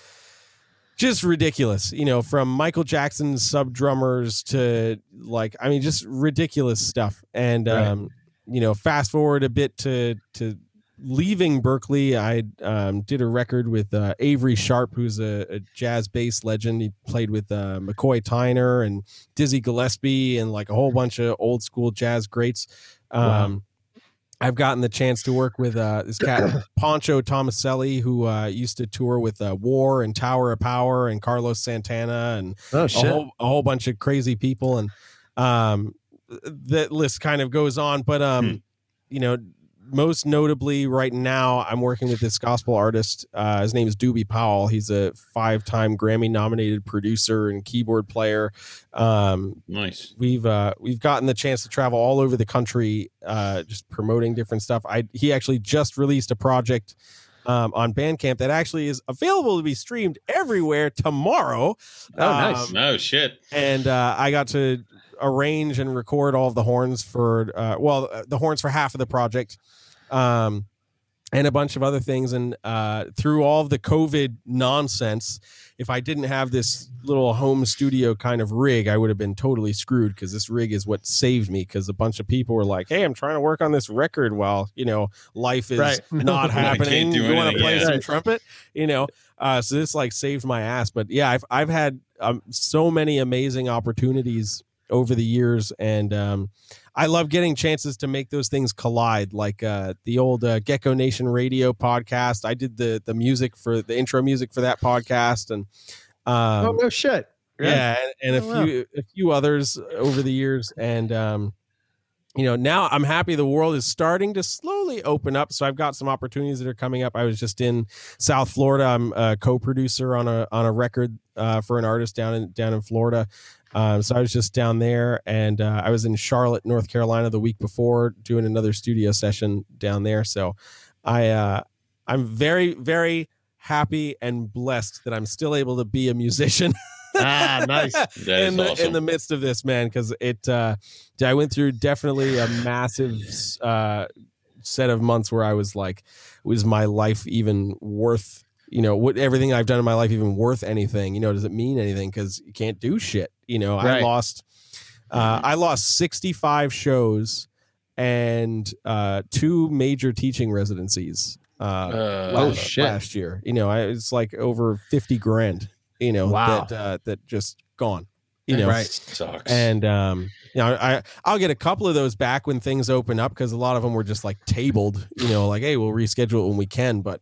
just ridiculous, you know, from Michael Jackson's sub drummers to like, I mean, just ridiculous stuff. And Right. um, you know, fast forward a bit to to leaving Berklee, I um, did a record with uh, Avery Sharpe, who's a, a jazz bass legend. He played with uh, McCoy Tyner and Dizzy Gillespie and like a whole bunch of old school jazz greats. Um, Wow. I've gotten the chance to work with uh, this cat Pancho Tomaselli, who uh, used to tour with uh, War and Tower of Power and Carlos Santana and Oh a whole, a whole bunch of crazy people and um that list kind of goes on but um Hmm. you know most notably right now i'm working with this gospel artist uh his name is doobie powell he's a five-time grammy nominated producer and keyboard player um nice. we've uh we've gotten the chance to travel all over the country uh just promoting different stuff i he actually just released a project um, on Bandcamp that actually is available to be streamed everywhere tomorrow. Oh, nice. Um, Oh shit. and uh, I got to arrange and record all of the horns for uh, well uh, the horns for half of the project um, and a bunch of other things. And uh, through all of the covid nonsense if i didn't have this little home studio kind of rig i would have been totally screwed because this rig is what saved me because a bunch of people were like hey i'm trying to work on this record while you know life is Right. not happening. you want to play yeah. some trumpet? You know uh, so this like saved my ass. But yeah i've, I've had um, so many amazing opportunities over the years and um, i love getting chances to make those things collide like uh, the old uh, gecko nation radio podcast. I did the the music for the intro music for that podcast and um, oh no shit. yeah, and, and a Oh, wow. few a few others over the years and um you know now i'm happy the world is starting to slowly open up so i've got some opportunities that are coming up. I was just in south florida. I'm a co-producer on a on a record uh, for an artist down in down in florida um, so i was just down there and uh, i was in charlotte north carolina the week before doing another studio session down there so i uh i'm very very happy and blessed that i'm still able to be a musician Ah, nice. In the awesome. in the midst of this, man, because it uh, I went through definitely a massive uh, set of months where I was like, was my life even worth? You know, what everything I've done in my life even worth anything? You know, does it mean anything? Because you can't do shit. You know, I lost, uh, I lost sixty five shows and uh, two major teaching residencies. Uh, Uh, Oh, last, shit. last year. You know, I, it's like over 50 grand, you know, Wow. that, uh, that just gone, you know, Right. Sucks. and, um, you know, I, I'll get a couple of those back when things open up. Cause a lot of them were just like tabled, you know, like, Hey, we'll reschedule it when we can. But,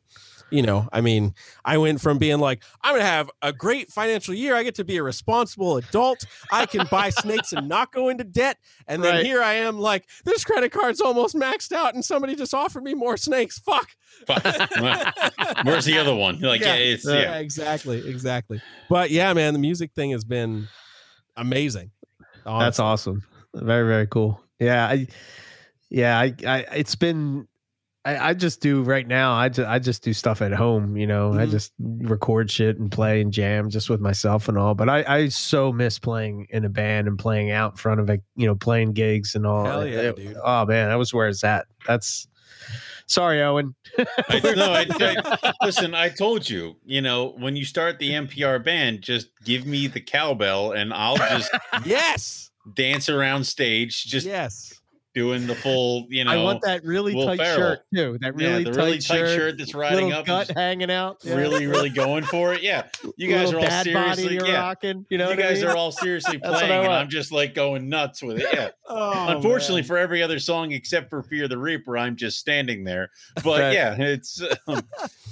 you know, I mean, I went from being like, I'm going to have a great financial year. I get to be a responsible adult. I can buy snakes and not go into debt. And then Right. here I am like, this credit card's almost maxed out and somebody just offered me more snakes. Fuck. Fuck. Where's the other one? Like, yeah, it's yeah, yeah. exactly, exactly. But yeah, man, the music thing has been amazing. That's awesome. Very very cool. Yeah, I yeah, I, I it's been I, I just do right now. I just I just do stuff at home, you know. I Mhm. just record shit and play and jam just with myself and all. But I I so miss playing in a band and playing out in front of a you know playing gigs and all. Hell yeah, It- dude. Oh man, that was where it's at. That's sorry, Owen. I, no, I, I, listen. I told you. You know, when you start the NPR band, just give me the cowbell, and I'll just Yes, dance around stage, just yes. Doing the full. You know, I want that really Will tight Ferrell. shirt too. That yeah, really, the tight, really tight shirt, shirt, that's riding up. gut and hanging out. just Really, really going for it. Yeah, you guys are all seriously. you're Yeah, rocking. You know, you what I guys mean? are all seriously playing, I and want. I'm just like going nuts with it. Yeah. Oh, Unfortunately, man. for every other song except for "Fear the Reaper," I'm just standing there. But Right. yeah, it's um,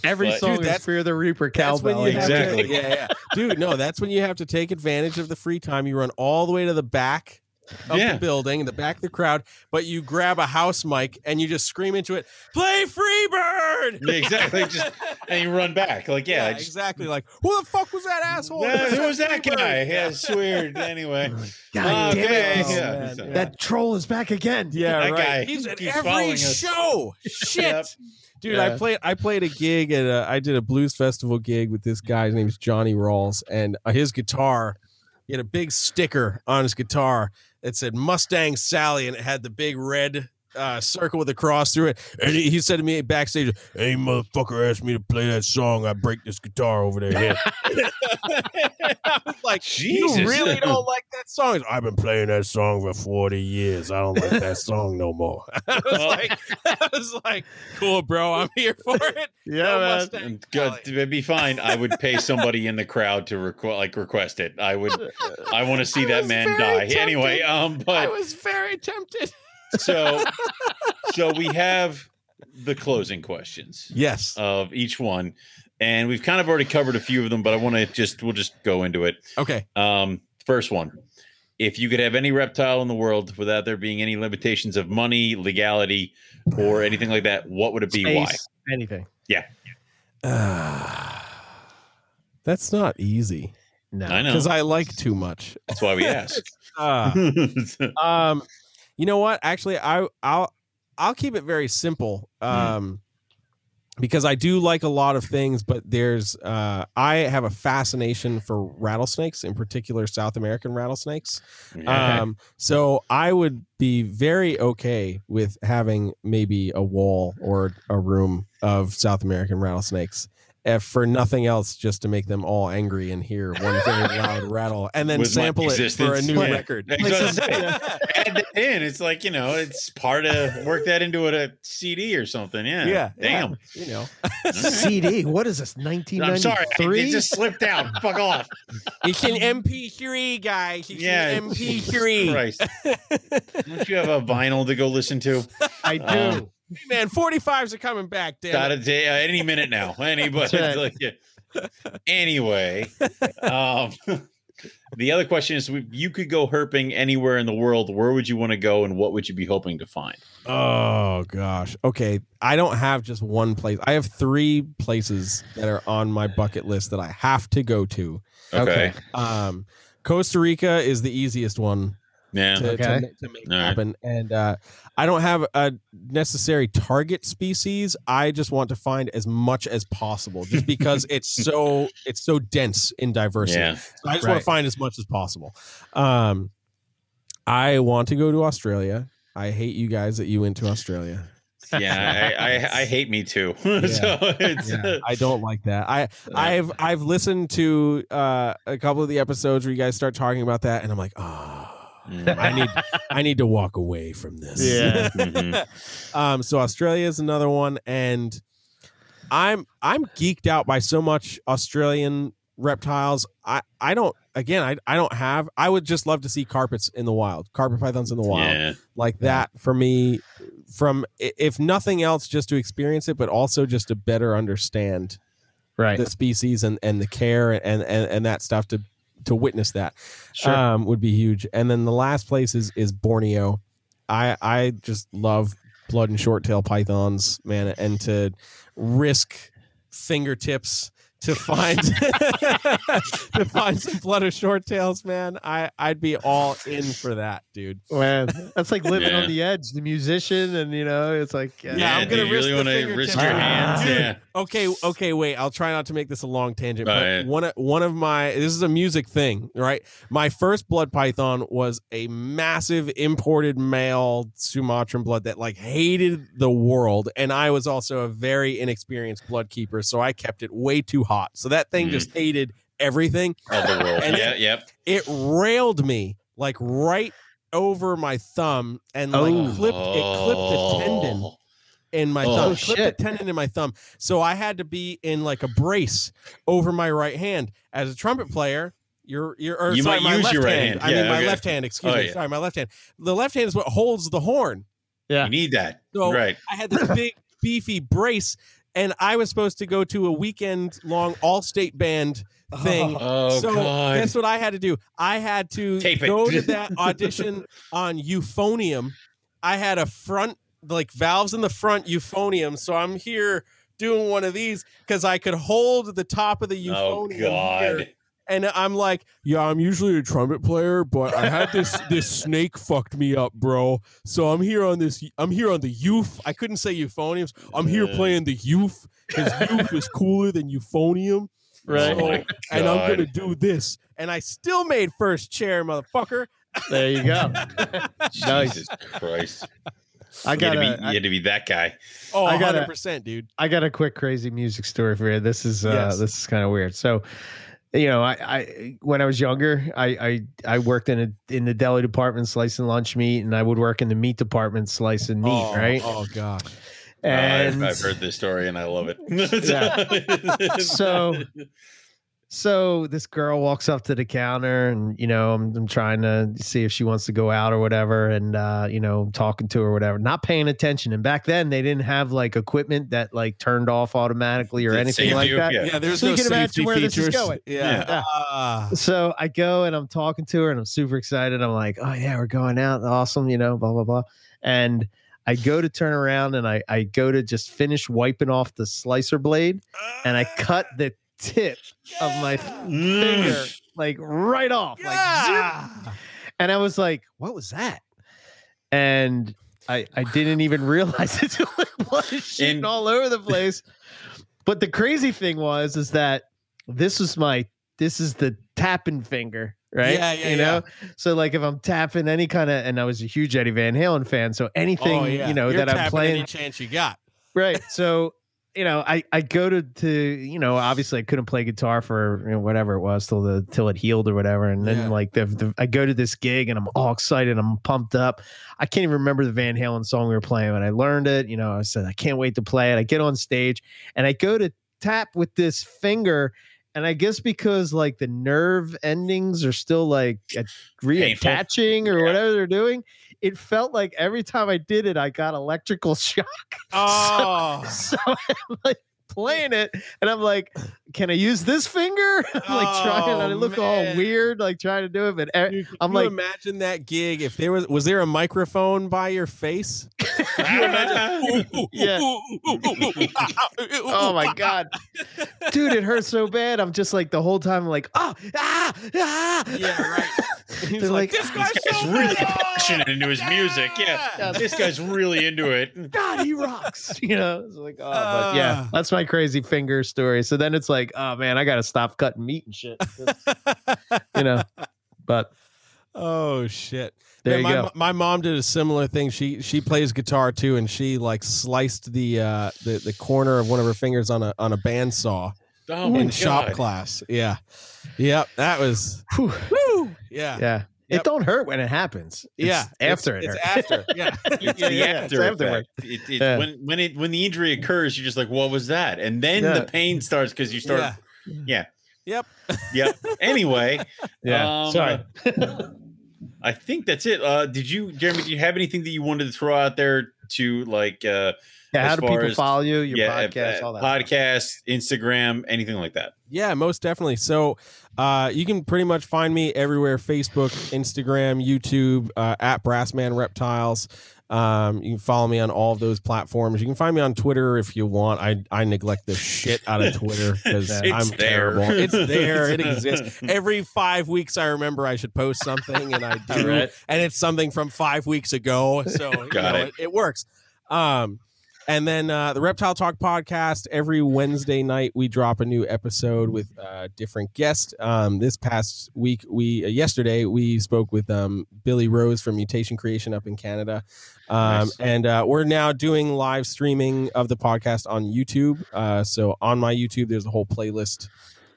Every But- song Dude, is that's- Fear the Reaper That's when cowbell. you in have it. to- Exactly. yeah, yeah, dude. No, that's when you have to take advantage of the free time. You run all the way to the back of Yeah. the building, in the back of the crowd, but you grab a house mic and you just scream into it, "Play Freebird!" Yeah, exactly just and you run back. Like yeah, I just, exactly. Like, who the fuck was that asshole? Yeah, who was that Freebird? guy? Yeah, it's weird. Anyway, God damn Okay, it! Oh, yeah. man, yeah. That troll is back again. Yeah, That right. guy He's at keeps every show. Shit. Yep. Dude, I played I played a gig at a, I did a blues festival gig with this guy. His name is Johnny Rawls, and uh, his guitar, he had a big sticker on his guitar that said Mustang Sally, and it had the big red uh, circle with a cross through it. And he, he said to me backstage, "Hey, motherfucker, asked me to play that song. I break this guitar over their head." I was like, Jesus. "You really don't like that song?" I've been playing that song for forty years. I don't like that song no more. I was like, I was like, "Cool, bro. I'm here for it." Yeah, No man. Mustang And Sally. good, it'd be fine. I would pay somebody in the crowd to request, like request it. I would. I want to see I that man die. tempted. Anyway, um, but I was very tempted. So so we have the closing questions Yes. of each one, and we've kind of already covered a few of them, but I want to just we'll just go into it. okay. Um, first one. If you could have any reptile in the world without there being any limitations of money, legality, or anything like that, what would it be? Why? Space, Anything. that's not easy No. I know. because I like too much. That's why we ask. Uh, um, you know what? Actually, I I'll I'll keep it very simple. Um, because I do like a lot of things, but there's uh, I have a fascination for rattlesnakes, in particular South American rattlesnakes. Um, so I would be very okay with having maybe a wall or a room of South American rattlesnakes. If for nothing else, just to make them all angry and hear one very loud rattle, and then With my sample it for a existence. new Yeah. record. I was gonna say, add that in. It's like you know, it's part of work that into a, a CD or something. Yeah. Yeah, Damn. you know, CD. What is this? Nineteen I'm sorry. I- It just slipped out. Fuck off. it's an MP3, guy. It's Yeah. an MP3. Christ. Don't you have a vinyl to go listen to? I do. Um, Hey, man, 45s are coming back, damn Got it. a day uh, any minute now. Anybody. That's right. like, yeah. Anyway, um, the other question is: you could go herping anywhere in the world. Where would you want to go, and what would you be hoping to find? Oh gosh. Okay. I don't have just one place. I have three places that are on my bucket list that I have to go to. Okay. Um, Costa Rica is the easiest one Yeah. to, to Okay. ma- to make All right. happen. And uh, I don't have a necessary target species. I just want to find as much as possible, just because it's so it's so dense in diversity. Yeah. So I just want to find as much as possible. Um, I want to go to Australia. I hate you guys that you went to Australia. Yeah. I, I, I hate me too. so it's Yeah. I don't like that. I I've I've listened to uh, a couple of the episodes where you guys start talking about that, and I'm like, oh, Mm. I need I need to walk away from this. Yeah. Mhm. um. So Australia is another one, and I'm I'm geeked out by so much Australian reptiles. I I don't again I I don't have. I would just love to see carpets in the wild, carpet pythons in the wild. yeah. like that for me from if nothing else just to experience it but also just to better understand Right. the species and and the care and and, and that stuff to to witness that Sure. um would be huge and then the last place is is borneo i i just love blood and short tail pythons man and to risk fingertips to find to find some blood or short tails man i i'd be all in for that dude Man, that's like living Yeah. on the edge. The musician, and you know, it's like yeah. Yeah, I'm gonna you risk really the want to risk fingertips. your hands? Dude. Yeah. Okay, okay, wait. I'll try not to make this a long tangent, oh, but Right. one of one of my this is a music thing, right? My first blood python was a massive imported male Sumatran blood that like hated the world, and I was also a very inexperienced blood keeper, so I kept it way too hot. So that thing Mm. just hated everything. Of the world. And yeah. Yep. It railed me like right over my thumb and like Oh. clipped it clipped the tendon Oh. in my Oh, thumb. Clipped shit. the tendon in my thumb. So I had to be in like a brace over my right hand. As a trumpet player, you're you're or You sorry, might my use left your right hand. hand. I Yeah, mean my okay. left hand, excuse Oh, me. yeah. Sorry, my left hand. The left hand is what holds the horn. Yeah. You need that. So right. I had this big beefy brace and I was supposed to go to a weekend long all state band oh. thing. Oh so God. guess what I had to do? I had to Tape go to that audition on euphonium. I had a front like valves in the front euphonium, so I'm here doing one of these because I could hold the top of the euphonium. oh euphonium. God. here. And I'm like, yeah, I'm usually a trumpet player, but I had this this snake fucked me up, bro. So I'm here on this. I'm here on the youth. I couldn't say euphoniums. I'm here Uh. playing the youth because youth is cooler than euphonium. Right. Oh And I'm gonna do this. And I still made first chair, motherfucker. There you go. Nice. Jesus Christ. I got had, to be, you had to be that guy. Oh, I gotta- 100 percent, dude. I got a quick crazy music story for you. This is uh Yes. this is kind of weird. So, you know, I, I when I was younger, I I I worked in a in the deli department slicing lunch meat, and I would work in the meat department slicing meat, oh, right? Oh gosh. And I've, I've heard this story and I love it. So- So this girl walks up to the counter, and you know, I'm, I'm trying to see if she wants to go out or whatever, and uh, you know, I'm talking to her, or whatever, not paying attention. And back then, they didn't have like equipment that like turned off automatically or That anything like you? that. Yeah. Yeah, there's So you no can imagine safety where this is features. going. Yeah. Yeah. Ah. So I go and I'm talking to her, and I'm super excited. I'm like, oh yeah, we're going out, awesome, you know, blah blah blah. And I go to turn around, and I I go to just finish wiping off the slicer blade, and I cut the tip of my finger mm. like right off, like zip. And I was like, "What was that?" And I I didn't even realize it. was shooting And- all over the place. but the crazy thing was is that this was my this is the tapping finger, right? Yeah, yeah, You know, so like if I'm tapping any kind of, and I was a huge Eddie Van Halen fan, so anything oh, yeah. you know You're that I'm playing, any chance you got. right? So you know, I I go to to you know, obviously I couldn't play guitar for you know, whatever it was till the till it healed or whatever, and then Yeah. like the, the I go to this gig and I'm all excited, I'm pumped up. I can't even remember the Van Halen song we were playing, but I learned it. You know, I said I can't wait to play it. I get on stage and I go to tap with this finger. And I guess because like the nerve endings are still like at- reattaching or Yeah. whatever they're doing, it felt like every time I did it, I got electrical shock. Oh, So I'm like playing it, and I'm like, "Can I use this finger?" I'm like trying, and I Oh, look all weird, like trying to do it. But Dude, could I'm you like- imagine that gig if there was was there a microphone by your face? You imagine? Yeah. oh my god, dude, it hurts so bad. I'm just like the whole time, like, "Oh, ah, ah." Yeah, right. He's They're like, like, this guy's, This guy's so really good." passionate into his music. Yeah. This guy's really into it. God, he rocks. You know, it's like, oh, but yeah, Ah. that's my crazy finger story. So then it's like, oh man, I got to stop cutting meat and shit. you know, but oh shit. there Yeah, you my, go. My mom did a similar thing. She she plays guitar too, and she like sliced the uh the, the corner of one of her fingers on a on a bandsaw Oh my in shop class. Yeah. Yep. That was Whew. woo. Yeah. Yeah. Yep. It don't hurt when it happens. It's Yeah. after it's, it it's hurts. after. Yeah. It's Yeah, the yeah, after it's afterward. It, it, Yeah. When when it when the injury occurs, you're just like, what was that? And then Yeah. the pain starts because you start. Yeah. Yeah. Yep. Yep. Anyway, Yeah. Um, Sorry. I think that's it. Uh, did you, Jeremy? Do you have anything that you wanted to throw out there to like? Uh, Yeah. How do people as- follow you? Your yeah, podcast, uh, all that. stuff. podcast, Instagram, anything like that. Yeah, most definitely. So uh, you can pretty much find me everywhere Facebook, Instagram, YouTube, uh, at Brassman Reptiles. Um, you can follow me on all of those platforms. You can find me on Twitter if you want. I, I neglect the shit out of Twitter because I'm there. terrible. It's there. It exists. Every five weeks, I remember I should post something, and I do, Right. and it's something from five weeks ago. So you know, it. it. it works. Um, and then uh, the Reptile Talk podcast every Wednesday night we drop a new episode with uh, different guests. Um, this past week, we uh, yesterday we spoke with um, Billy Rose from Mutation Creation up in Canada, um, Nice. and uh, we're now doing live streaming of the podcast on YouTube. Uh, so on my YouTube, there's a whole playlist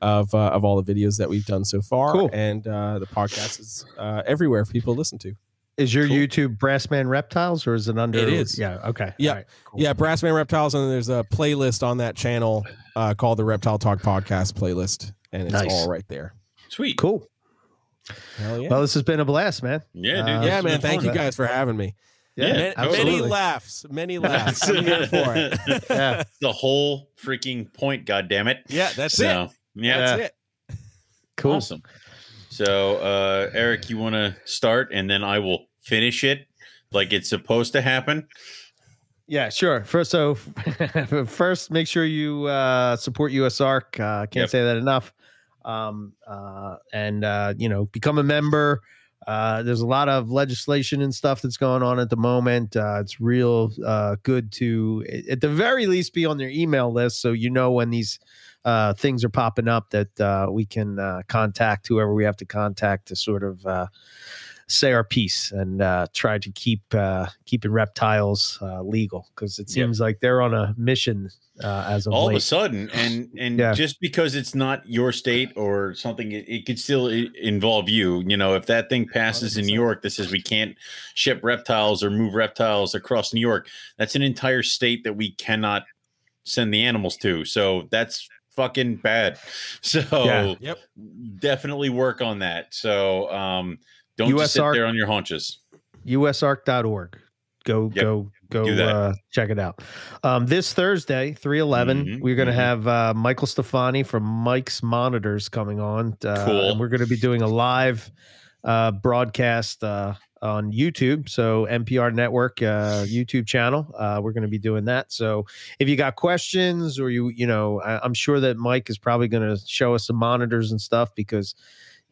of uh, of all the videos that we've done so far, Cool. and uh, the podcast is uh, everywhere for people to listen to. Is your Cool. YouTube Brassman Reptiles or is it under? It is. Yeah. Okay. Yeah. All right, cool. Yeah, Brassman Reptiles, and there's a playlist on that channel uh, called the Reptile Talk Podcast playlist, and it's Nice. all right there. Sweet. Cool. Hell yeah! Well, this has been a blast, man. Yeah, dude. Uh, yeah, man. Thank fun. you guys for having me. Yeah, Ma- many laughs, many laughs. I'm here for it. Yeah. the whole freaking point. God damn it. Yeah, that's it. Yeah, That's it. Cool. awesome. So uh, Eric, you want to start, and then I will finish it like it's supposed to happen. Yeah, sure. First, so first, make sure you uh, support USARK. Uh, can't Yep. say that enough. Um, uh, and uh, you know, become a member. Uh, there's a lot of legislation and stuff that's going on at the moment. Uh, it's real uh, good to, at the very least, be on their email list so you know when these uh, things are popping up that uh, we can uh, contact whoever we have to contact to sort of uh, say our piece and uh, try to keep uh, keeping reptiles uh, legal. Because it seems like they're on a mission uh, as of all of a sudden and and Yeah. just because it's not your state or something it, it could still involve you. You know if that thing passes in new york that says we can't ship reptiles or move reptiles across new york that's an entire state that we cannot send the animals to. So that's fucking bad so Yeah. Yep. definitely work on that so um don't just sit USARK there on your haunches usark.org. Go, Yep. go, go, Do uh, check it out. Um, this Thursday, 311, Mhm, we're going to mhm. have uh, Michael Stefani from Mike's Monitors coming on. Uh, Cool. And we're going to be doing a live uh, broadcast uh, on YouTube. So, NPR Network uh, YouTube channel. Uh, we're going to be doing that. So, if you got questions or you, you know, I, I'm sure that Mike is probably going to show us some monitors and stuff because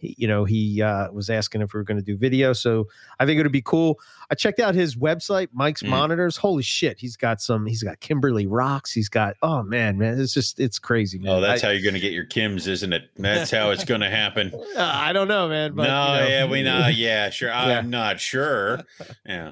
he, you know, he uh, was asking if we were going to do video. So I think it would be cool. I checked out his website, Mike's Mm. Monitors. Holy shit, he's got some. He's got Kimberley rocks. He's got. Oh man, man, it's just it's crazy. Man. Oh, that's I, how you're going to get your Kims, isn't it? That's how it's going to happen. uh, I don't know, man. But, no, you know. yeah, we know. Yeah, sure. Yeah. I'm not sure. Yeah.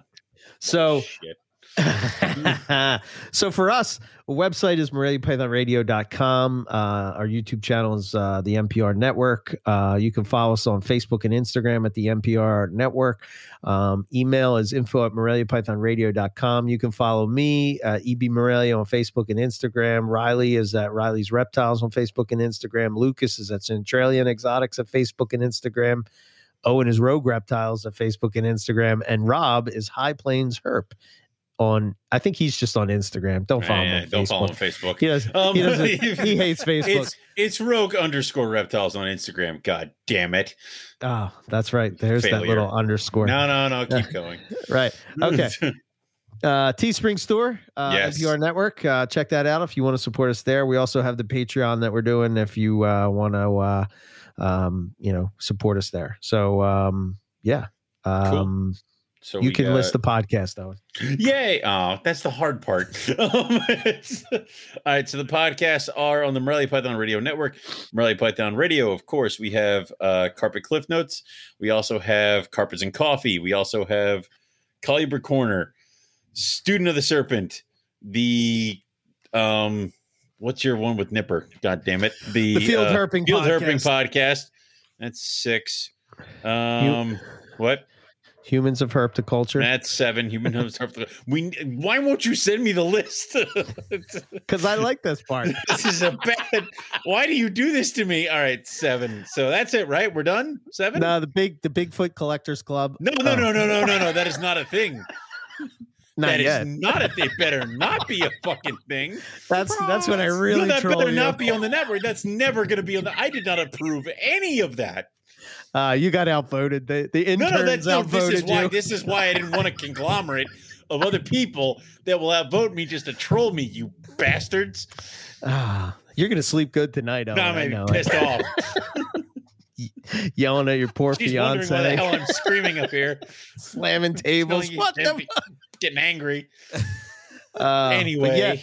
So Shit. so for us, website is moreliapythonradio.com. Uh, our YouTube channel is uh, the NPR Network. Uh, you can follow us on Facebook and Instagram at the NPR Network. Um, email is info at moreliapythonradio.com. You can follow me, uh, EB Morelia, on Facebook and Instagram. Riley is at Riley's Reptiles on Facebook and Instagram. Lucas is at Centralian Exotics at Facebook and Instagram. Owen is Rogue Reptiles at Facebook and Instagram. And Rob is High Plains Herp on I think he's just on Instagram. Don't follow Yeah, him on don't Facebook. follow him on Facebook. He does Um, he doesn't he hates Facebook. It's it's rogue underscore reptiles on Instagram. God damn it. oh, that's right. There's that little underscore. No, no, no. Keep going. Right. Okay. Uh Teespring Store, uh Yes. NPR Network. Uh check that out if you want to support us there. We also have the Patreon that we're doing if you uh want to uh um you know support us there. So um yeah. Um so you we can got- list the podcast though. Yay! Oh, that's the hard part. Um, all right, so the podcasts are on the Morelia Python Radio Network. Morelia Python Radio, of course. We have uh, Carpet Cliff Notes. We also have Carpets and Coffee. We also have Colubrid Corner, Student of the Serpent, the um, what's your one with Nipper? God damn it! The, The Field uh, Herping Field podcast. Herping podcast. That's six. Um, what? Humans of Herpticulture. That's seven. Human homes. We. Why won't you send me the list? Because I like this part. this is a bad. Why do you do this to me? All right, seven. So that's it, right? We're done. Seven. no, the big the Bigfoot Collectors Club. No, no, Oh, no, no, no, no, no. That is not a thing. Not That is yet. not a thing. Better not be a fucking thing. That's that's when I no, really that better you. not be on the network. That's never going to be on the. I did not approve any of that. Uh, you got outvoted. The the No, interns no, that's no. outvoted This is why. you. This is why I didn't want a conglomerate of other people that will outvote me just to troll me. You bastards! Ah, you're gonna sleep good tonight. No, I'm gonna be pissed off. Yelling at your poor She's wondering why the hell I'm screaming up here. slamming tables. What the? Getting angry. Uh, anyway, yeah,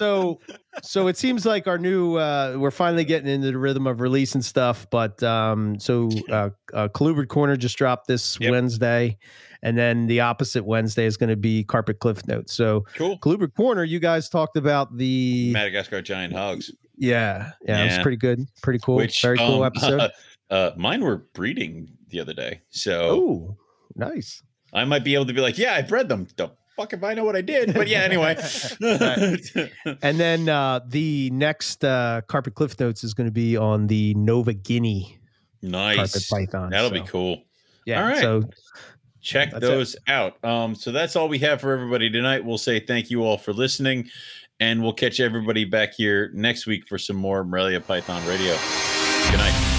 so so it seems like our new uh we're finally getting into the rhythm of releasing stuff but um so uh, uh Colubrid corner just dropped this Yep. wednesday and then the opposite wednesday is going to be carpet cliff notes so cool. Colubrid corner you guys talked about the Madagascar giant hogs, yeah yeah, it was pretty good pretty cool which very cool um, episode uh, mine were breeding the other day, so oh nice I might be able to be like, yeah, I bred them. The fuck if I know what I did, but yeah, anyway. and then uh the next uh carpet cliff notes is going to be on the nova guinea carpet nice. python That'll be cool. yeah All right. so check That's it. those out. Um, so that's all we have for everybody tonight. We'll say thank you all for listening, and we'll catch everybody back here next week for some more Morelia Python Radio. Good night.